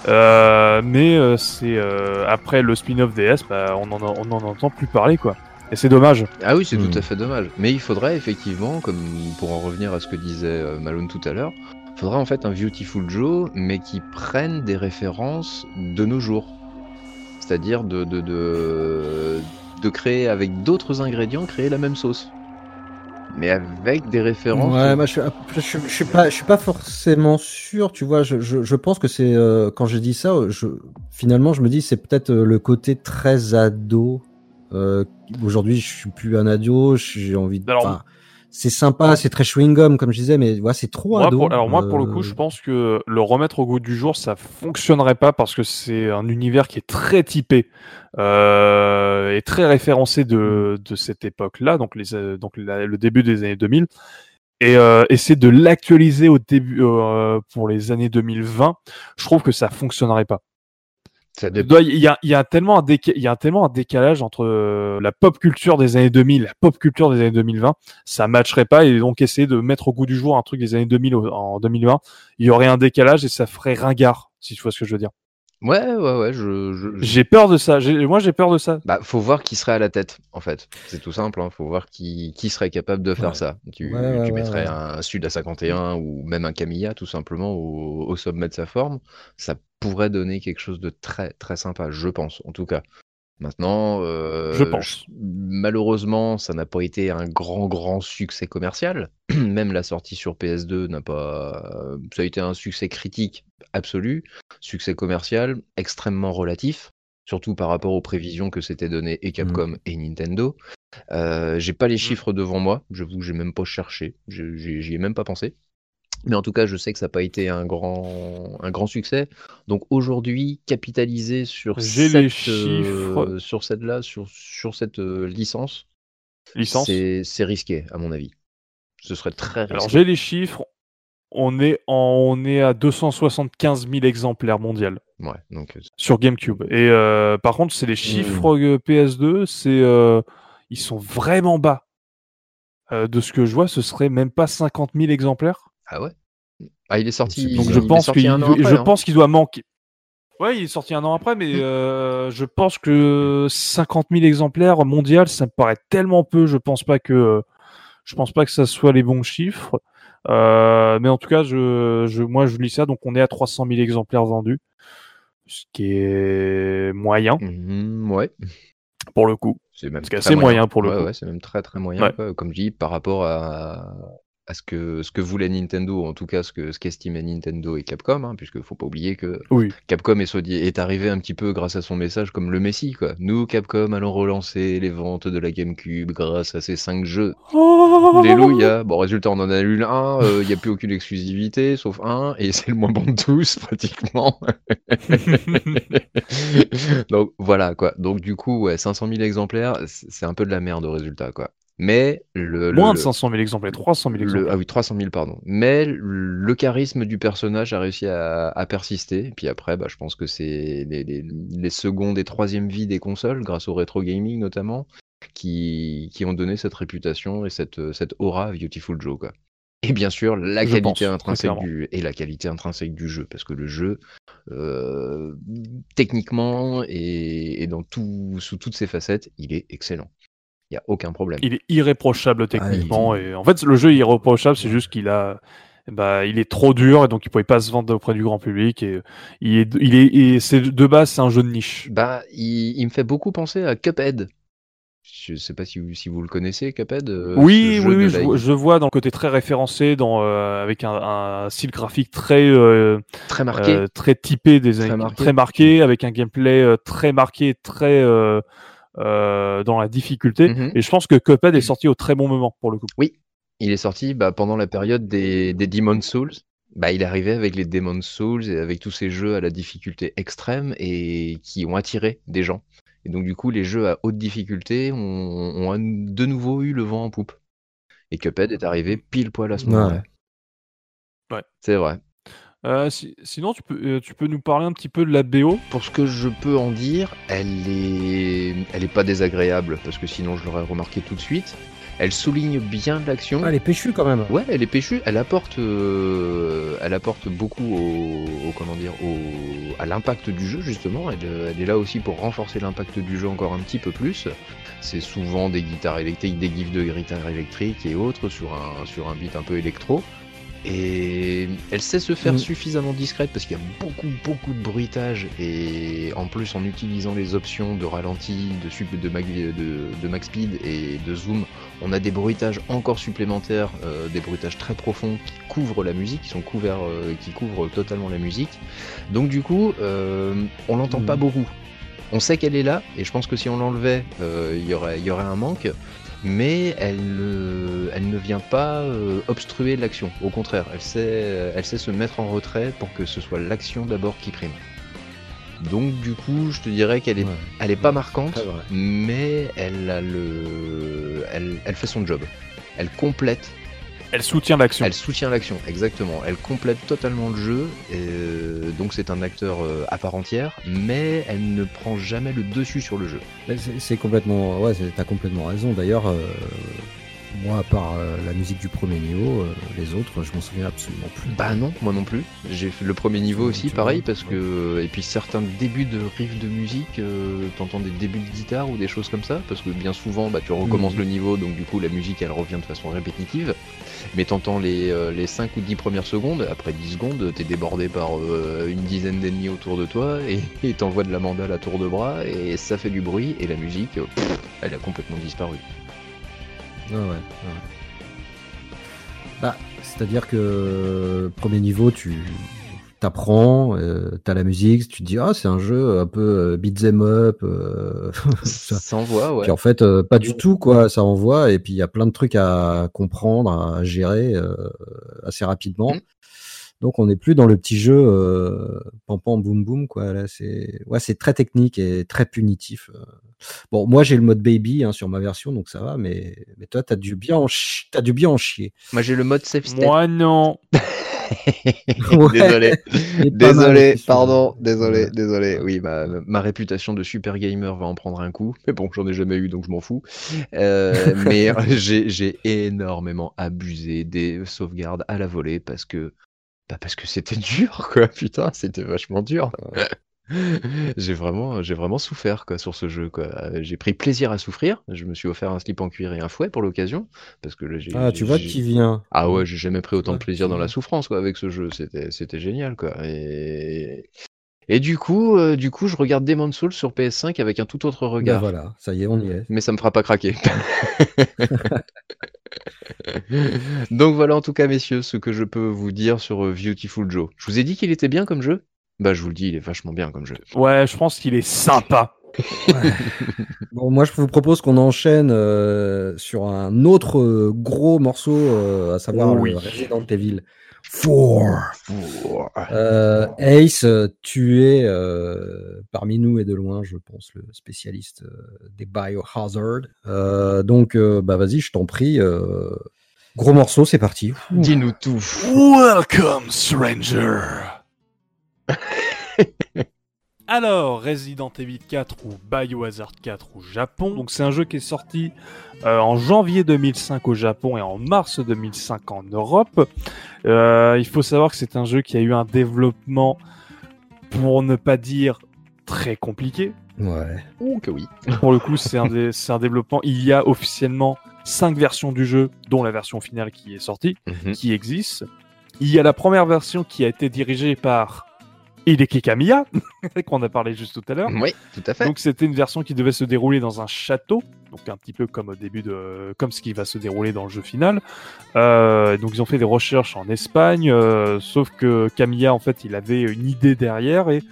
euh, mais euh, c'est euh, après le spin-off DS, bah, on en, on en entend plus parler quoi. Et c'est dommage. Ah oui, c'est Hmm. tout à fait dommage. Mais il faudrait effectivement, comme pour en revenir à ce que disait Malone tout à l'heure, il faudrait en fait un Beautiful Joe, mais qui prenne des références de nos jours. C'est-à-dire de, de, de, de créer avec d'autres ingrédients, créer la même sauce. Mais avec des références. Ouais, moi, je, suis, je, suis- je suis pas, je suis pas forcément sûr. Tu vois, je, je, je pense que c'est euh, quand je dis ça, je, finalement, je me dis c'est peut-être euh, le côté très ado. Euh, Aujourd'hui, je suis plus un ado. J'ai envie de. Alors, c'est sympa, c'est très chewing gum comme je disais, mais ouais, c'est trop Moi, ado. pour, alors moi, pour le coup, Euh, je pense que le remettre au goût du jour, ça fonctionnerait pas parce que c'est un univers qui est très typé euh, et très référencé de, de cette époque-là, donc, les, donc la- le début des années 2000. et euh, essayer de l'actualiser au début euh, pour les années 2020, je trouve que ça fonctionnerait pas. Il y a, il y a tellement un déca- il y a tellement un décalage entre euh, la pop culture des années 2000 et la pop culture des années 2020, ça matcherait pas et donc essayer de mettre au goût du jour un truc des années 2000 au- en 2020, il y aurait un décalage et ça ferait ringard, si tu vois ce que je veux dire. Ouais, ouais, ouais. Je, je- je- J'ai peur de ça. J'ai- Moi, j'ai peur de ça. Bah, faut voir qui serait à la tête, en fait. C'est tout simple. Hein. Faut voir qui, qui serait capable de faire Ouais. ça. Tu, Ouais, ouais, tu ouais, mettrais ouais. un Sud à 51 ou même un Camilla, tout simplement, au, au sommet de sa forme. Ça pourrait donner quelque chose de très, très sympa, je pense, en tout cas. Maintenant, euh, Je pense. malheureusement, ça n'a pas été un grand, grand succès commercial. Même la sortie sur PS2 n'a pas. Ça a été un succès critique absolu, succès commercial extrêmement relatif, surtout par rapport aux prévisions que s'étaient données et Capcom et Nintendo. Euh, j'ai pas les chiffres devant moi, j'avoue que j'ai même pas cherché, Je- j'y ai même pas pensé. Mais en tout cas, je sais que ça n'a pas été un grand, un grand succès. Donc aujourd'hui, capitaliser sur cette, les chiffres. euh, sur cette là, sur, sur cette euh, licence, Licence. c'est risqué à mon avis. Ce serait très risqué. Alors j'ai les chiffres. On est en, on est à 275 000 exemplaires mondial Ouais, donc euh, sur GameCube. Et euh, par contre, c'est les chiffres euh, PS2, c'est euh, ils sont vraiment bas. Euh, de ce que je vois, ce serait même pas 50 000 exemplaires. Ah ouais. Ah, il est sorti. Donc il je pense sorti qu'il un an après, je hein. pense qu'il doit manquer. Ouais, il est sorti un an après, mais Mm. euh, je pense que 50 000 exemplaires mondial, ça me paraît tellement peu. Je pense pas que je pense pas que ça soit les bons chiffres. Euh, mais en tout cas, je, je, moi, je lis ça. Donc, on est à 300 000 exemplaires vendus, ce qui est moyen Mhm, ouais. pour le coup. C'est même moyen pour le Ouais, coup. ouais, c'est même très très moyen. Ouais. quoi. Comme je dis, par rapport à, à ce que ce que voulait Nintendo, en tout cas ce que ce Nintendo et Capcom, hein, puisque faut pas oublier que Oui. Capcom est, arrivé un petit peu grâce à son message comme le Messi, quoi. Nous, Capcom, allons relancer les ventes de la GameCube grâce à ces cinq jeux. Alléluia. Bon, résultat, on en a eu un, il n'y a plus aucune exclusivité, sauf un, et c'est le moins bon de tous, pratiquement. Donc voilà, quoi. Donc du coup, ouais, 500 000 exemplaires, c'est un peu de la merde au résultat, quoi. Mais le... Moins le- de 500 000 exemplaires, 300 000 le- exemplaires. ah oui, 300 000, pardon. Mais le charisme du personnage a réussi à, à persister. Et puis après, bah, je pense que c'est les, les, les secondes et troisième vies des consoles, grâce au rétro gaming notamment, qui, qui ont donné cette réputation et cette, cette aura à Beautiful Joe. Quoi. Et bien sûr, la Je qualité pense, intrinsèque du et la qualité intrinsèque du jeu, parce que le jeu, euh, techniquement et, et dans tout, sous toutes ses facettes, il est excellent. Il n'y a aucun problème. Il est irréprochable techniquement. Ah, et en fait, le jeu est irréprochable, c'est juste qu'il a. Bah, il est trop dur et donc il pouvait pas se vendre auprès du grand public et il est, il est, et c'est de base c'est un jeu de niche. Bah, il, il me fait beaucoup penser à Cuphead. Je sais pas si vous, si vous le connaissez, Cuphead. euh, oui, oui, oui, je, vois- je vois dans le côté très référencé, dans euh, avec un, un style graphique très euh, très marqué. euh, très typé des Très marqué. très marqué, avec un gameplay euh, très marqué, très euh, dans la difficulté. Mhm. Et je pense que Cuphead est sorti au très bon moment pour le coup. Il est sorti bah, pendant la période des, des Demon's Souls. Bah, il est arrivé avec les Demon's Souls et avec tous ces jeux à la difficulté extrême et qui ont attiré des gens. Et donc, du coup, les jeux à haute difficulté ont, de nouveau eu le vent en poupe. Et Cuphead est arrivé pile poil à ce Ouais. moment-là. Ouais. C'est vrai. Euh, si- sinon, tu peux, euh, tu peux nous parler un petit peu de la BO Pour ce que je peux en dire, elle est, elle est pas désagréable parce que sinon je l'aurais remarqué tout de suite. Elle souligne bien l'action. Ah, elle est péchue quand même. Ouais, elle est péchue. Elle apporte, euh, elle apporte beaucoup au, au- comment dire, au, à l'impact du jeu justement. Elle, euh, elle est là aussi pour renforcer l'impact du jeu encore un petit peu plus. C'est souvent des guitares électriques, des gifs de guitares électriques et autres sur un sur un beat un peu électro. Et elle sait se faire Mm. suffisamment discrète parce qu'il y a beaucoup beaucoup de bruitage et en plus en utilisant les options de ralenti, de, de, mag- de, de max speed et de zoom, on a des bruitages encore supplémentaires, euh, des bruitages très profonds qui couvrent la musique, qui sont couverts, euh, qui couvrent totalement la musique. Donc du coup, euh, on l'entend pas beaucoup. On sait qu'elle est là et je pense que si on l'enlevait, il y aurait il y aurait un manque. Mais elle, euh, elle ne vient pas euh, obstruer l'action. Au contraire, elle sait, elle sait se mettre en retrait pour que ce soit l'action d'abord qui prime. Donc du coup, je te dirais qu'elle est, Ouais. elle est pas marquante, mais elle a le, elle, elle fait son job. Elle complète Elle soutient l'action. Elle soutient l'action, exactement. Elle complète totalement le jeu, et, euh, donc c'est un acteur euh, à part entière, mais elle ne prend jamais le dessus sur le jeu. C'est- complètement. Ouais, t'as complètement raison. D'ailleurs, euh, moi, à part euh, la musique du premier niveau, euh, les autres, je m'en souviens absolument plus. Bah non, moi non plus. J'ai fait le premier niveau aussi, pareil, parce que et puis certains débuts de riffs de musique, euh, t'entends des débuts de guitare ou des choses comme ça, parce que bien souvent, bah tu recommences Mhm. le niveau, donc du coup la musique elle revient de façon répétitive. Mais t'entends les, les 5 ou 10 premières secondes, après 10 secondes, t'es débordé par une dizaine d'ennemis autour de toi, et t'envoies de la mandale à tour de bras, et ça fait du bruit, et la musique, pff, elle a complètement disparu. Ouais, ouais, ouais. Bah, c'est-à-dire que euh, premier niveau, tu t'apprends, euh, t'as la musique, tu te dis ah c'est un jeu un peu euh, beat 'em up. euh, ça. Ça envoie, ouais. Puis en fait, euh, pas du tout quoi. Ça envoie et puis il y a plein de trucs à comprendre, à gérer euh, assez rapidement. Mm. Donc on n'est plus dans le petit jeu euh, pam pam boum boum quoi. Là c'est ouais c'est très technique et très punitif. Euh. Bon moi j'ai le mode baby hein, sur ma version donc ça va mais mais toi t'as dû bien en chi- dû bien en chier. Moi j'ai le mode safe state. Moi non. Désolé. Désolé, pardon, désolé, Ouais. désolé. Oui, ma, ma réputation de super gamer va en prendre un coup. Mais bon, j'en ai jamais eu, donc je m'en fous. Euh, mais j'ai j'ai énormément abusé des sauvegardes à la volée parce que bah parce que c'était dur, quoi. Putain, c'était vachement dur. J'ai vraiment, j'ai vraiment souffert quoi sur ce jeu quoi. J'ai pris plaisir à souffrir. Je me suis offert un slip en cuir et un fouet pour l'occasion parce que là, j'ai. Ah tu vois qui vient. ah ouais, j'ai jamais pris autant de Ouais, plaisir dans la souffrance quoi avec ce jeu, c'était c'était génial quoi. Et et du coup, euh, du coup, je regarde Demon's Souls sur PS5 avec un tout autre Ben regard. voilà ça y est on y est. Mais ça me fera pas craquer. Donc voilà en tout cas messieurs ce que je peux vous dire sur euh, Beautiful Joe. Je vous ai dit qu'il était bien comme jeu Bah je vous le dis, il est vachement bien comme jeu. Ouais, je pense qu'il est sympa. Bon, moi, je vous propose qu'on enchaîne euh, sur un autre euh, gros morceau, euh, à savoir Oui. le Resident Evil 4. Euh, Ace, tu es euh, parmi nous et de loin, je pense, le spécialiste euh, des Biohazard. Euh, donc, euh, bah vas-y, je t'en prie. euh, gros morceau, c'est parti. Dis-nous tout. Welcome, stranger. Alors, Resident Evil 4 ou Biohazard 4 au Japon. Donc, c'est un jeu qui est sorti euh, en janvier 2005 au Japon et en mars 2005 en Europe. Euh, il faut savoir que c'est un jeu qui a eu un développement, pour ne pas dire très compliqué. Ouais. Oh que oui. Pour le coup, c'est un, dé- un développement. Il y a officiellement 5 versions du jeu, dont la version finale qui est sortie Mhm. qui existe. Il y a la première version qui a été dirigée par Hideki Kamiya, qu'on a parlé juste tout à l'heure. Oui, tout à fait. Donc c'était une version qui devait se dérouler dans un château, donc un petit peu comme au début de, comme ce qui va se dérouler dans le jeu final. Euh, donc ils ont fait des recherches en Espagne, euh, sauf que Kamiya en fait il avait une idée derrière et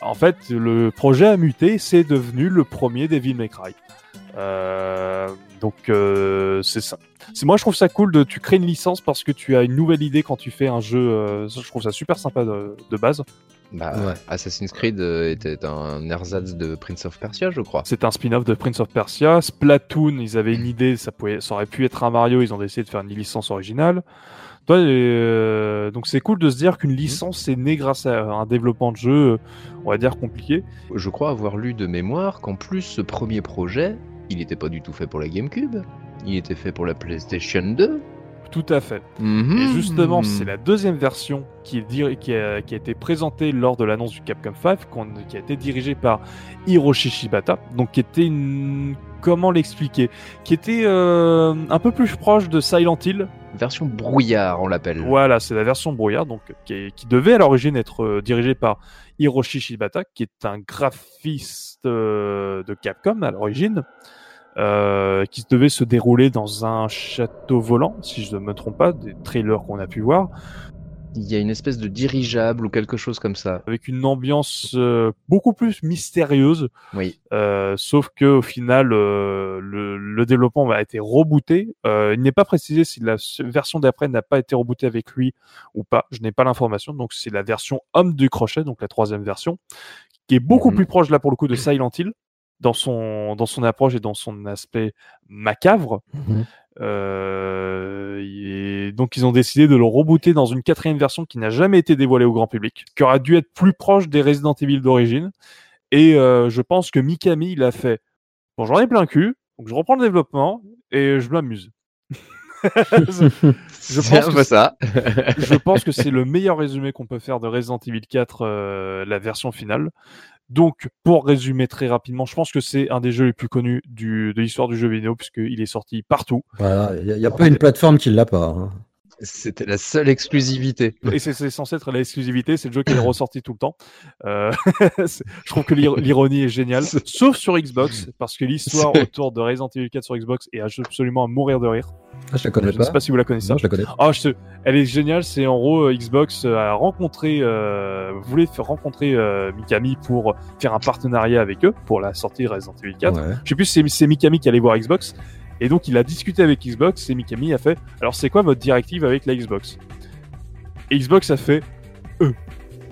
en fait le projet a muté, c'est devenu le premier Devil May Cry. Euh, donc c'est ça. C'est moi je trouve ça cool de tu crées une licence parce que tu as une nouvelle idée quand tu fais un jeu. je trouve ça super sympa de, de base. Bah, Ouais. Assassin's Creed euh, était un ersatz de Prince of Persia, je crois. C'est un spin-off de Prince of Persia. Splatoon, ils avaient une idée, ça, pouvait, ça aurait pu être un Mario, ils ont décidé de faire une licence originale. Toi, euh, donc c'est cool de se dire qu'une licence est née grâce à un développement de jeu, euh, on va dire compliqué. Je crois avoir lu de mémoire qu'en plus ce premier projet, il n'était pas du tout fait pour la GameCube. Il était fait pour la PlayStation 2. Tout à fait. Mhm. Et justement, c'est la deuxième version qui, est dir- qui, a, qui a été présentée lors de l'annonce du Capcom 5, qu'on- qui a été dirigée par Hiroshi Shibata, donc qui était une... Comment l'expliquer? Qui était euh, un peu plus proche de Silent Hill, version brouillard, on l'appelle. Voilà, c'est la version brouillard, donc qui, est- qui devait à l'origine être euh, dirigée par Hiroshi Shibata, qui est un graphiste euh, de Capcom à l'origine, euh, qui devait se dérouler dans un château volant, si je ne me trompe pas, des trailers qu'on a pu voir, Il y a une espèce de dirigeable ou quelque chose comme ça. avec une ambiance euh, beaucoup plus mystérieuse, Oui. euh, sauf que au final, euh, le, le développement a été rebooté. Euh, il n'est pas précisé si la version d'après n'a pas été rebootée avec lui ou pas. Je n'ai pas l'information. Donc c'est la version homme du crochet, donc la troisième version, qui est beaucoup Mhm. plus proche là pour le coup de Silent Hill dans son dans son approche et dans son aspect macabre. Mhm. Euh, et donc ils ont décidé de le rebooter dans une quatrième version qui n'a jamais été dévoilée au grand public, qui aurait dû être plus proche des Resident Evil d'origine. Et euh, je pense que Mikami, il a fait Bon, j'en ai plein le cul, donc je reprends le développement et je m'amuse. Je pense que ça. je pense que c'est le meilleur résumé qu'on peut faire de Resident Evil 4, euh, la version finale. Donc, pour résumer très rapidement, je pense que c'est un des jeux les plus connus de l'histoire du jeu vidéo, puisqu'il est sorti partout. Voilà, il n'y a, pas une plateforme qui l'a pas. Hein. C'était la seule exclusivité. Et c'est censé être l'exclusivité, c'est le jeu qui est ressorti tout le temps. Euh, je trouve que l'ironie est géniale, sauf sur Xbox, parce que l'histoire autour de Resident Evil 4 sur Xbox est absolument à mourir de rire. Ah, je la connais je pas. sais pas si vous la connaissez. Non, je la connais. Ah, je Elle est géniale. C'est en gros euh, Xbox a rencontré, euh, voulait faire rencontrer euh, Mikami pour faire un partenariat avec eux pour la sortie de Resident Evil 4. Ouais. Je sais plus si c'est Mikami qui allait voir Xbox. Et donc il a discuté avec Xbox et Mikami a fait alors c'est quoi votre directive avec la Xbox? Et Xbox a fait eux.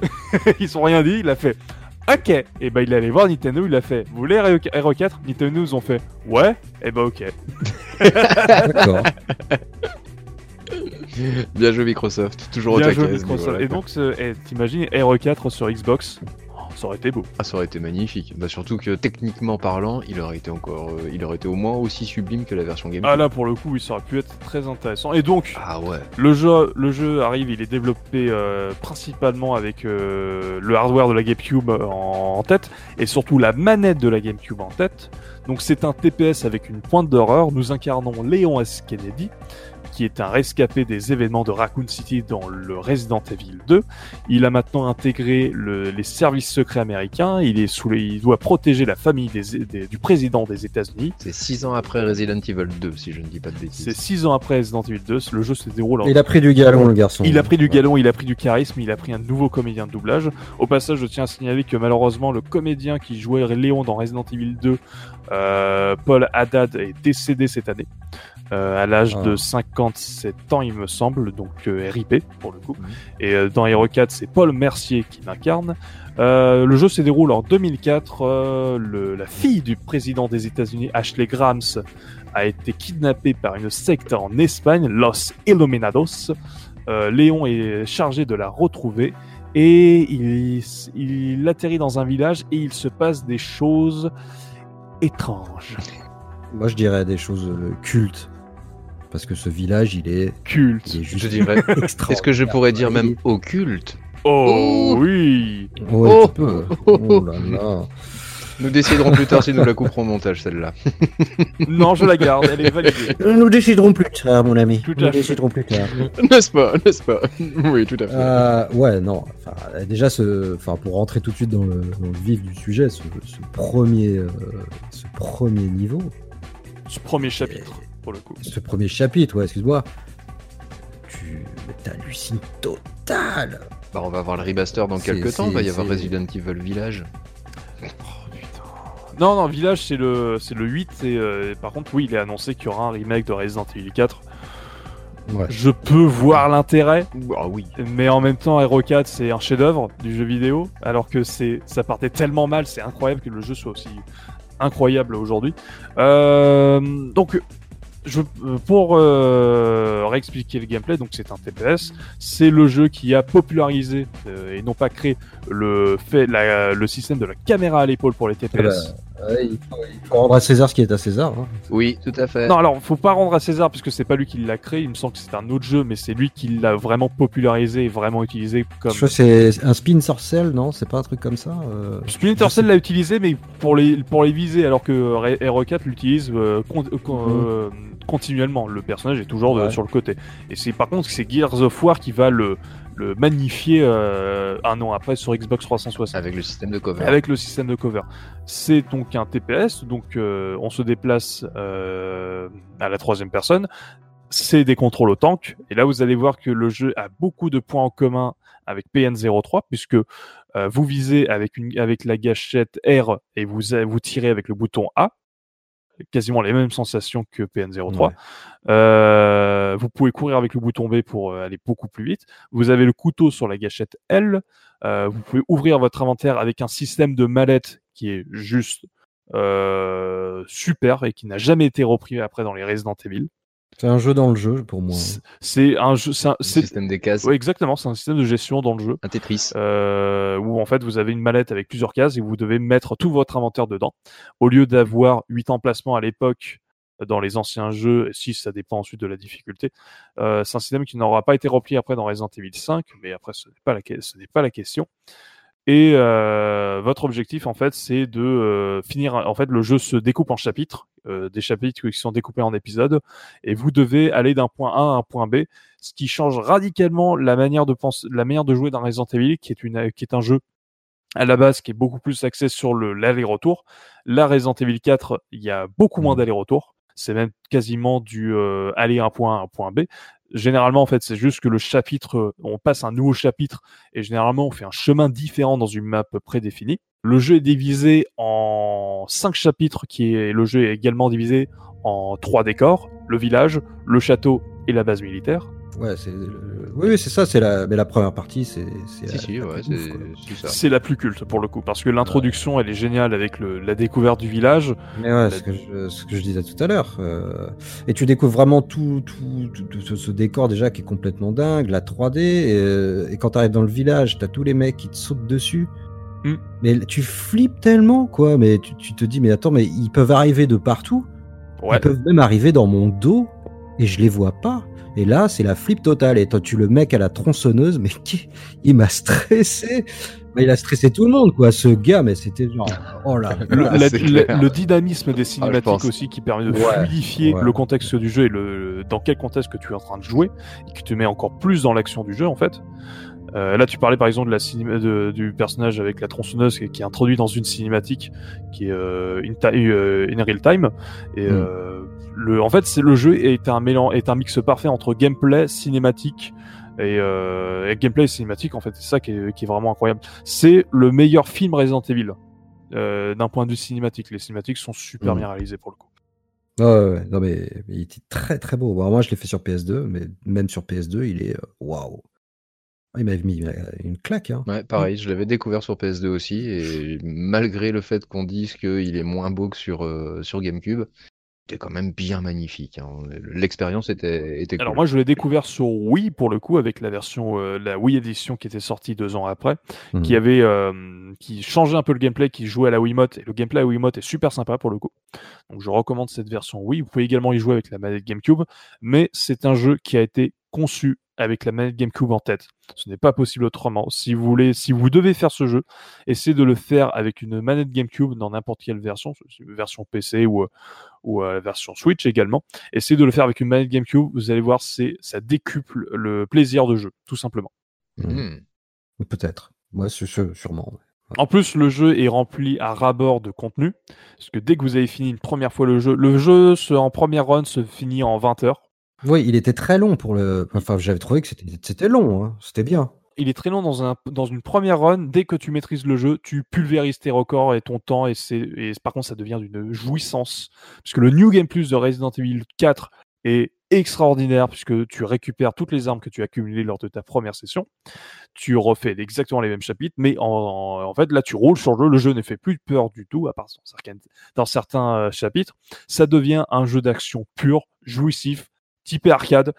Ils ont rien dit, il a fait ok. Et ben il est allé voir Nintendo, il a fait vous voulez RE4 Nintendo ils ont fait ouais. Et ben ok. D'accord. Bien joué Microsoft, toujours Bien au taquet, Microsoft. voilà, Et donc eh, t'imagines RE4 sur Xbox? Ça aurait été beau. Ah, ça aurait été magnifique. Bah, surtout que techniquement parlant, il aurait été encore, euh, il aurait été au moins aussi sublime que la version GameCube. Ah là pour le coup oui, ça aurait pu être très intéressant. Et donc Ah ouais. Le jeu, le jeu arrive, il est développé euh, principalement avec euh, le hardware de la GameCube en, en tête et surtout la manette de la GameCube en tête. Donc c'est un TPS avec une pointe d'horreur. Nous incarnons Léon S. Kennedy, qui est un rescapé des événements de Raccoon City dans le Resident Evil 2. Il a maintenant intégré le- les services secrets américains. Il est sous les- il doit protéger la famille des- des- du président des États-Unis. C'est 6 ans après Resident Evil 2, si je ne dis pas de C'est bêtises. six ans après Resident Evil 2. Le jeu se déroule en Il a pris du galon, le garçon. Il a pris du galon, il a pris du charisme, il a pris un nouveau comédien de doublage. Au passage, je tiens à signaler que malheureusement, le comédien qui jouait Léon dans Resident Evil 2, euh, Paul Haddad, est décédé cette année. Euh, à l'âge Ah. de 57 ans, il me semble, donc euh, RIP pour le coup. Mhm. Et euh, dans Hero 4, c'est Paul Mercier qui l'incarne. Le jeu se déroule en 2004. euh, le- la fille du président des États-Unis, Ashley Grahams, a été kidnappée par une secte en Espagne, Los Illuminados. Léon est chargé de la retrouver et il, il atterrit dans un village et il se passe des choses étranges. Moi, je dirais des choses cultes. Parce que ce village, il est, Culte. il est juste Je dirais. extraordinaire. Est-ce que je pourrais dire même occulte Oh, Oh. oui Ouais, Oh. peux. Oh là là. Nous déciderons plus tard si nous la couperons au montage, celle-là. Non, je la garde, elle est validée. Nous déciderons plus tard, mon ami. Tout à Nous fait. déciderons plus tard. N'est-ce pas N'est-ce pas? Oui, tout à fait. Euh, ouais, non. Enfin, déjà, ce, enfin, pour rentrer tout de suite dans le, dans le vif du sujet, ce, ce premier, euh, ce premier niveau, Ce premier chapitre, pour le coup. ce premier chapitre, ouais, excuse-moi, tu t'hallucines total. Bah, on va avoir le remaster dans quelques temps. Il va y avoir Resident Evil Village. Oh, putain. Non, non, Village, c'est le, c'est le 8. Et, euh, par contre, oui, il est annoncé qu'il y aura un remake de Resident Evil 4. Ouais. Je peux voir l'intérêt, Ah oui. mais en même temps, Hero 4, c'est un chef-d'œuvre du jeu vidéo. Alors que c'est, ça partait tellement mal, c'est incroyable que le jeu soit aussi incroyable aujourd'hui. Euh, donc, je, pour euh, réexpliquer le gameplay, donc c'est un TPS, c'est le jeu qui a popularisé euh, et non pas créé le fait la- le système de la caméra à l'épaule pour les TPS. Ouais, il, faut, il faut rendre à César ce qui est à César. hein. Oui, tout à fait. Non, alors faut pas rendre à César puisque c'est pas lui qui l'a créé. Il me semble que c'est un autre jeu, mais c'est lui qui l'a vraiment popularisé et vraiment utilisé comme. Je crois que c'est un spin sorcel, non? C'est pas un truc comme ça euh, Splinter Cell l'a utilisé, mais pour les pour les viser, alors que Re- RE4 l'utilise euh, con- euh, Mhm. euh, continuellement. Le personnage est toujours de- Ouais. sur le côté. Et c'est par contre c'est Gears of War qui va le le magnifier euh, un an après sur Xbox 360. Avec le système de cover. avec le système de cover. C'est donc un TPS, donc euh, on se déplace euh, à la troisième personne. C'est des contrôles au tank, et là vous allez voir que le jeu a beaucoup de points en commun avec PN03, puisque euh, vous visez avec, une, avec la gâchette R et vous, vous tirez avec le bouton A, quasiment les mêmes sensations que PN03. Ouais. Euh, vous pouvez courir avec le bouton B pour euh, aller beaucoup plus vite. Vous avez le couteau sur la gâchette L. Euh, vous pouvez ouvrir votre inventaire avec un système de mallette qui est juste super et qui n'a jamais été repris après dans les Resident Evil. C'est un jeu dans le jeu pour moi. C'est un jeu, c'est un système des cases. Oui, exactement, c'est un système de gestion dans le jeu. Un Tetris. Euh, où en fait vous avez une mallette avec plusieurs cases et vous devez mettre tout votre inventaire dedans. Au lieu d'avoir 8 emplacements à l'époque dans les anciens jeux, si ça dépend ensuite de la difficulté, euh, c'est un système qui n'aura pas été repris après dans Resident Evil 5, mais après ce n'est pas la, ce n'est pas la question. Et euh, votre objectif, en fait, c'est de euh, finir. En fait, le jeu se découpe en chapitres, euh, des chapitres qui sont découpés en épisodes, et vous devez aller d'un point A à un point B, ce qui change radicalement la manière de penser, la manière de jouer dans Resident Evil, qui est une, qui est un jeu à la base qui est beaucoup plus axé sur le l'aller-retour. Là, Resident Evil 4, il y a beaucoup moins mmh. d'aller-retour. C'est même quasiment du aller un point A à un point B généralement en fait c'est juste que le chapitre euh, on passe un nouveau chapitre et généralement on fait un chemin différent dans une map prédéfinie le jeu est divisé en cinq chapitres qui est le jeu est également divisé en trois décors le village le château et la base militaire Ouais, c'est oui, c'est ça, c'est la mais la première partie, c'est si, la, c'est la plus culte pour le coup parce que l'introduction elle est géniale avec le, la découverte du village. Mais ouais, ce, que je, ce, que je, disais tout à l'heure. Euh, et tu découvres vraiment tout, tout, tout, ce décor déjà qui est complètement dingue, la 3D. Et, euh, et quand tu arrives dans le village, t'as tous les mecs qui te sautent dessus. Mm. Mais tu flippes tellement, quoi. Mais tu, tu, te dis, mais attends, mais ils peuvent arriver de partout. Ouais. Ils peuvent même arriver dans mon dos et je les vois pas. Et là, c'est la flip totale. Et toi, tu le mec à la tronçonneuse, mais qui, il m'a stressé. il a stressé tout le monde, quoi. Ce gars, mais c'était genre, oh là. Le, dynamisme des ah, cinématiques aussi qui permet de fluidifier le contexte du jeu et le, dans quel contexte que tu es en train de jouer et qui te met encore plus dans l'action du jeu, en fait. Euh, là, tu parlais par exemple de la de, du personnage avec la tronçonneuse qui, est introduit dans une cinématique qui est euh, in, euh, in, real time. Et hmm. le, en fait, c'est le jeu est un mélange, est un mix parfait entre gameplay, cinématique et, et gameplay et cinématique. En fait, c'est ça qui est, qui est, vraiment incroyable. C'est le meilleur film Resident Evil d'un point de vue cinématique. Les cinématiques sont super mmh. bien réalisées pour le coup. ouais, non mais, il était très très beau. moi, je l'ai fait sur PS2, mais même sur PS2, il est waouh. Il m'avait mis une claque. Hein. Ouais, pareil, je l'avais découvert sur PS2 aussi, et malgré le fait qu'on dise qu'il est moins beau que sur, euh, sur GameCube, c'était quand même bien magnifique. Hein. L'expérience était, était Alors moi, je l'ai découvert sur Wii pour le coup avec la version, euh, la Wii Edition qui était sortie deux ans après, qui mmh. avait, euh, qui changeait un peu le gameplay, qui jouait à la Wiimote. Et le gameplay à la Wiimote est super sympa pour le coup. Donc je recommande cette version Wii. Vous pouvez également y jouer avec la manette GameCube, mais c'est un jeu qui a été conçu avec la manette GameCube en tête. Ce n'est pas possible autrement. Si vous voulez, si vous devez faire ce jeu, essayez de le faire avec une manette GameCube dans n'importe quelle version, version PC ou ou la version Switch également. Essayez de le faire avec une manette GameCube. Vous allez voir, c'est ça décuple le plaisir de jeu, tout simplement. Hmm. Peut-être. Moi, sûrement. En plus, le jeu est rempli à ras-bord de contenu, parce que dès que vous avez fini une première fois le jeu, le jeu en première run se finit en 20 heures. Oui, il était très long pour le. Enfin, j'avais trouvé que c'était long, hein. c'était bien. Il est très long dans, un, dans une première run. Dès que tu maîtrises le jeu, tu pulvérises tes records et ton temps. Et, et par contre, ça devient d'une jouissance. Puisque le New Game Plus de Resident Evil 4 est extraordinaire puisque tu récupères toutes les armes que tu as accumulées lors de ta première session. Tu refais exactement les mêmes chapitres, mais en, fait là tu roules sur le jeu. Le jeu ne fait plus peur du tout, à part dans certains, dans certains euh, chapitres. Ça devient un jeu d'action pur, jouissif, typé arcade,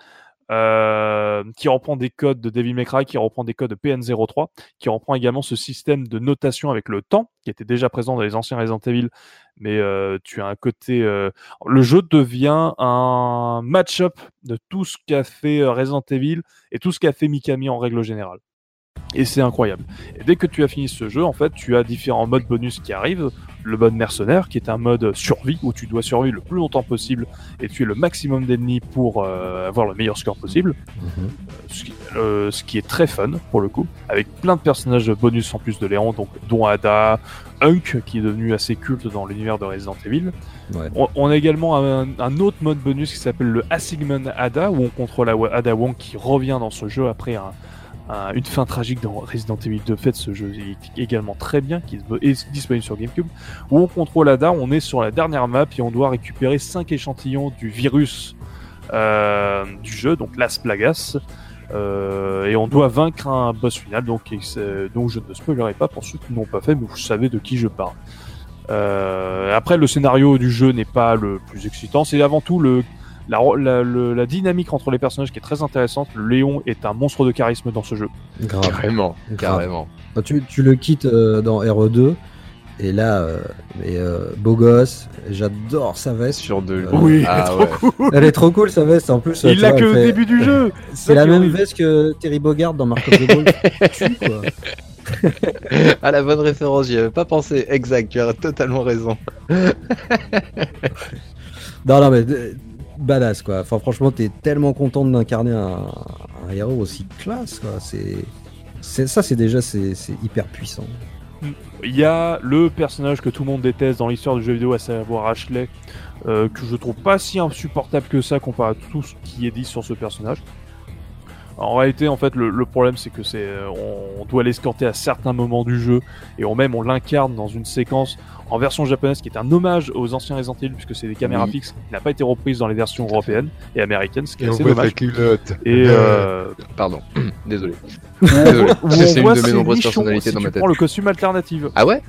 euh, qui reprend des codes de Devil May qui reprend des codes de PN03, qui reprend également ce système de notation avec le temps, qui était déjà présent dans les anciens Resident Evil, mais euh, tu as un côté... Euh, le jeu devient un match-up de tout ce qu'a fait Resident Evil et tout ce qu'a fait Mikami en règle générale. Et c'est incroyable. Et dès que tu as fini ce jeu, en fait, tu as différents modes bonus qui arrivent. Le mode mercenaire, qui est un mode survie où tu dois survivre le plus longtemps possible et tuer le maximum d'ennemis pour euh, avoir le meilleur score possible. Mhm. Euh, ce, qui, est très fun pour le coup, avec plein de personnages bonus en plus de Léon, donc dont Ada, Hunk qui est devenu assez culte dans l'univers de Resident Evil. On, a également un, autre mode bonus qui s'appelle le Assignment Ada où on contrôle Ada Wong qui revient dans ce jeu après un, une fin tragique dans Resident Evil 2. Fait, ce jeu est également très bien, qui est disponible sur GameCube, où on contrôle Ada, on est sur la dernière map et on doit récupérer 5 échantillons du virus euh, du jeu, donc Las Plagas. Euh, et on doit vaincre un boss final, donc, donc je ne spoilerai pas pour ceux qui n'ont pas fait, mais vous savez de qui je parle. Euh, après, le scénario du jeu n'est pas le plus excitant, c'est avant tout le la, la, le- la dynamique entre les personnages qui est très intéressante. Léon est un monstre de charisme dans ce jeu. Grave. Carrément, carrément. Quand tu, tu le quittes euh, dans RE2, et là, euh, mais, euh, beau gosse, j'adore sa veste. Sur de Euh, Oui, ah trop ouais. cool. Elle est trop cool sa veste en plus. Il l'a que elle au fait- début du jeu. C'est la est même veste que Terry Bogard dans Mark of the Wolf. Tue, quoi. Ah la bonne référence, j'y avais pas pensé. Exact, tu as totalement raison. Non, non, mais euh, badass quoi. Enfin, franchement, t'es tellement content d'incarner un, héros aussi classe quoi. C'est, ça, c'est déjà c'est hyper puissant. Il y a le personnage que tout le monde déteste dans l'histoire du jeu vidéo, à savoir Ashley, euh, que je trouve pas si insupportable que ça comparé à tout ce qui est dit sur ce personnage. En réalité, en fait, le, le problème, c'est que c'est, euh, on, on doit l'escorter à certains moments du jeu, et on même on l'incarne dans une séquence en version japonaise qui est un hommage aux anciens Resident Evil, puisque c'est des caméras Oui. fixes, qui n'a pas été reprise dans les versions européennes et américaines, ce qui est Et on assez voit dommage. Et euh, Pardon, désolé. Désolé. on C'est une de mes ses nombreuses personnalités si dans tu ma tête. prends le costume alternatif. Ah ouais?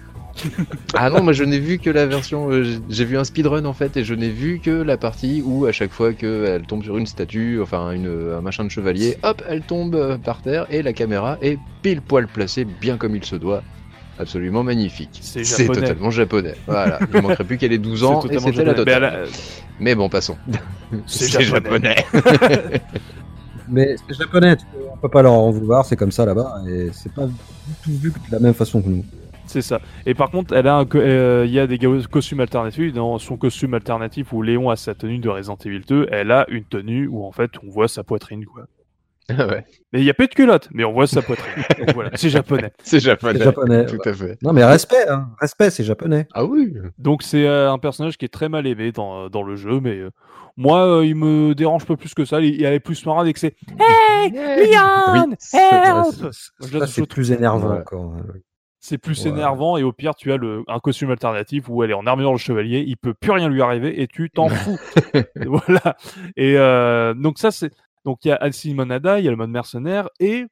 Ah non, moi je n'ai vu que la version. euh, j'ai- vu un speedrun en fait, et je n'ai vu que la partie où à chaque fois qu'elle tombe sur une statue, enfin une, un machin de chevalier, hop, elle tombe euh, par terre et la caméra est pile poil placée, bien comme il se doit. Absolument magnifique. C'est totalement japonais. Voilà, il manquerait plus qu'elle ait 12 ans C'est et totalement c'était la. Mais bon, passons. C'est japonais. Mais c'est japonais, tu peux- on peut pas leur en vouloir, c'est comme ça là-bas, et c'est pas du tout vu de la même façon que nous. C'est ça. Et par contre, elle a un euh, il y a des costumes alternatifs. Dans son costume alternatif où Léon a sa tenue de Resident Evil 2, elle a une tenue où en fait on voit sa poitrine quoi. Ouais, Mais il y a pas de culotte, mais on voit sa poitrine. Donc voilà, c'est japonais. c'est japonais. Tout à fait. Non mais respect, hein. respect, c'est japonais. Ah oui Donc c'est euh, un personnage qui est très mal aimé dans, dans le jeu, mais euh, moi euh, il me dérange pas plus que ça. Il, est plus marrant avec ses Hey Leon, c'est- help c'est- plus énervant Ouais. encore. C'est plus Ouais. énervant et au pire tu as le, un costume alternatif où elle est en armure de chevalier, il peut plus rien lui arriver et tu t'en fous. voilà. Et euh, donc ça c'est donc il y a Alcine Monada, il y a le mode mercenaire et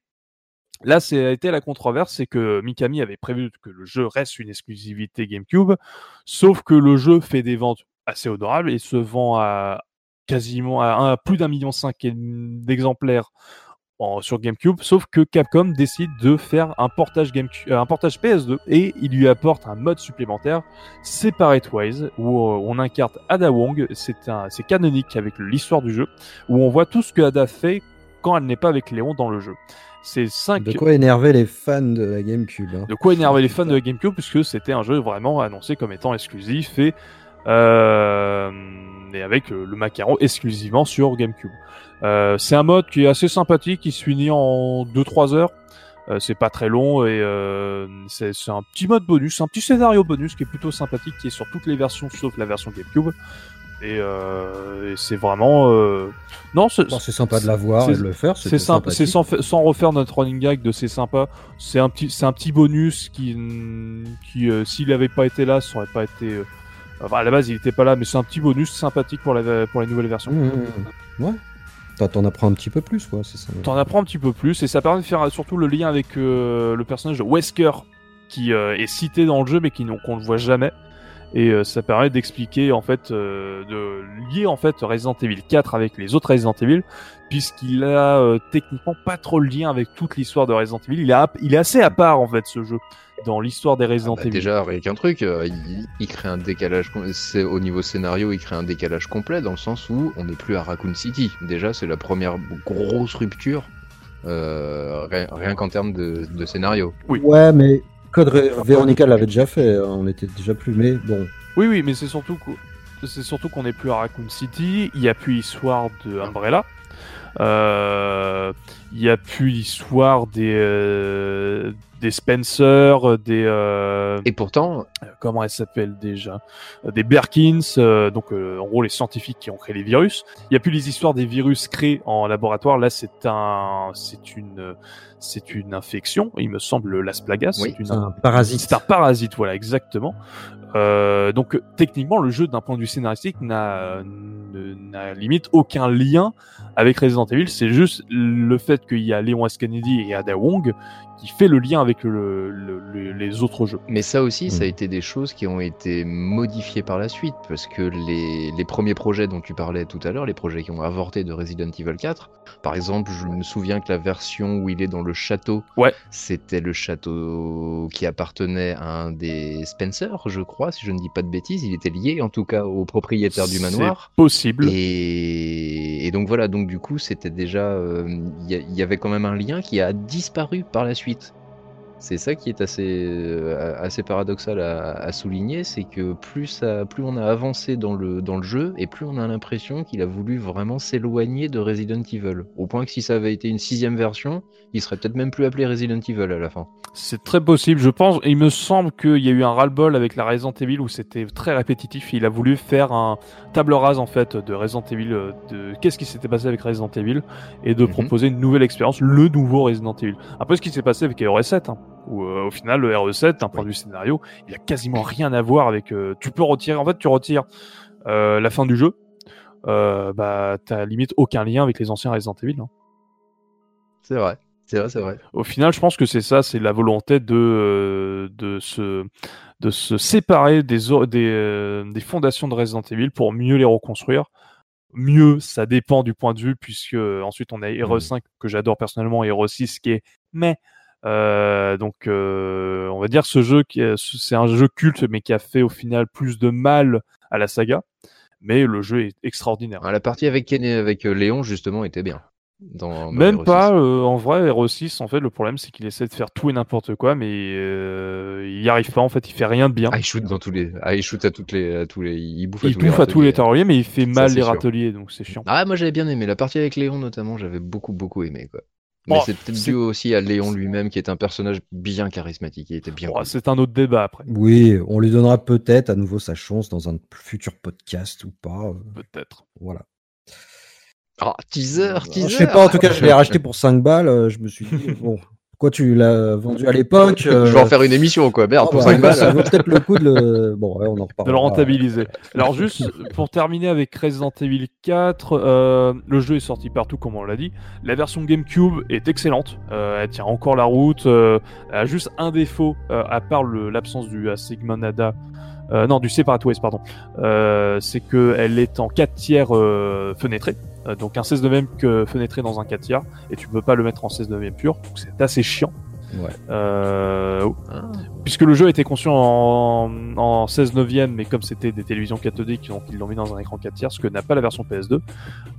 là c'est a été la controverse, c'est que Mikami avait prévu que le jeu reste une exclusivité GameCube, sauf que le jeu fait des ventes assez honorables et se vend à quasiment à, un- à plus d'un million cinq d'exemplaires en- sur GameCube, sauf que Capcom décide de faire un portage, GameCube, euh, un portage PS2 et il lui apporte un mode supplémentaire, Separate Wise, où euh, on incarne Ada Wong. C'est un, c'est canonique avec l'histoire du jeu, où on voit tout ce que Ada fait quand elle n'est pas avec Léon dans le jeu. C'est cinq. De quoi énerver les fans de la GameCube. hein. De quoi énerver les fans de la GameCube puisque c'était un jeu vraiment annoncé comme étant exclusif et, et avec euh, le macaron exclusivement sur GameCube. Euh, c'est un mode qui est assez sympathique, qui se finit en 2-3 heures. Euh, c'est pas très long et euh, c'est un petit mode bonus, un petit scénario bonus qui est plutôt sympathique, qui est sur toutes les versions sauf la version GameCube. Et, euh, et c'est vraiment euh, non, c'est Bon, sympa de la voir et de le faire. c'est sympa, c'est sans, sans refaire notre running gag de c'est sympa. C'est un petit, c'est un petit bonus qui, qui euh, s'il avait pas été là, ça aurait pas été. Enfin, à la base, il était pas là, mais c'est un petit bonus sympathique pour la, pour nouvelles versions. Mmh, mmh, mmh. Ouais. T'en- apprends un petit peu plus, quoi. C'est ça. T'en apprends un petit peu plus et ça permet de faire surtout le lien avec euh, le personnage de Wesker qui euh, est cité dans le jeu mais qu'on ne voit jamais. Et euh, ça permet d'expliquer en fait, euh, de lier en fait Resident Evil 4 avec les autres Resident Evil, puisqu'il a euh, techniquement pas trop le lien avec toute l'histoire de Resident Evil. Il, a, il est assez à part en fait ce jeu dans l'histoire des Resident Bah, Evil. déjà, rien qu'un truc, euh, il, il crée un décalage. C'est au niveau scénario, il crée un décalage complet dans le sens où on n'est plus à Raccoon City. Déjà, c'est la première grosse rupture, euh, rien, rien qu'en termes de, de scénario. Oui. Ouais, mais Code Veronica l'avait déjà fait. On était déjà plus. Mais bon. Oui, oui, mais c'est surtout c'est surtout qu'on n'est plus à Raccoon City. Il y a plus l'histoire de Umbrella. Euh, il y a plus l'histoire des euh, des Spencer, des euh, Et pourtant, comment elle s'appelle déjà Euh, Des Berkins, euh, donc euh, en gros les scientifiques qui ont créé les virus. Il n'y a plus les histoires des virus créés en laboratoire. Là, c'est un, c'est une, c'est une infection. Il me semble l'asplagas. Oui, c'est un parasite. c'est un parasite, voilà, exactement. Euh, donc techniquement, le jeu d'un point de vue scénaristique n'a n'a limite aucun lien avec Resident Evil. C'est juste le fait qu'il y a Léon S. Kennedy et Ada Wong qui fait le lien avec le, le- le- les autres jeux. Mais ça aussi, ça a Mm. été des choses qui ont été modifiées par la suite, parce que les, les premiers projets dont tu parlais tout à l'heure, les projets qui ont avorté de Resident Evil 4, par exemple, je me souviens que la version où il est dans le château, Ouais. c'était le château qui appartenait à un des Spencer, je crois, si je ne dis pas de bêtises, il était lié en tout cas au propriétaire du C'est manoir. Possible. Et, et donc voilà, donc du coup, c'était déjà. euh, y, il y avait quand même un lien qui a disparu par la suite suite. C'est ça qui est assez, euh, assez paradoxal à, à souligner, c'est que plus, ça, plus on a avancé dans le, dans le jeu, et plus on a l'impression qu'il a voulu vraiment s'éloigner de Resident Evil. Au point que si ça avait été une sixième version, il serait peut-être même plus appelé Resident Evil à la fin. C'est très possible, je pense. Et il me semble qu'il y a eu un ras-le-bol avec la Resident Evil où c'était très répétitif. Il a voulu faire un table rase en fait de Resident Evil, euh, de qu'est-ce qui s'était passé avec Resident Evil, et de Mhm. proposer une nouvelle expérience, le nouveau Resident Evil. Un peu ce qui s'est passé avec RE7, hein, où euh, au final le RE7, d'un point de vue scénario, il a quasiment rien à voir avec. euh, tu peux retirer, en fait, tu retires euh, la fin du jeu. Bah, t'as limite aucun lien avec les anciens Resident Evil. hein. C'est vrai, c'est vrai, c'est vrai. Au final, je pense que c'est ça, c'est la volonté de, euh, de, se, de se séparer des, des, euh, des fondations de Resident Evil pour mieux les reconstruire. Mieux, ça dépend du point de vue, puisque euh, ensuite on a Hero 5 que j'adore personnellement, et Hero 6 qui est mais. Euh, donc, euh, on va dire que ce jeu, c'est un jeu culte, mais qui a fait au final plus de mal à la saga. Mais le jeu est extraordinaire. Ah, La partie avec, Ken et avec euh, Léon, justement, était bien. Dans, dans Même pas, 6. euh, en vrai, Hero 6, en fait, le problème, c'est qu'il essaie de faire tout et n'importe quoi, mais il y arrive pas, en fait, il fait rien de bien. Ah, il shoot dans tous les. Ah, il shoot à toutes les. À tous les... Il bouffe à il tous bouffe les à tous les râteliers. râteliers, mais il fait mal les sûr. râteliers, donc c'est chiant. Ah, moi j'avais bien aimé. La partie avec Léon, notamment, j'avais beaucoup, beaucoup aimé. Quoi. Mais Oh, c'est peut-être dû aussi à Léon lui-même, qui est un personnage bien charismatique. Il était bien. Cool. c'est un autre débat après, Oui, on lui donnera peut-être à nouveau sa chance dans un futur podcast ou pas. euh, peut-être. Voilà. Ah, teaser, teaser Je sais pas, en tout cas, je l'ai racheté pour 5 balles. euh, Je me suis dit, bon, pourquoi tu l'as vendu à l'époque Je vais en euh, faire une émission, quoi. Merde, pour bah, 5 balles. Ça vaut peut-être le coup de le. Bon, ouais, on en. De le rentabiliser. Alors juste, pour terminer avec Resident Evil 4, euh, le jeu est sorti partout, comme on l'a dit. La version GameCube est excellente, euh, elle tient encore la route, euh, elle a juste un défaut, euh, à part l'absence du Sigma Nada, euh, non, du Separate Ways, pardon, euh, c'est qu'elle est en 4 tiers euh, fenêtré, euh, donc un 16 neuvième que fenêtré dans un 4 tiers, et tu peux pas le mettre en 16 neuvième pur, donc c'est assez chiant. Ouais. Euh, Ah. puisque le jeu a été conçu en, en 16 neuvième, mais comme c'était des télévisions cathodiques, donc ils l'ont mis dans un écran 4 tiers, ce que n'a pas la version PS2.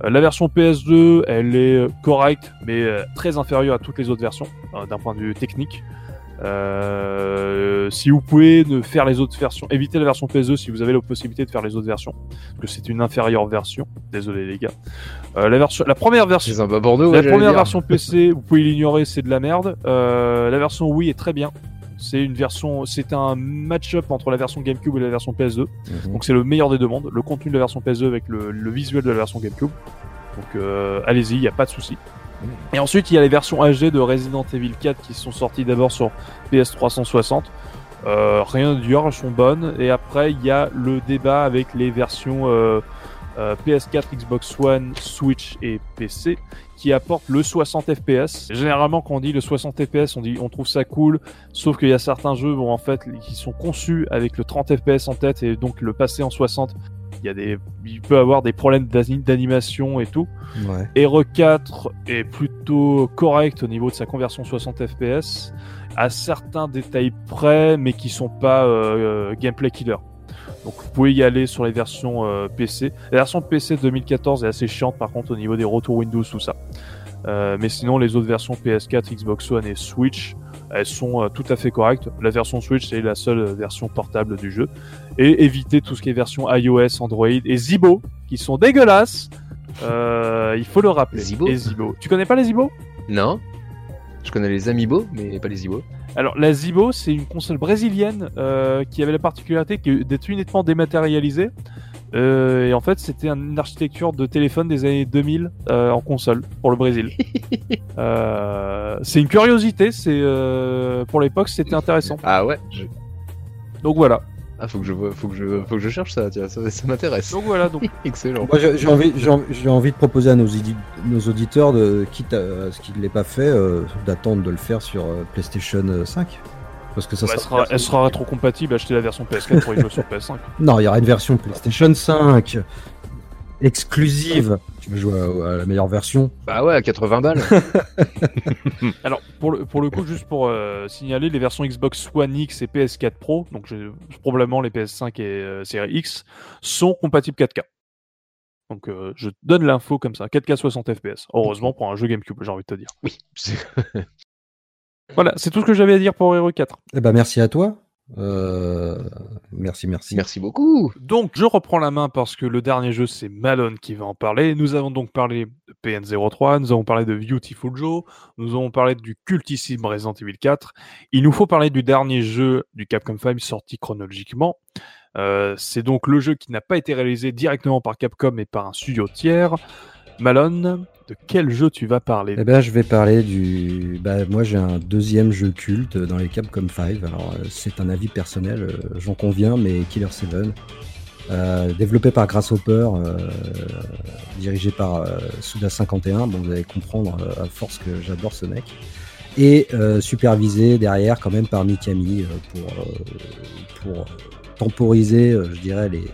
Euh, la version PS2, elle est euh, correcte, mais euh, très inférieure à toutes les autres versions, euh, d'un point de vue technique. Euh, si vous pouvez ne faire les autres versions, évitez la version PS2 si vous avez la possibilité de faire les autres versions, parce que c'est une inférieure version. Désolé les gars. Euh, la version, la première version, un Bordeaux, la ouais, première version PC, vous pouvez l'ignorer, c'est de la merde. Euh, la version Wii est très bien. C'est une version, c'est un match-up entre la version GameCube et la version PS2. Mhm. Donc c'est le meilleur des deux mondes. Le contenu de la version PS2 avec le, le visuel de la version GameCube. Donc allez-y, il n'y a pas de souci. Et ensuite, il y a les versions HD de Resident Evil 4 qui sont sorties d'abord sur PS360. Euh, rien à dire, elles sont bonnes. Et après, il y a le débat avec les versions euh, euh, PS4, Xbox One, Switch et PC qui apportent le 60 FPS. Généralement, quand on dit le 60 FPS, on dit on trouve ça cool, sauf qu'il y a certains jeux où en fait qui sont conçus avec le 30 FPS en tête et donc le passer en 60, il y a des, il peut avoir des problèmes d'ani- d'animation et tout. Ouais. Hero 4 est plutôt correct au niveau de sa conversion 60 FPS, à certains détails près, mais qui sont pas euh, euh, gameplay killer. Donc vous pouvez y aller sur les versions euh, PC. La version PC 2014 est assez chiante par contre au niveau des retours Windows, tout ça. Euh, mais sinon les autres versions PS4, Xbox One et Switch, elles sont euh, tout à fait correctes. La version Switch c'est la seule version portable du jeu. Et évitez tout ce qui est version iOS, Android et Zibo, qui sont dégueulasses. Euh, il faut le rappeler. Zibo Et Zibo. Tu connais pas les Zibo? Non. Je connais les Amiibo, mais pas les Ibo. Alors la Zibo, c'est une console brésilienne euh, qui avait la particularité d'être uniquement dématérialisée. Euh, et en fait, c'était une architecture de téléphone des années 2000 euh, en console pour le Brésil. Euh, c'est une curiosité. C'est pour l'époque, c'était intéressant. Ah ouais je- Donc voilà. Ah, faut que je, vois- faut que je, faut que je cherche ça, tiens, ça, ça m'intéresse. Donc voilà, donc Excellent. Moi, j'ai j'ai envie, j'ai envie, j'ai envie de proposer à nos, auditeurs, de, quitte à ce qu'il ne l'ait pas fait, euh, d'attendre de le faire sur euh, PlayStation 5. Parce que ça elle sera. elle sera rétrocompatible, achetez la version PS4 pour y jouer sur PS5. Non, il y aura une version PlayStation 5 exclusive. Tu veux jouer à, à la meilleure version Bah ouais, à 80 balles. Alors, pour le, pour le coup, juste pour euh, signaler, les versions Xbox One X et PS4 Pro, donc j'ai- probablement les PS5 et euh, série X, sont compatibles 4K. Donc euh, je donne l'info comme ça, 4K 60 FPS. Heureusement pour un jeu GameCube, j'ai envie de te dire. oui. c'est- Voilà, c'est tout ce que j'avais à dire pour Hero 4. Eh ben, merci à toi. Euh, merci, merci. Merci beaucoup. Donc je reprends la main parce que le dernier jeu c'est Malone qui va en parler. Nous avons donc parlé de PN03, nous avons parlé de Beautiful Joe, nous avons parlé du cultissime Resident Evil 4. Il nous faut parler du dernier jeu du Capcom 5 sorti chronologiquement. Euh, c'est donc le jeu qui n'a pas été réalisé directement par Capcom mais par un studio tiers. Malone, de quel jeu tu vas parler Eh ben, je vais parler du. Bah, moi, j'ai un deuxième jeu culte dans les Capcom 5. Alors, euh, c'est un avis personnel, euh, j'en conviens, mais Killer 7. Euh, développé par Grasshopper, dirigé par euh, Suda51. Bon, vous allez comprendre à force que j'adore ce mec. Et supervisé derrière, quand même, par Mikami pour, pour temporiser, je dirais, les,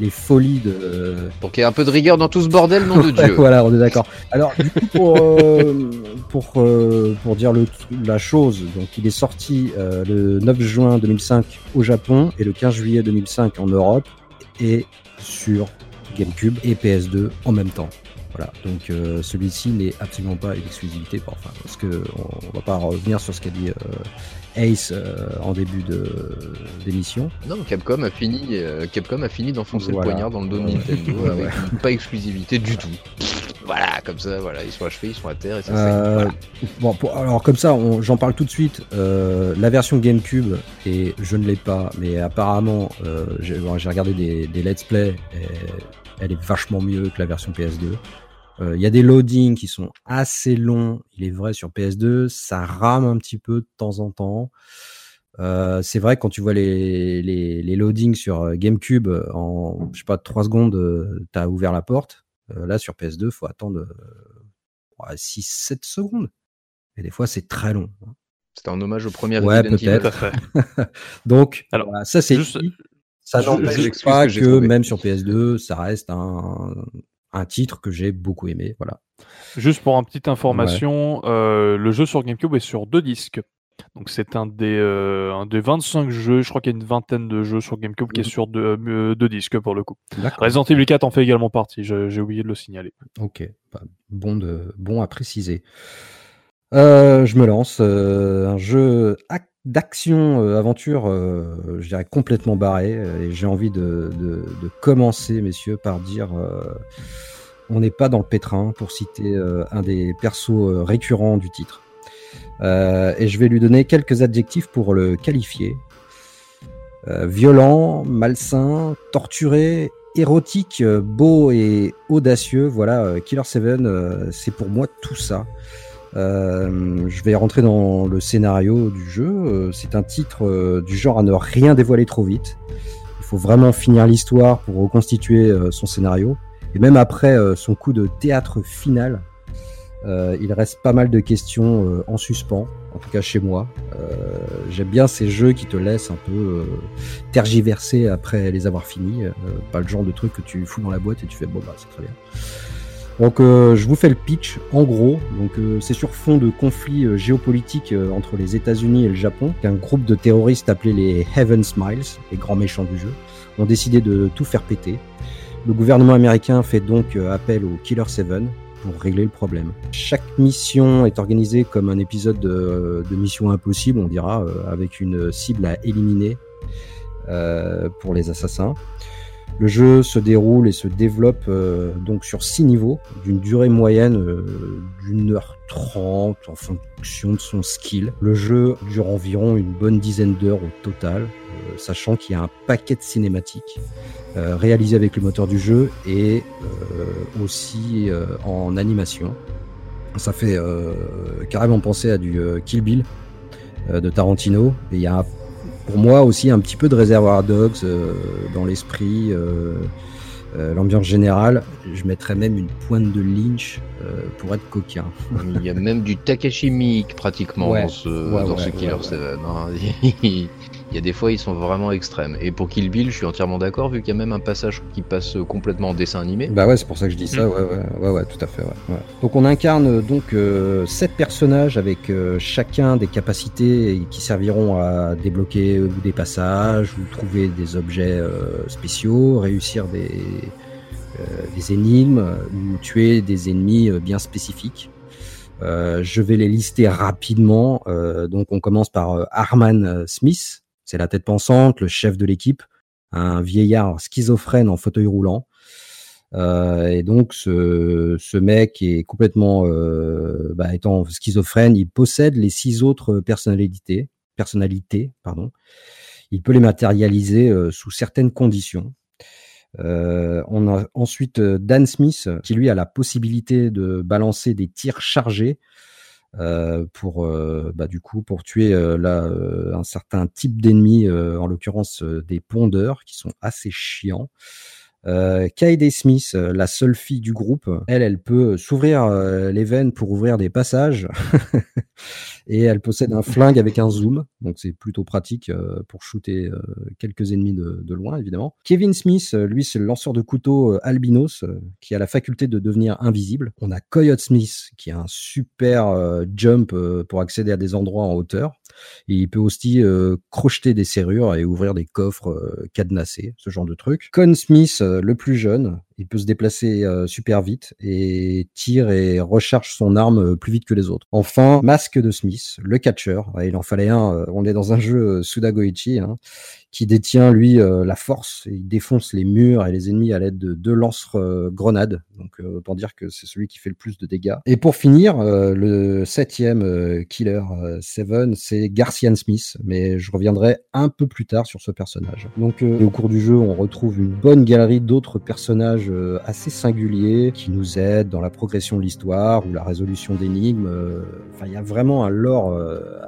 les folies de. Pour qu'il y ait un peu de rigueur dans tout ce bordel, nom de Dieu. voilà, on est d'accord. Alors, du coup, pour, euh, pour, euh, pour dire le, la chose, donc il est sorti euh, le 9 juin 2005 au Japon et le 15 juillet 2005 en Europe et sur GameCube et PS2 en même temps. Voilà, donc euh, celui-ci n'est absolument pas une exclusivité, bon, enfin, parce que on, on va pas revenir sur ce qu'a dit euh, Ace euh, en début de d'émission. Non, Capcom a fini, Capcom a fini d'enfoncer Voilà. le poignard dans le dos de. Nintendo avec une pas exclusivité du tout. Voilà, comme ça, voilà, ils sont achevés, ils sont à terre et ça. Voilà. Bon, pour- alors comme ça, j'en parle tout de suite. La version GameCube, et je ne l'ai pas, mais apparemment, j'ai bon, regardé des, des let's play, et elle est vachement mieux que la version PS2. Euh, Il y a des loadings qui sont assez longs, il est vrai sur PS2, ça rame un petit peu de temps en temps. Euh, c'est vrai que quand tu vois les, les, les loadings sur euh, GameCube en je sais pas 3 secondes, euh, t'as ouvert la porte. Euh, là sur PS2, faut attendre euh, 6-7 secondes. Et des fois, c'est très long. C'était un hommage au premier Ouais, fait. Donc, Alors, voilà, ça, c'est juste-. Ça n'empêche pas que même sur PS2, ça reste un, un titre que j'ai beaucoup aimé. Voilà. Juste pour une petite information, euh, le jeu sur GameCube est sur deux disques. Donc c'est un des, euh, un des 25 jeux, je crois qu'il y a une vingtaine de jeux sur GameCube qui est Mhm. sur deux, euh, deux disques pour le coup. Resident Evil 4 en fait également partie, j'ai oublié de le signaler. Ok. Bah, bon, de, bon à préciser. Euh, je me lance. un jeu ac- d'action, euh, aventure, euh, je dirais complètement barré. Et j'ai envie de, commencer, messieurs, par dire euh, on n'est pas dans le pétrin, pour citer euh, un des persos euh, récurrents du titre. Et je vais lui donner quelques adjectifs pour le qualifier. Violent, malsain, torturé, érotique, beau et audacieux. Voilà, Killer 7, euh, c'est pour moi tout ça. Euh, je vais rentrer dans le scénario du jeu. Euh, c'est un titre euh, du genre à ne rien dévoiler trop vite. Il faut vraiment finir l'histoire pour reconstituer euh, son scénario. Et même après euh, son coup de théâtre final, il reste pas mal de questions en suspens, en tout cas chez moi. J'aime bien ces jeux qui te laissent un peu tergiverser après les avoir finis. Pas le genre de truc que tu fous dans la boîte et tu fais bon bah c'est très bien. Donc euh, je vous fais le pitch en gros. Donc euh, c'est sur fond de conflit euh, géopolitique euh, entre les États-Unis et le Japon qu'un groupe de terroristes appelés les Heaven Smiles, les grands méchants du jeu, ont décidé de tout faire péter. Le gouvernement américain fait donc appel au Killer 7 pour régler le problème. Chaque mission est organisée comme un épisode de, de Mission Impossible, on dira, avec une cible à éliminer pour les assassins. Le jeu se déroule et se développe euh, donc sur six niveaux, d'une durée moyenne euh, d'une heure trente en fonction de son skill. Le jeu dure environ une bonne dizaine d'heures au total, euh, sachant qu'il y a un paquet de cinématiques euh, réalisées avec le moteur du jeu et euh, aussi euh, en animation. Ça fait carrément penser à du Kill Bill de Tarantino. Et il y a pour moi aussi un petit peu de réservoir dogs dans l'esprit. L'ambiance générale, je mettrais même une pointe de Lynch pour être coquin. Il y a même du Takashi pratiquement dans ce, Killer 7. Il y a des fois, ils sont vraiment extrêmes. Et pour Kill Bill, je suis entièrement d'accord, vu qu'il y a même un passage qui passe complètement en dessin animé. Bah ouais, c'est pour ça que je dis ça. Mm. Ouais, ouais, ouais, ouais, tout à fait. Ouais, Donc on incarne euh, donc euh, sept personnages avec euh, chacun des capacités qui serviront à débloquer ou des passages, ou trouver des objets spéciaux, réussir des, des énigmes, ou tuer des ennemis bien spécifiques. je vais les lister rapidement. donc on commence par Arman Smith, c'est la tête pensante, le chef de l'équipe, un vieillard schizophrène en fauteuil roulant. Euh, et donc ce, mec est complètement, euh, bah, étant schizophrène, il possède les six autres personnalités, personnalités pardon. Il peut les matérialiser euh, sous certaines conditions. on a ensuite Dan Smith qui lui a la possibilité de balancer des tirs chargés pour euh, bah, du coup pour tuer euh, là un certain type d'ennemis, en l'occurrence des pondeurs qui sont assez chiants. Euh, Smith, la seule fille du groupe, elle, elle peut s'ouvrir les veines pour ouvrir des passages. et elle possède un flingue avec un zoom, donc c'est plutôt pratique euh, pour shooter euh, quelques ennemis de, loin, évidemment. Kevin Smith, euh, lui, c'est le lanceur de couteau albinos qui a la faculté de devenir invisible. On a Coyote Smith qui a un super jump pour accéder à des endroits en hauteur. Il peut aussi crocheter des serrures et ouvrir des coffres cadenassés, ce genre de truc. Con Smith, le plus jeune, il peut se déplacer euh, super vite et tire et recharge son arme euh, plus vite que les autres. Enfin, Masque de Smith, le catcher. il en fallait un. Euh, on est dans un jeu Sudagoichi. Hein qui détient lui euh, la force. Il défonce les murs et les ennemis à l'aide de deux lance-grenades. Donc euh, autant dire que c'est celui qui fait le plus de dégâts. Et pour finir, euh, le septième killer Seven, c'est Garcian Smith. Mais je reviendrai un peu plus tard sur ce personnage. Donc au cours du jeu, on retrouve une bonne galerie d'autres personnages assez singuliers qui nous aident dans la progression de l'histoire ou la résolution d'énigmes. Enfin, il y a vraiment un lore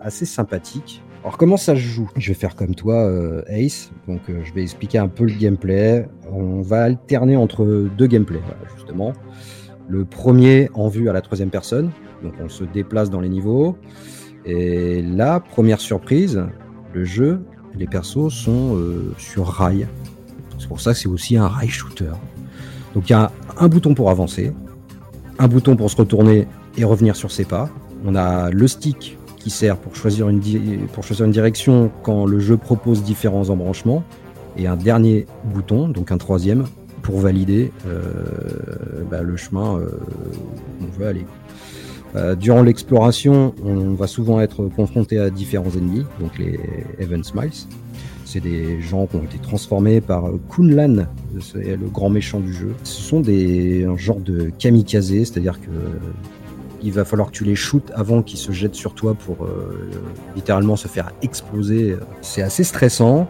assez sympathique. Alors comment ça se joue? Je vais faire comme toi, euh, Ace. Donc euh, je vais expliquer un peu le gameplay. On va alterner entre deux gameplays, justement. Le premier en vue à la troisième personne. Donc on se déplace dans les niveaux. Et la première surprise, le jeu, les persos sont euh, sur rail. C'est pour ça que c'est aussi un rail shooter. Donc il y a un bouton pour avancer, un bouton pour se retourner et revenir sur ses pas. On a le stick qui sert pour choisir, une direction quand le jeu propose différents embranchements, et un dernier bouton, donc un troisième, pour valider euh, bah, le chemin euh, où on veut aller. Euh, durant l'exploration, on va souvent être confronté à différents ennemis, donc les Evan Smiles. C'est des gens qui ont été transformés par Kunlan, le grand méchant du jeu. Ce sont des un genre de kamikaze, c'est-à-dire que il va falloir que tu les shootes avant qu'ils se jettent sur toi pour euh, littéralement se faire exploser. C'est assez stressant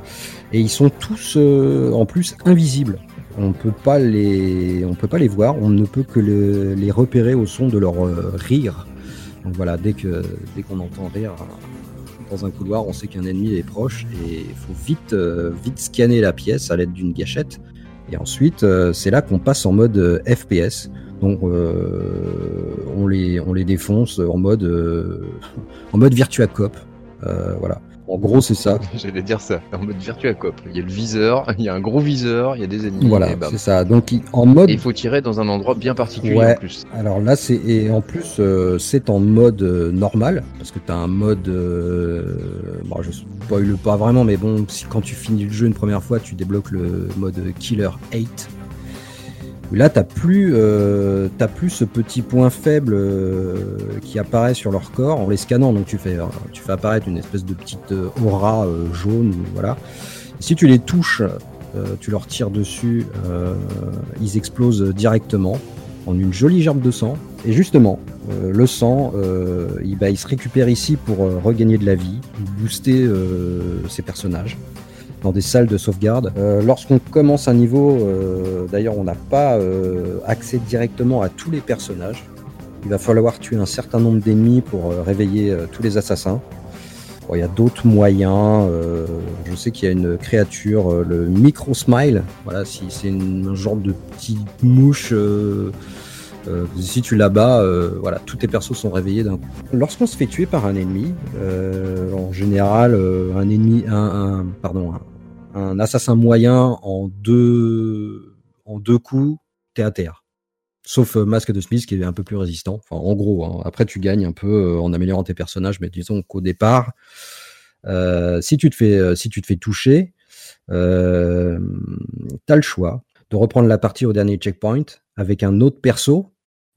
et ils sont tous euh, en plus invisibles. On peut pas les, on peut pas les voir. On ne peut que les repérer au son de leur euh, rire. Donc voilà, dès que dès qu'on entend rire dans un couloir, on sait qu'un ennemi est proche et il faut vite vite scanner la pièce à l'aide d'une gâchette. Et ensuite, c'est là qu'on passe en mode FPS donc euh, on, les, on les défonce en mode, euh, en mode Virtua Cop. Euh, voilà. En gros, c'est ça. J'allais dire ça, en mode Virtua Cop. Il y a le viseur, il y a un gros viseur, il y a des ennemis. Voilà, c'est ça. Donc en mode. il faut tirer dans un endroit bien particulier en plus. Alors là, c'est et en plus c'est en mode normal parce que tu as un mode. bon, je spoil pas vraiment, mais bon, si quand tu finis le jeu une première fois, tu débloques le mode Killer 8 Là, tu n'as plus, euh, plus ce petit point faible euh, qui apparaît sur leur corps en les scannant. Donc tu fais, euh, apparaître une espèce de petite aura jaune. Voilà. si tu les touches, tu leur tires dessus, ils explosent directement en une jolie gerbe de sang. Et justement, le sang, il, bah, il, se récupère ici pour regagner de la vie, booster ces personnages dans des salles de sauvegarde. Euh, lorsqu'on commence un niveau, euh, d'ailleurs, on n'a pas euh, accès directement à tous les personnages. Il va falloir tuer un certain nombre d'ennemis pour réveiller tous les assassins. il y a d'autres moyens sais qu'il y a une créature, le Micro Smile. Voilà, si c'est un genre de petite mouche. si tu la bats, euh, voilà, tous tes persos sont réveillés d'un coup. Lorsqu'on se fait tuer par un ennemi, en général, un ennemi, un, un- pardon, un, un assassin moyen en deux, en deux coups, t'es à terre. Sauf euh, Masque de Smith qui est un peu plus résistant. En gros, hein. après tu gagnes un peu euh, en améliorant tes personnages, mais disons qu'au départ, euh, si tu te fais, si tu te fais toucher, t'as le choix de reprendre la partie au dernier checkpoint avec un autre perso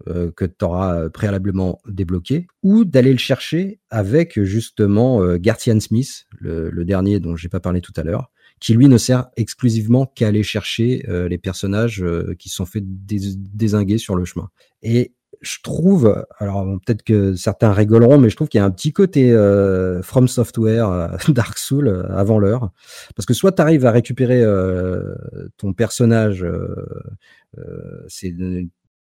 que tu auras préalablement débloqué, ou d'aller le chercher avec justement euh, Gartian Smith, le, le dernier dont j'ai pas parlé tout à l'heure, qui lui ne sert exclusivement qu'à aller chercher euh, les personnages euh, qui sont fait dés- désinguer sur le chemin. Et je trouve, alors peut-être que certains rigoleront, mais je trouve qu'il y a un petit côté euh, From Software, euh, Dark Soul avant l'heure, parce que soit tu arrives à récupérer ton personnage, c'est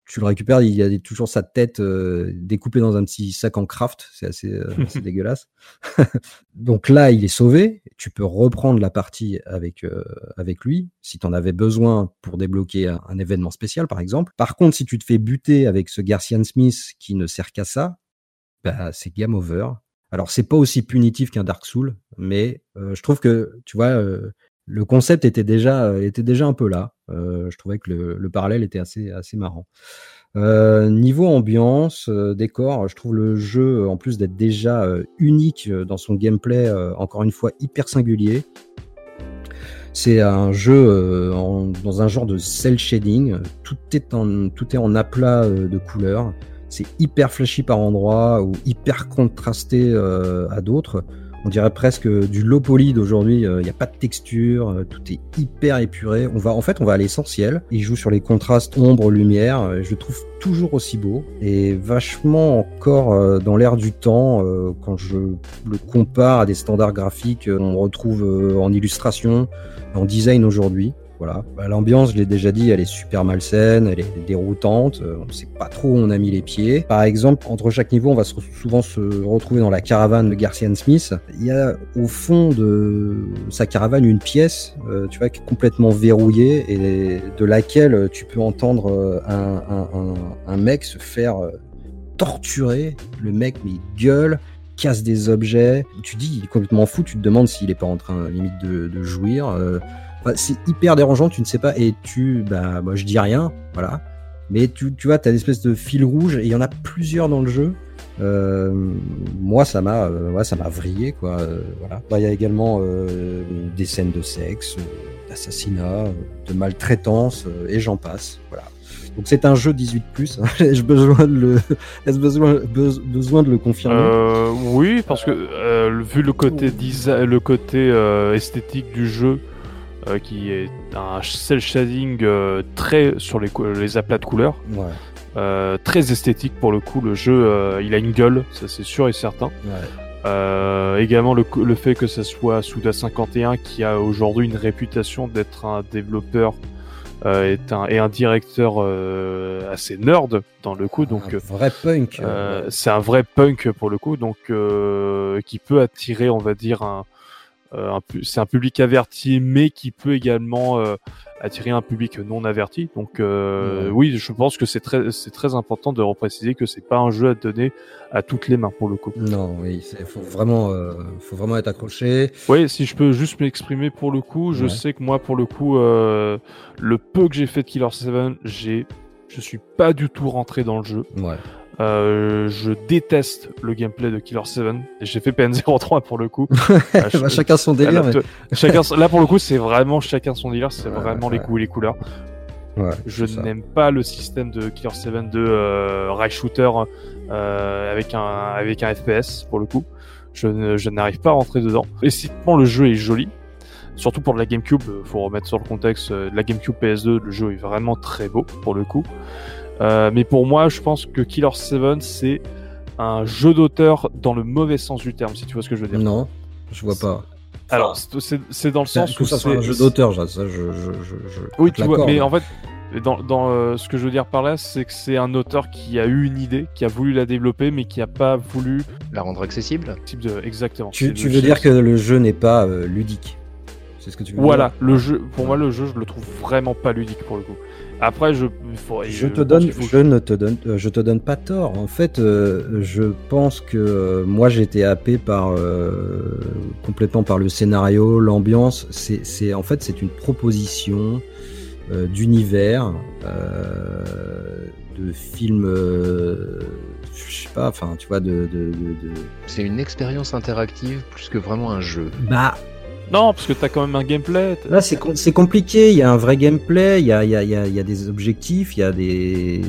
tu le récupères, il y a toujours sa tête euh, découpée dans un petit sac en craft, c'est assez, euh, assez dégueulasse. Donc là, il est sauvé. Tu peux reprendre la partie avec, euh, avec lui si tu en avais besoin pour débloquer un, un événement spécial, par exemple. Par contre, si tu te fais buter avec ce Garcian Smith qui ne sert qu'à ça, bah, c'est game over. Alors, c'est pas aussi punitif qu'un Dark Soul, mais je trouve que, tu vois, le concept était déjà, euh, était déjà un peu là. Euh, je trouvais que le, le parallèle était assez, assez marrant. Euh, niveau ambiance, décor, je trouve le jeu, en plus d'être déjà unique dans son gameplay, encore une fois hyper singulier. C'est un jeu dans un genre de cel shading. Tout est en, tout est en aplat de couleurs. C'est hyper flashy par endroits ou hyper contrasté à d'autres. On dirait presque du low poly d'aujourd'hui. Il n'y a pas de texture, euh, tout est hyper épuré. On va, en fait, on va à l'essentiel. Il joue sur les contrastes ombre-lumière. euh, Je le trouve toujours aussi beau et vachement encore euh, dans l'air du temps euh, quand je le compare à des standards graphiques euh, qu'on retrouve euh, en illustration, en design aujourd'hui. Voilà. Bah, L'ambiance, je l'ai déjà dit, elle est super malsaine, elle est déroutante. euh, On ne sait pas trop où on a mis les pieds. Par exemple, entre chaque niveau, on va souvent se retrouver dans la caravane de Garcian Smith. Il y a au fond de sa caravane une pièce, euh, tu vois, qui est complètement verrouillée et de laquelle tu peux entendre euh, un, mec se faire torturer. Le mec, mais il gueule casse des objets. Tu dis, il est complètement fou. Tu te demandes s'il est pas en train, limite, de, jouir. Enfin, c'est hyper dérangeant. Tu ne sais pas. Et tu, bah, moi, je dis rien. Voilà. Mais tu, tu vois, tu as une espèce de fil rouge et il y en a plusieurs dans le jeu. Euh, moi, ça m'a, euh, ouais, ça m'a vrillé, quoi. euh, voilà. Bah, Il y a également euh, des scènes de sexe, euh, d'assassinat, de maltraitance, et j'en passe. Voilà. Donc c'est un jeu 18 plus. J'ai besoin de le, ai-je besoin, be- besoin de le confirmer? Oui, parce que vu le côté design, le côté esthétique du jeu, euh, qui est un cel shading euh, très sur les, les aplats de couleurs, Ouais, euh, très esthétique pour le coup. Le jeu, il a une gueule, ça c'est sûr et certain. ouais. Également le, le fait que ça soit Suda 51 qui a aujourd'hui une réputation d'être un développeur est un, et un directeur euh, assez nerd dans le coup, donc un vrai punk. euh, c'est un vrai punk pour le coup, donc euh, qui peut attirer, on va dire, un, c'est un public averti, mais qui peut également euh, attirer un public non averti. Donc euh, oui, je pense que c'est très, c'est très important de repréciser que c'est pas un jeu à donner à toutes les mains pour le coup. Non, oui, il faut vraiment, euh, faut vraiment être accroché. Oui, si je peux juste m'exprimer pour le coup, je Ouais. sais que moi, pour le coup, euh, le peu que j'ai fait de Killer 7, j'ai, je suis pas du tout rentré dans le jeu. Ouais. Euh, je déteste le gameplay de Killer 7. J'ai fait PN03 pour le coup. Je- Bah, chacun son délire. là, mais- chacun, là pour le coup, c'est vraiment chacun son délire. C'est Ouais, vraiment les goûts et les couleurs. Ouais, Je n'aime pas le système de Killer 7 de euh, rail shooter euh, avec un avec un FPS pour le coup. Je, n'arrive pas à rentrer dedans. Esthétiquement, le jeu est joli. Surtout pour de la GameCube, euh, faut remettre sur le contexte euh, de la GameCube PS2, le jeu est vraiment très beau pour le coup. Euh, mais pour moi, je pense que Killer 7 c'est un jeu d'auteur dans le mauvais sens du terme, si tu vois ce que je veux dire. Non, je vois pas. Alors, c'est- dans le sens que où ça soit un jeu d'auteur, ça, je, je, je, je Oui, tu vois, mais en fait, dans, dans euh, ce que je veux dire par là, c'est que c'est un auteur qui a eu une idée, qui a voulu la développer, mais qui a pas voulu La rendre accessible type de exactement. Tu, veux dire que le jeu n'est pas euh, ludique C'est ce que tu veux Voilà, dire le jeu, pour moi, le jeu, je le trouve vraiment pas ludique pour le coup. Après, je, faut- Je te donne, faut- je ne te donne, euh, je te donne pas tort. En fait, euh, je pense que euh, moi j'ai été happé par euh, complètement par le scénario, l'ambiance. C'est, c'est en fait c'est une proposition euh, d'univers, euh, de film, euh, je sais pas, enfin tu vois de, de, de- de- C'est une expérience interactive plus que vraiment un jeu. bah Non, parce que t'as quand même un gameplay. Là, c'est com- c'est compliqué. Il y a un vrai gameplay. Il y a, il y a, il y a, y a des objectifs. Il y a des.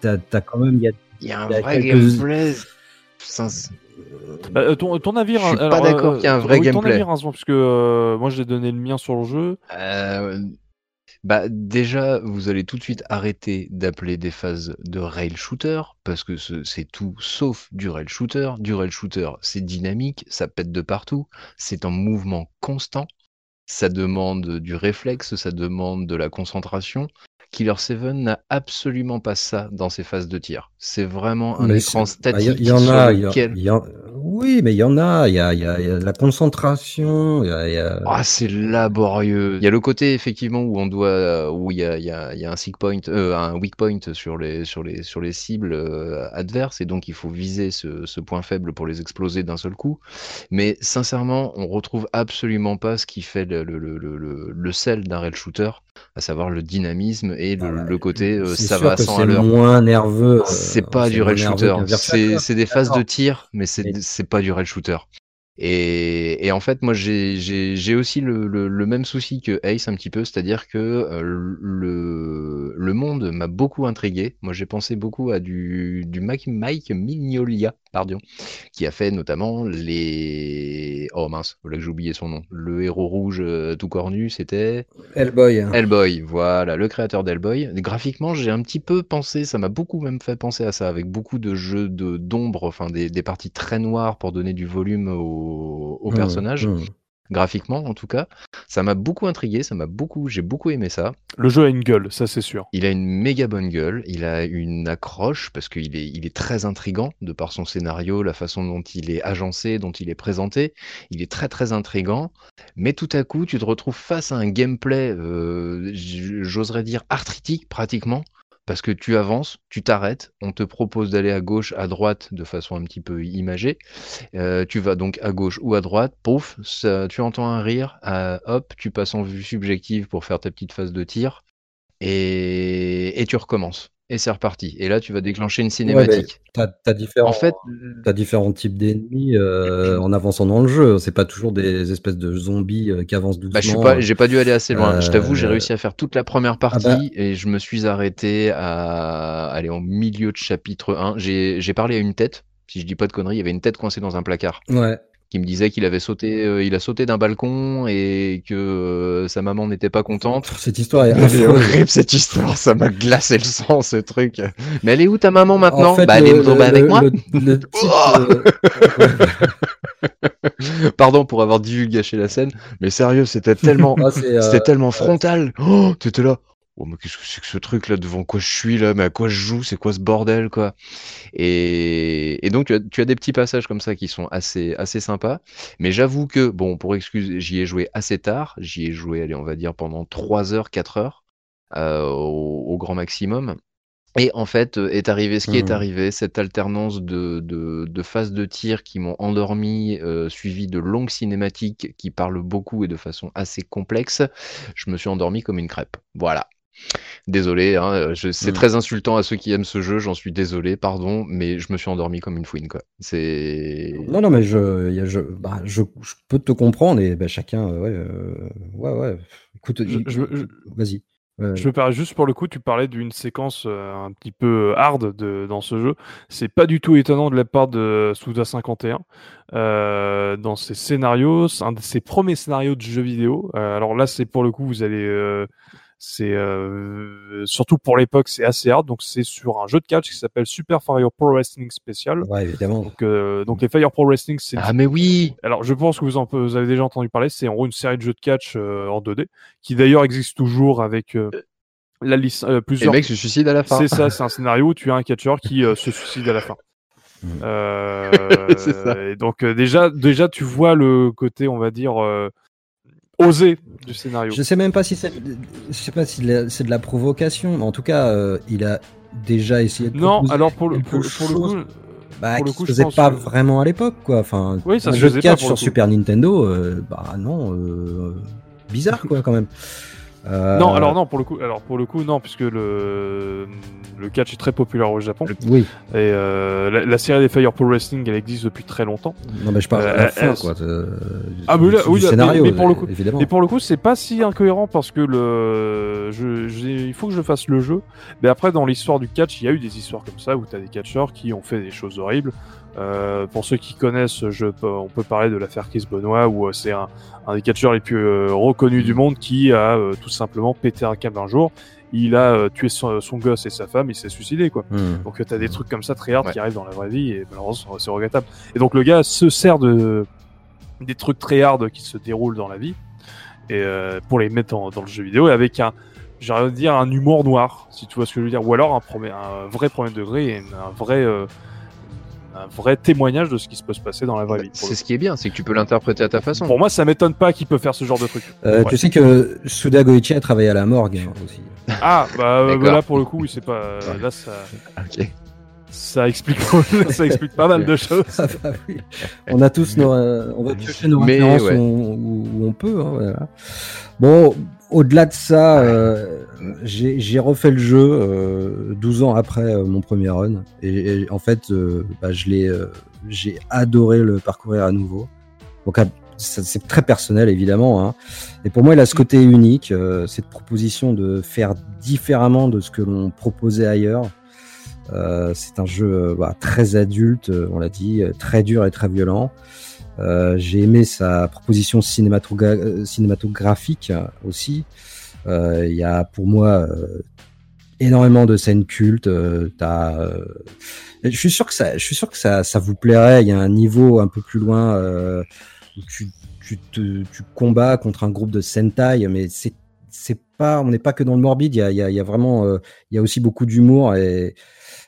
T'as t'as quand même. Il y a... Il y a un Il y a vrai quelques- gameplay. Putain, c'est- Bah, euh, ton, ton avis, Je suis alors, pas d'accord euh, qu'il y a un ton- vrai oui, Ton gameplay. avis, parce que euh, moi j'ai donné le mien sur le jeu. Euh, bah déjà, vous allez tout de suite arrêter d'appeler des phases de rail shooter parce que ce- c'est tout sauf du rail shooter. Du rail shooter, c'est dynamique, ça pète de partout, c'est en mouvement constant, ça demande du réflexe, ça demande de la concentration. Killer 7 n'a absolument pas ça dans ses phases de tir. C'est vraiment un Mais écran c'est- bah, y, en sur a. il y a- lequel- il y en- Oui, mais il y en a. Il y a, y a, y a la concentration. Y a, Ah, c'est laborieux. Il y a le côté effectivement où on doit, où il y a, y un sick point, euh, un weak point sur les, sur les, sur les cibles euh, adverses, et donc il faut viser ce, ce point faible pour les exploser d'un seul coup. Mais sincèrement, on retrouve absolument pas ce qui fait le, le, le, le, le sel d'un rail shooter, à savoir le dynamisme et le, Ah, le côté euh, ça va à que 100 à c'est l'heure. moins nerveux. euh, C'est pas du rail shooter, c'est des phases de tir, mais c'est pas du rail shooter. Et, et en fait, moi, j'ai- aussi le, le, le même souci que Ace un petit peu, c'est-à-dire que euh, le, le monde m'a beaucoup intrigué. Moi, j'ai pensé beaucoup à du, du Mike, Mike Mignolia, qui a fait notamment les... Oh mince, voilà que j'ai oublié son nom. Le héros rouge euh, tout cornu, c'était... Hellboy. Hellboy, voilà, le créateur d'Hellboy. Graphiquement, j'ai un petit peu pensé, ça m'a beaucoup même fait penser à ça, avec beaucoup de jeux de d'ombre, enfin des, des parties très noires pour donner du volume au, au Mmh, personnage, mmh. Graphiquement en tout cas. Ça m'a beaucoup intrigué, ça m'a beaucoup, j'ai beaucoup aimé ça. Le jeu a une gueule, ça c'est sûr. Il a une méga bonne gueule, il a une accroche parce qu'il est, il est très intrigant de par son scénario, la façon dont il est agencé, dont il est présenté. Il est très très intrigant, mais tout à coup tu te retrouves face à un gameplay, euh, j'oserais dire arthritique pratiquement. Parce que tu avances, tu t'arrêtes, on te propose d'aller à gauche, à droite de façon un petit peu imagée. Euh, tu vas donc à gauche ou à droite, pouf, tu entends un rire, euh, hop, tu passes en vue subjective pour faire ta petite phase de tir, et, et tu recommences. Et c'est reparti. Et là, tu vas déclencher une cinématique. T'as t'as différents, en fait, t'as différents types d'ennemis euh, en avançant dans le jeu. C'est pas toujours des espèces de zombies euh, qui avancent doucement. bah, je suis pas, j'ai pas dû aller assez loin. Je t'avoue, j'ai Euh, réussi à faire toute la première partie bah. et je me suis arrêté à aller en milieu de chapitre 1. J'ai j'ai parlé à une tête. Si je dis pas de conneries, il y avait une tête coincée dans un placard. Ouais. Qui me disait qu'il avait sauté, euh, il a sauté d'un balcon et que euh, sa maman n'était pas contente. Cette histoire est affreuse. horrible cette histoire, ça m'a glacé le sang ce truc. Mais elle est où ta maman maintenant En fait, Bah elle est avec le- moi. le- le type, Pardon pour avoir divulgaché la scène, mais sérieux, c'était tellement, ah, euh, c'était tellement frontal. Oh, t'étais là. Oh, mais qu'est-ce que c'est que ce truc là devant quoi je suis là? Mais à quoi je joue? C'est quoi ce bordel quoi? Et, et donc tu as, tu as des petits passages comme ça qui sont assez assez sympas. Mais j'avoue que bon, pour excuse, j'y ai joué assez tard. J'y ai joué, allez, on va dire pendant 3 heures, 4 heures euh, au, au grand maximum. Et en fait, euh, est arrivé ce qui est Mhm. arrivé, cette alternance de, de, de phases de tir qui m'ont endormi, euh, suivi de longues cinématiques qui parlent beaucoup et de façon assez complexe. Je me suis endormi comme une crêpe. Voilà. Désolé, hein, je- c'est Mhm. très insultant à ceux qui aiment ce jeu, j'en suis désolé, pardon, mais je me suis endormi comme une fouine, quoi. C'est. Non, non, mais je, il y a- je, bah, je, je peux te comprendre et bah, chacun, euh, ouais, euh, ouais, ouais. Écoute, Je- il- je- je- vas-y. Ouais, Je me permets juste pour le coup, tu parlais d'une séquence euh, un petit peu hard de, dans ce jeu. C'est pas du tout étonnant de la part de Suda 51 euh, dans ses scénarios. C'est un de ses premiers scénarios de jeux vidéo. Euh, alors là, c'est pour le coup, vous allez, euh, c'est euh, surtout pour l'époque, c'est assez hard. Donc c'est sur un jeu de catch qui s'appelle Super Fire Pro Wrestling Special. ouais, évidemment. Donc, euh, donc les Fire Pro Wrestling, c'est Ah, mais oui! alors, je pense que vous en vous avez déjà entendu parler. C'est en gros une série de jeux de catch euh, en 2D qui d'ailleurs existe toujours avec euh, la euh, Et le plusieurs. mec se suicide à la fin. C'est ça, c'est un scénario où tu as un catcheur qui euh, se suicide à la fin. Mm. Euh, C'est ça. et donc euh, déjà, déjà tu vois le côté, on va dire, euh, osé du scénario. Je sais même pas si c'est, je sais pas si c'est de la provocation, mais en tout cas, euh, il a déjà essayé de Non, alors pour le, quelque pour, pour le chose, coup, bah, pour le coup, se faisait pas que- vraiment à l'époque, quoi. Enfin, Oui, ça un se jeu de faisait pas catch pour le sur coup. Super Nintendo, euh, bah non, euh, bizarre, quoi, quand même. Euh, Non, alors non, pour le coup, alors pour le coup, non, puisque le le catch est très populaire au Japon Oui, et euh, la, la série des Fire Pro Wrestling, elle existe depuis très longtemps. non, mais je parle à Euh, la fin, quoi. de- Ah, mais là- oui, là, mais- scénario, mais pour le coup- évidemment. Et pour le coup, c'est pas si incohérent parce que le, je, il faut que je fasse le jeu. Mais après, dans l'histoire du catch, il y a eu des histoires comme ça où t'as des catcheurs qui ont fait des choses horribles. Euh, pour ceux qui connaissent, je on peut parler de l'affaire Chris Benoit où euh, c'est un, un des catcheurs les plus euh, reconnus du monde qui a tout simplement pété un câble un jour. Il a tué son, son gosse et sa femme, il s'est suicidé quoi. Hmm. Donc t'as des trucs comme ça très hard Ouais. qui arrivent dans la vraie vie et malheureusement c'est regrettable. Et donc le gars se sert de des trucs très hard qui se déroulent dans la vie et pour les mettre dans, dans le jeu vidéo et avec un j'ai envie de dire un humour noir si tu vois ce que je veux dire ou alors un, un vrai premier degré et un vrai un vrai témoignage de ce qui se peut se passer dans la vraie vie. pour C'est ce qui est bien, c'est que tu peux l'interpréter à ta façon. Pour moi, ça m'étonne pas qu'il peut faire ce genre de truc. Euh, Ouais. Tu sais que Suda Goichi a travaillé à la morgue hein, aussi. Ah, bah euh, là pour le coup, oui, c'est pas Ouais. là ça Ok. ça explique ça explique pas mal de choses. Ah bah oui. On a tous nos, euh, on va piocher nos références ouais. où, où- où on peut. hein, voilà. Bon, au-delà de ça, euh, j'ai refait le jeu euh, 12 ans après euh, mon premier run et, et en fait, euh, bah, je l'ai, euh, j'ai adoré le parcourir à nouveau. Donc c'est très personnel évidemment. Hein. Et pour moi, il a ce côté unique, euh, cette proposition de faire différemment de ce que l'on proposait ailleurs. Euh, c'est un jeu bah, très adulte, on l'a dit, très dur et très violent. Euh, J'ai aimé sa proposition euh, cinématographique euh, aussi. Il y a pour moi énormément de scènes cultes. euh, Je suis sûr que ça, je suis sûr que ça, ça vous plairait. Il y a un niveau un peu plus loin où tu, tu, te, tu combats contre un groupe de Sentai, mais c'est c'est pas, on n'est pas que dans le morbide. Il y a, il y a, vraiment, euh, il y a aussi beaucoup d'humour et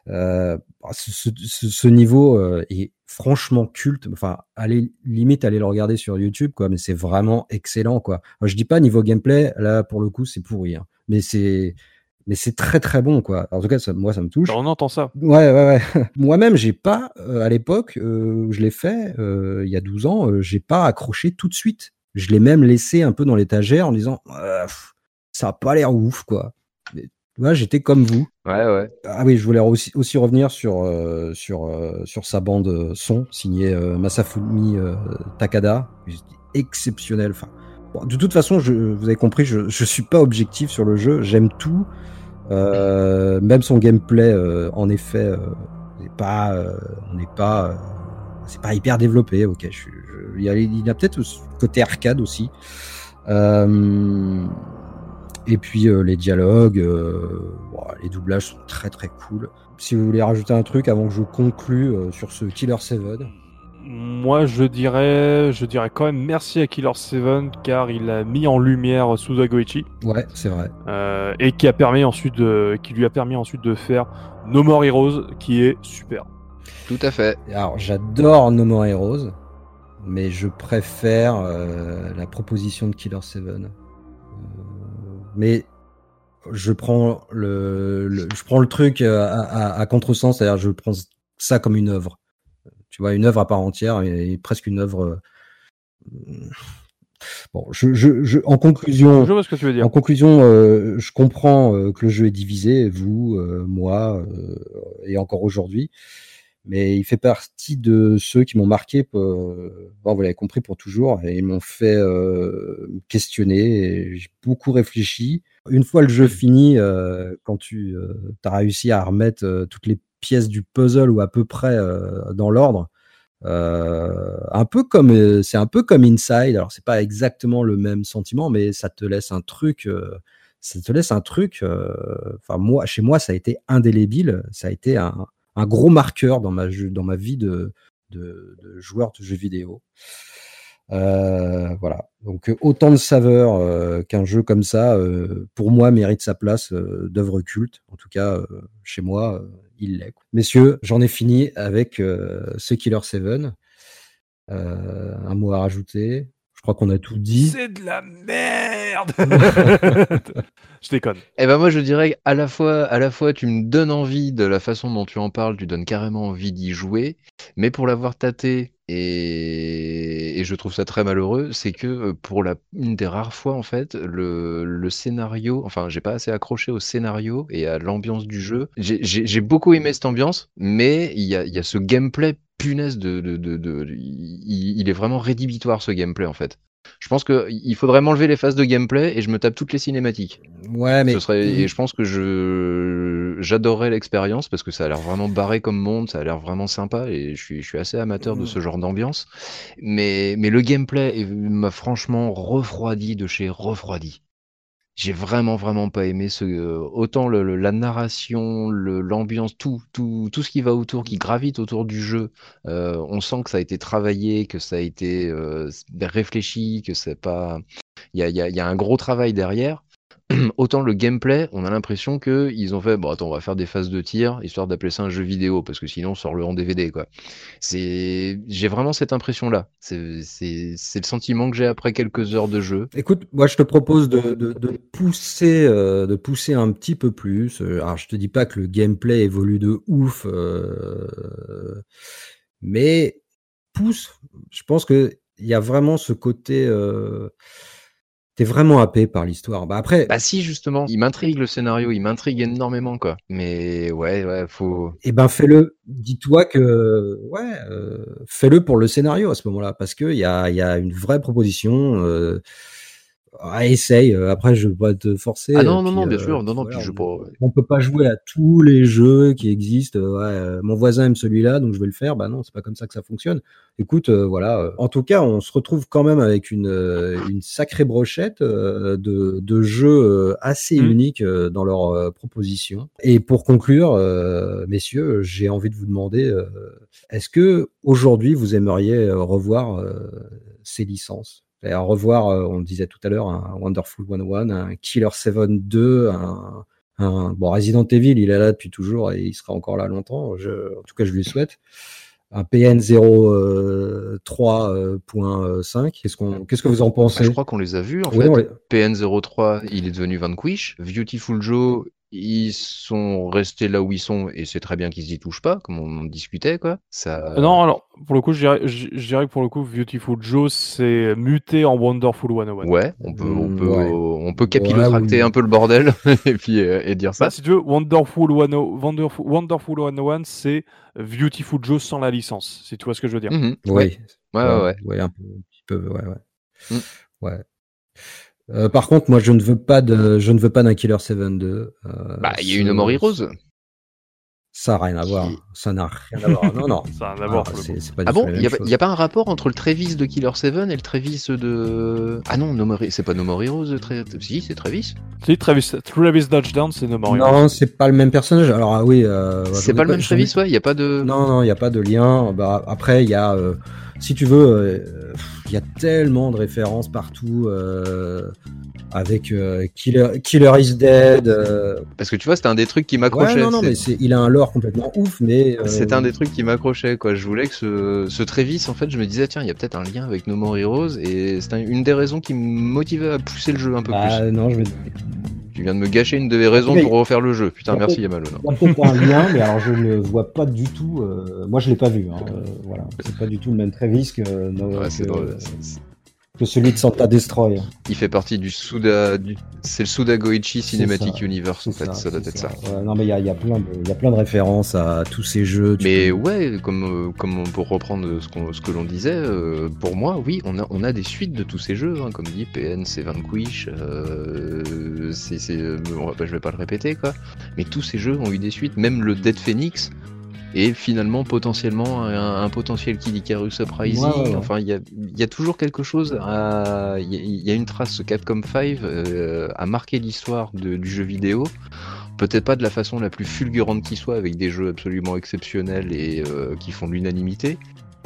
euh, ce- ce- ce niveau euh, est franchement culte. Enfin, allez limite aller le regarder sur YouTube, quoi. Mais c'est vraiment excellent, quoi. Alors, je dis pas niveau gameplay, là pour le coup c'est pourri, hein. mais c'est mais c'est très très bon, quoi. En tout cas, ça, moi ça me touche. Alors, on entend ça. Ouais, ouais, ouais. Moi-même, j'ai pas, euh, à l'époque euh, où je l'ai fait, euh, il y a 12 ans, euh, j'ai pas accroché tout de suite. Je l'ai même laissé un peu dans l'étagère en disant, pff, ça a pas l'air ouf, quoi. Vois, j'étais comme vous. Ouais, ouais. Ah oui, je voulais aussi, aussi revenir sur, euh, sur, euh, sur sa bande euh, son, signée euh, Masafumi Takada. Exceptionnel. Enfin, bon, de toute façon, je, vous avez compris, je, je suis pas objectif sur le jeu. J'aime tout. Même son gameplay, en effet, n'est pas, on n'est pas, c'est pas hyper développé. Ok, je, suis- je- il y a, peut-être ce côté arcade aussi. Euh, et puis euh, les dialogues, euh, bon, les doublages sont très très cool. Si vous voulez rajouter un truc avant que je conclue euh, sur ce Killer 7, Moi, je dirais, je dirais quand même merci à Killer 7 car il a mis en lumière Suda Goichi ouais, c'est vrai. euh, et qui a permis ensuite, de, qui lui a permis ensuite de faire No More Heroes, qui est super. Tout à fait. Alors j'adore No More Heroes, mais je préfère euh, la proposition de Killer 7. Mais je prends le, le- je prends le truc euh, à, à, à contresens, c'est-à-dire je prends ça comme une œuvre. Tu vois, une œuvre à part entière et, et presque une œuvre. euh, Bon, je, je, je, en conclusion, Je vois ce que tu veux dire. en conclusion, euh, je comprends euh, que le jeu est divisé, vous, euh, moi, et encore aujourd'hui, mais il fait partie de ceux qui m'ont marqué, euh, bon, vous l'avez compris, pour toujours, et ils m'ont fait euh, me questionner, j'ai beaucoup réfléchi. Une fois le jeu fini, euh, quand tu as réussi à remettre euh, toutes les pièces du puzzle ou à peu près euh, dans l'ordre, euh, un peu comme euh, c'est un peu comme Inside. Alors c'est pas exactement le même sentiment, mais ça te laisse un truc. euh, ça te laisse un truc. euh, Enfin moi, chez moi, ça a été indélébile. Ça a été un, un gros marqueur dans ma dans ma vie de, joueur de jeux vidéo. Euh, voilà. Donc euh, autant de saveur euh, qu'un jeu comme ça, pour moi, mérite sa place d'œuvre culte. En tout cas, chez moi, il l'est. Messieurs, j'en ai fini avec ce Killer 7. Euh, un mot à rajouter? Je crois qu'on a tout dit. C'est de la merde Je déconne. Eh ben moi je dirais à la fois à la fois tu me donnes envie de la façon dont tu en parles, tu donnes carrément envie d'y jouer, mais pour l'avoir tâté et, et je trouve ça très malheureux, c'est que euh, pour la une des rares fois en fait le, le scénario, enfin j'ai pas assez accroché au scénario et à l'ambiance du jeu. J'ai- J'ai j'ai beaucoup aimé cette ambiance, mais il y a, il y a ce gameplay punaise de, de, de, de- il, il est vraiment rédhibitoire ce gameplay en fait. Je pense que il faudrait m'enlever les phases de gameplay et je me tape toutes les cinématiques. Ouais, mais Ce serait, et je pense que je j'adorerais l'expérience parce que ça a l'air vraiment barré comme monde, ça a l'air vraiment sympa et je suis, je suis assez amateur de ce genre d'ambiance. Mais, mais le gameplay m'a franchement refroidi de chez refroidi. J'ai vraiment vraiment pas aimé ce euh, autant le, la narration, l'ambiance, tout, tout tout ce qui va autour, qui gravite autour du jeu. euh, on sent que ça a été travaillé, que ça a été euh, réfléchi, que c'est pas y a, y a- y a un gros travail derrière. Autant le gameplay, on a l'impression que ils ont fait bon attends on va faire des phases de tir histoire d'appeler ça un jeu vidéo parce que sinon on sort le en DVD quoi. C'est j'ai vraiment cette impression là. C'est le sentiment que j'ai après quelques heures de jeu. Écoute, moi je te propose de, de, pousser, euh, de pousser un petit peu plus. Euh, Alors je te dis pas que le gameplay évolue de ouf, euh, mais pousse. Je pense que il y a vraiment ce côté. T'es vraiment happé par l'histoire. Bah après, Bah si justement, il m'intrigue le scénario, il m'intrigue énormément quoi. Mais ouais ouais faut. eh ben fais-le. Dis-toi que ouais, euh, fais-le pour le scénario à ce moment-là, parce que il y a, il y a une vraie proposition. Euh, ah, essaye. euh, Après, je vais pas te forcer. Ah non euh, non puis, non bien euh, sûr non non voilà, puis je on- pas. on peut pas jouer à tous les jeux qui existent. euh, Ouais, euh, mon voisin aime celui-là, donc je vais le faire. Bah non, c'est pas comme ça que ça fonctionne. Écoute, euh, voilà. euh, En tout cas, on se retrouve quand même avec une, euh, une sacrée brochette euh, de, de jeux euh, assez Mm. uniques euh, dans leurs euh, propositions. Et pour conclure, euh, messieurs, j'ai envie de vous demander euh, est-ce que aujourd'hui vous aimeriez euh, revoir euh, ces licences? À revoir, euh, on le disait tout à l'heure, un Wonderful 101, un Killer 7 2, un, un- bon Resident Evil, il est là depuis toujours et il sera encore là longtemps. Je, en tout cas, je lui souhaite. Un PN 03.5. Qu'est-ce qu'on, qu'est-ce que vous en Bah, pensez? je crois qu'on les a vus en Oui, fait. les- PN03, il est devenu Vanquish. Beautiful Joe, ils sont restés là où ils sont et c'est très bien qu'ils y touchent pas, comme on en discutait quoi. Ça. Euh, Non, alors, pour le coup, je dirais, je je dirais que pour le coup, Beautiful Joe s'est muté en Wonderful 101. Ouais, on peut, on Mm, peut, ouais. on peut capillotracter Ouais, oui. un peu le bordel et puis euh, et dire ça. Bah, si tu veux, Wonderful, 101 Wonderful, Wonderful 101, c'est Beautiful Joe sans la licence, si tu vois ce que je veux dire. Oui. ouais, ouais, ouais, ouais. Ouais, un, peu, un petit peu, ouais, ouais. Mm. Ouais. Euh, par contre, moi, je ne veux pas de, je ne veux pas d'un Killer 7 2. Euh, Bah, il y a une Mori Rose. Ça n'a rien à voir. Qui- Ça n'a rien à voir. Non, non. Ça a rien à voir, Ah, pas Ah bon Il même y, a pas- a un rapport entre le Travis de Killer 7 et le Travis de. Ah non, No More- c'est pas No More Heroes. Si, c'est Travis. Si, Travis, Travis Touchdown, c'est No More Heroes. Non, c'est pas le même personnage. Alors ah oui, euh, c'est pas le même Travis, ouais. Y a pas de. Non, non, il n'y a pas de lien. Bah, après, il y a, euh, si tu veux, euh, il y a tellement de références partout euh, avec euh, Killer, Killer is Dead. euh, Parce que tu vois, c'était un des trucs qui Ouais, m'accrochait. non, non, mais il a un lore complètement ouf, mais C'est un des trucs qui m'accrochait, quoi. Je voulais que ce, ce en fait, je me disais, tiens, il y a peut-être un lien avec No More Heroes, et c'est un- une des raisons qui me motivait à pousser le jeu un peu bah, non, je. Tu viens de me gâcher une de mes raisons Mais- pour refaire le jeu. Putain, merci Yamalo. Il y a peut-être un lien, mais alors je ne vois pas du tout. euh, moi, je l'ai pas vu. Hein, euh, voilà, c'est pas du tout le même Travis que, Ouais. C'est- que celui de Santa Destroy. Il fait partie du Suda, du... c'est le Suda Goichi Cinematic ça, Universe, en fait. Ça, doit c'est être ça. Ouais, non, mais il y a, il y a plein de, il y a plein de références à tous ces jeux. Mais peux- ouais, comme, euh, comme pour reprendre ce, que l'on disait, euh, pour moi, oui, on a, on a des suites de tous ces jeux, hein, comme dit PN, c'est Vanquish, euh, c'est, euh, on va pas- je vais pas le répéter, quoi. Mais tous ces jeux ont eu des suites, même le Dead Phoenix est finalement potentiellement un, un potentiel Kid Icarus Uprising. Enfin, il y a, il y a toujours quelque chose à. Il y, a- il y a une trace, Capcom 5 euh, a marqué l'histoire du jeu vidéo. Peut-être pas de la façon la plus fulgurante qui soit, avec des jeux absolument exceptionnels et euh, qui font l'unanimité,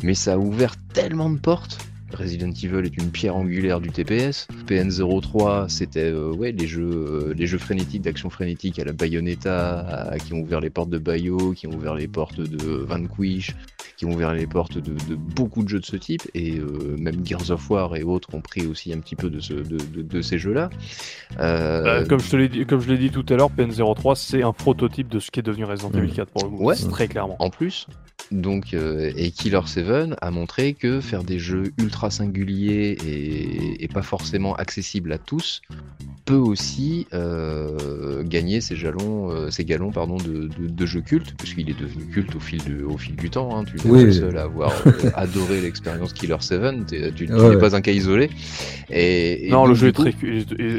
mais ça a ouvert tellement de portes. Resident Evil est une pierre angulaire du TPS. PN03, c'était euh, ouais les jeux, euh, les jeux frénétiques d'action frénétique à la Bayonetta, à- qui ont ouvert les portes de Bayo, qui ont ouvert les portes de Vanquish, qui ont ouvert les portes de, beaucoup de jeux de ce type, et euh, même Gears of War et autres ont pris aussi un petit peu de, ce, de, ces jeux-là. Euh, comme je te l'ai dit, comme je l'ai dit tout à l'heure, PN03 c'est un prototype de ce qui est devenu Resident Evil 4 pour le coup, ouais, très clairement. En plus, donc, euh, et Killer 7 a montré que faire des jeux ultra singuliers et, pas forcément accessibles à tous peut aussi euh, gagner ses jalons, euh, ses galons pardon, de, de, jeux cultes, puisqu'il est devenu culte au fil, de, au fil du temps. Hein. Tu es le seul à avoir adoré l'expérience Killer 7, tu, n'es pas un cas isolé. Et, non, le jeu est très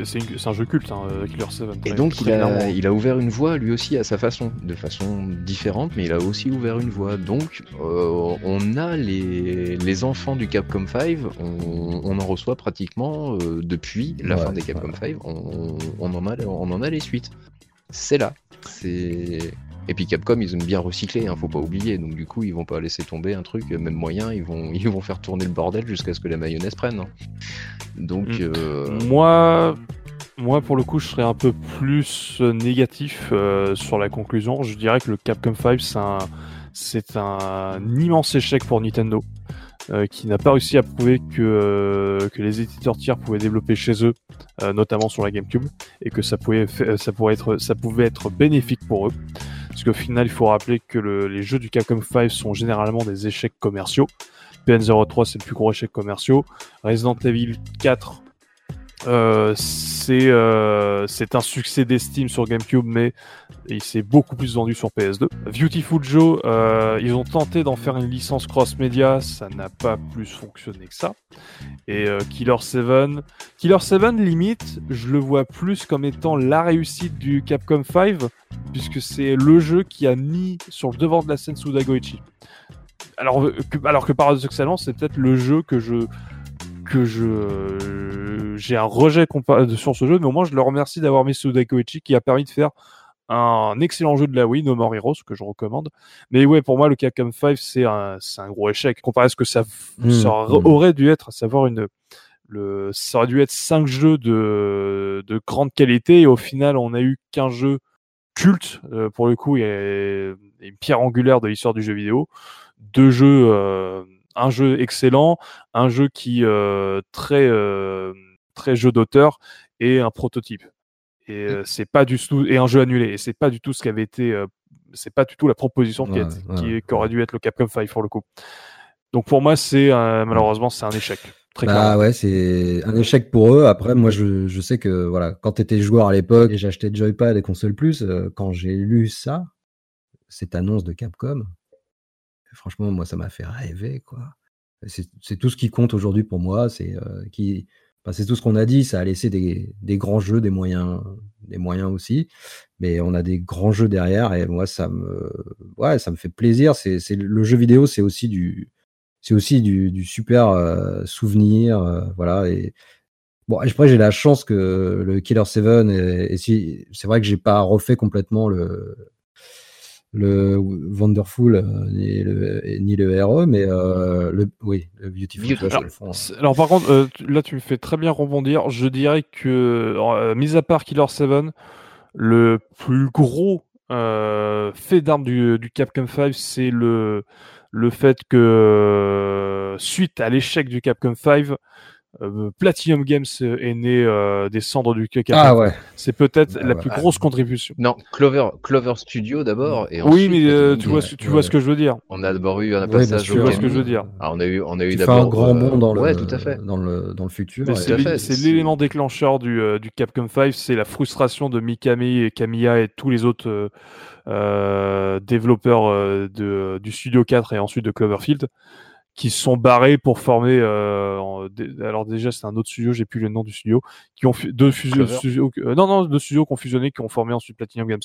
c'est un jeu culte, hein, Killer 7. Et donc il a, il a ouvert une voie lui aussi à sa façon, de façon différente, mais il a aussi ouvert une voie. Donc euh, on a les, enfants du Capcom 5, on, en reçoit pratiquement euh, depuis la fin des Capcom 5, on, en a, on en a les suites. C'est là. Et puis Capcom, ils ont bien recyclé, hein, faut pas oublier. Donc du coup, ils vont pas laisser tomber un truc, même moyen, ils vont, ils vont faire tourner le bordel jusqu'à ce que la mayonnaise prenne. Hein. Donc mm. euh, moi, moi pour le coup, je serais un peu plus négatif sur la conclusion. Je dirais que le Capcom 5, c'est un c'est un immense échec pour Nintendo. Euh, qui n'a pas réussi à prouver que, euh, que les éditeurs tiers pouvaient développer chez eux, euh, notamment sur la GameCube, et que ça pouvait, ça, être, ça pouvait être bénéfique pour eux. Parce qu'au final, il faut rappeler que les jeux du Capcom 5 sont généralement des échecs commerciaux. PN03, c'est le plus gros échec commercial. Resident Evil 4, euh, euh, c'est un succès d'estime sur GameCube, mais il s'est beaucoup plus vendu sur PS2. Beautiful Joe, euh, ils ont tenté d'en faire une licence cross-média, ça n'a pas plus fonctionné que ça. Et Killer 7, Killer 7 limite, je le vois plus comme étant la réussite du Capcom 5, puisque c'est le jeu qui a mis sur le devant de la scène Sudagoichi. Alors que, alors que paradoxalement, c'est peut-être le jeu que je que je j'ai un rejet sur ce jeu, mais au moins je le remercie d'avoir mis Sudakoichi qui a permis de faire un excellent jeu de la Wii, No More Heroes, que je recommande. Mais ouais, pour moi, le Capcom 5, c'est un, un gros échec. Comparé à ce que ça, mmh, mmh. aurait dû être, à savoir une, le, ça aurait dû être 5 jeux de, de grande qualité, et au final, on a eu qu'un jeu culte, euh, pour le coup, et, une pierre angulaire de l'histoire du jeu vidéo. Deux jeux, euh, un jeu excellent, un jeu qui euh, très euh, très jeu d'auteur et un prototype. Et mmh. euh, c'est pas du tout et un jeu annulé. Et c'est pas du tout ce qui avait été, c'est pas du tout la proposition qui, qui, aurait dû être le Capcom 5 pour le coup. Donc pour moi, c'est malheureusement c'est un échec. Très bah ouais, c'est un échec pour eux. Après, moi, je, je sais que voilà, quand tu étais joueur à l'époque et j'achetais Joypad et console plus, quand j'ai lu ça, cette annonce de Capcom, franchement, moi, ça m'a fait rêver, quoi. C'est tout ce qui compte aujourd'hui pour moi. C'est euh, qui, tout ce qu'on a dit. Ça a laissé des, grands jeux, des moyens, des moyens aussi. Mais on a des grands jeux derrière. Et moi, ça me, fait plaisir. C'est le jeu vidéo, c'est aussi du, super euh, souvenir. Euh, voilà. Et bon, après, j'ai la chance que le Killer 7, et, c'est vrai que j'ai pas refait complètement le le Wonderful euh, ni, le, ni le RE, mais euh, le, oui, le Beautiful. alors, hein. alors, par contre, euh, là tu me fais très bien rebondir. Je dirais que, mis à part Killer 7, le plus gros fait d'armes du, du, Capcom 5, c'est le, le fait que, suite à l'échec du Capcom 5, euh, Platinum Games est né euh, des cendres du caca. Ah ouais. C'est peut-être ah la plus grosse contribution. Non, Clover, Clover Studio d'abord. Et oui, mais euh, tu, vois, tu vois ce que je veux dire. On a d'abord eu un passage. tu vois ce que je veux dire. On a eu, on a eu d'abord un grand bond dans le, tout à fait. Dans le, dans le futur. C'est l'élément déclencheur du, du Capcom 5, c'est la frustration de Mikami et Kamiya et tous les autres développeurs de, du Studio 4 et ensuite de Cloverfield qui se sont barrés pour former. Euh, alors déjà, c'est un autre studio, j'ai plus le nom du studio, qui ont deux studios, euh, non non, deux studios qui ont fusionné, qui ont formé ensuite Platinum Games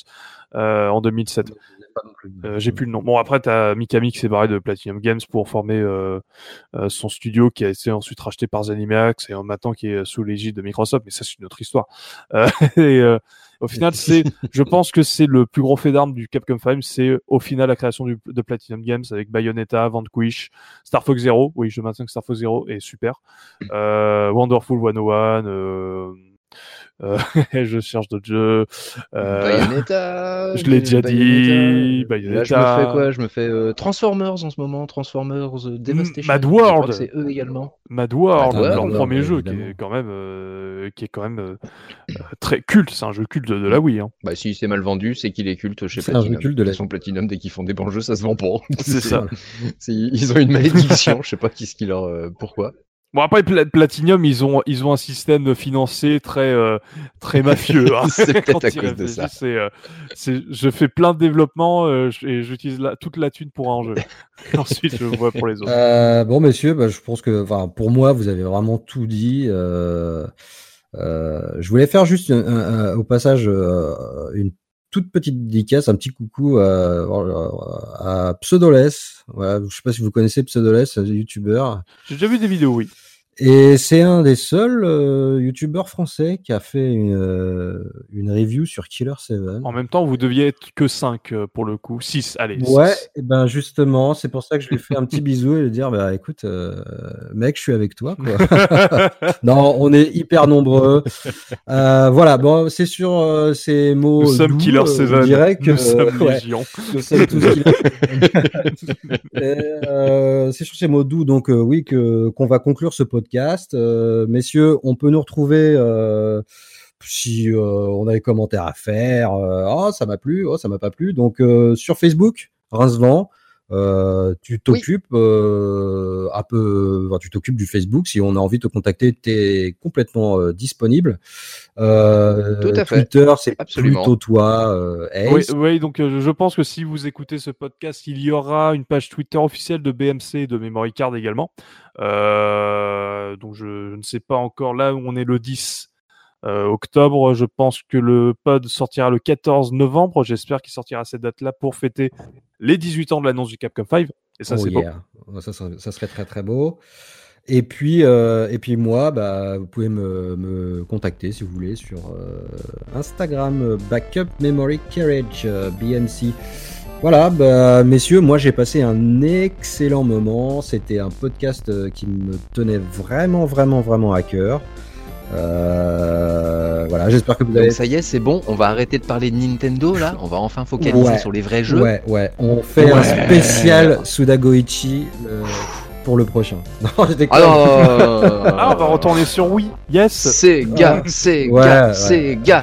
euh, en 2007. j'ai plus le nom. Bon après, t'as Mikami qui s'est barré de Platinum Games pour former son studio, qui a été ensuite racheté par Zenimax et maintenant qui est sous l'égide de Microsoft. Mais ça, c'est une autre histoire. et au final, c'est, je pense que c'est le plus gros fait d'armes du Capcom 5, c'est au final la création de Platinum Games avec Bayonetta, Vanquish, Star Fox Zero. Oui, je maintiens que Star Fox Zero est super. Euh, Wonderful 101, euh, Euh, je cherche d'autres jeux. Euh, Bayonetta. je l'ai déjà dit, Bayonetta. Là, je me fais quoi? Je me fais euh, Transformers en ce moment, Transformers euh, Devastation. Mad World. C'est eux également. Mad World, Mad leur premier jeu, évidemment. qui est quand même, euh, qui est quand même euh, euh, très culte. C'est un jeu culte de, de la Wii. Hein. Bah si c'est mal vendu, c'est qu'il est culte chez C'est un jeu Platinum. culte de la- Ils sont Platinum dès qu'ils font des bons jeux, ça se vend pas. C'est ça. Ils ont une malédiction, je sais pas qui ce qui leur euh, pourquoi. Bon après Pla- Platinum, ils ont ils ont un système financier très euh, très mafieux. hein. C'est peut-être à cause de ça. C'est euh, je fais plein de développement euh, et j'utilise la- toute la thune pour un jeu. Ensuite je vois pour les autres. Euh, bon, messieurs, bah, je pense que, pour moi, vous avez vraiment tout dit. Euh, euh, je voulais faire juste un- un- un- au passage euh, une toute petite dédicace, un petit coucou euh, à Pseudoless. Voilà, je sais pas si vous connaissez Pseudoless, un youtubeur. J'ai déjà vu des vidéos, oui. Et c'est un des seuls euh, youtubeurs français qui a fait une, euh, une review sur Killer 7. En même temps, vous deviez être que 5 pour le coup. 6, allez. Ouais, six. et ben justement, c'est pour ça que je lui fais un petit bisou et lui dire bah écoute, euh, mec, je suis avec toi. Quoi. non, on est hyper nombreux. Euh, voilà, bon, c'est sur euh, ces mots. Nous sommes Killer euh, 7. Je dirais que Nous sommes ouais, Légion. nous sommes tous Killer. Euh, c'est sur ces mots doux, donc euh, oui, qu'on va conclure ce podcast. Euh, messieurs, on peut nous retrouver. Euh, si euh, on a des commentaires à faire, oh ça m'a plu, oh ça m'a pas plu. Donc sur Facebook, Rincevent, euh, tu t'occupes euh, un peu, enfin, tu t'occupes du Facebook. Si on a envie de te contacter, tu es complètement euh, disponible. Euh, Tout à fait. Twitter, c'est Absolument. plutôt toi, euh, Ace. Oui, oui, donc euh, je pense que si vous écoutez ce podcast, il y aura une page Twitter officielle de BMC et de Memory Card également. Euh, donc je, je ne sais pas encore là où on est le 10 euh, octobre. Je pense que le pod sortira le 14 novembre. J'espère qu'il sortira à cette date-là pour fêter les 18 ans de l'annonce du Capcom 5. Et ça, Oh c'est beau. Ça, ça- ça serait très très beau. Et puis, euh, et puis moi, bah, vous pouvez me, me contacter si vous voulez sur euh, Instagram, euh, Backup Memory Carriage, euh, BMC. Voilà, bah, messieurs, moi j'ai passé un excellent moment. C'était un podcast euh, qui me tenait vraiment, vraiment, vraiment à cœur. Euh, voilà, j'espère que vous avez Donc ça y est, c'est bon, on va arrêter de parler de Nintendo là, on va enfin focaliser Ouais. sur les vrais jeux. Ouais, ouais. On fait un spécial Sudagoichi pour le prochain. Non, j'étais Ah non, non, non, non, non, non, Ah, on va retourner sur Wii. Yes. C'est gars, c'est Ouais, gars, ouais. c'est gars.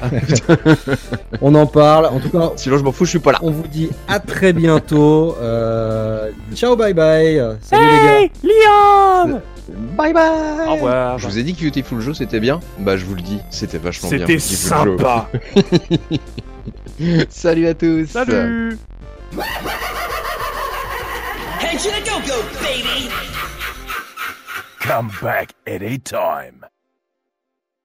On en parle. En tout cas, Sinon je m'en fous, je suis pas là. on vous dit à très bientôt. Euh, ciao, bye bye. Salut les gars. Hey, Liam Bye bye. Au revoir. Je vous ai dit que Beautiful Joe c'était bien Bah je vous le dis, c'était vachement bien. C'était sympa. Salut à tous. Salut. Head to the go-go, baby! Come back any time.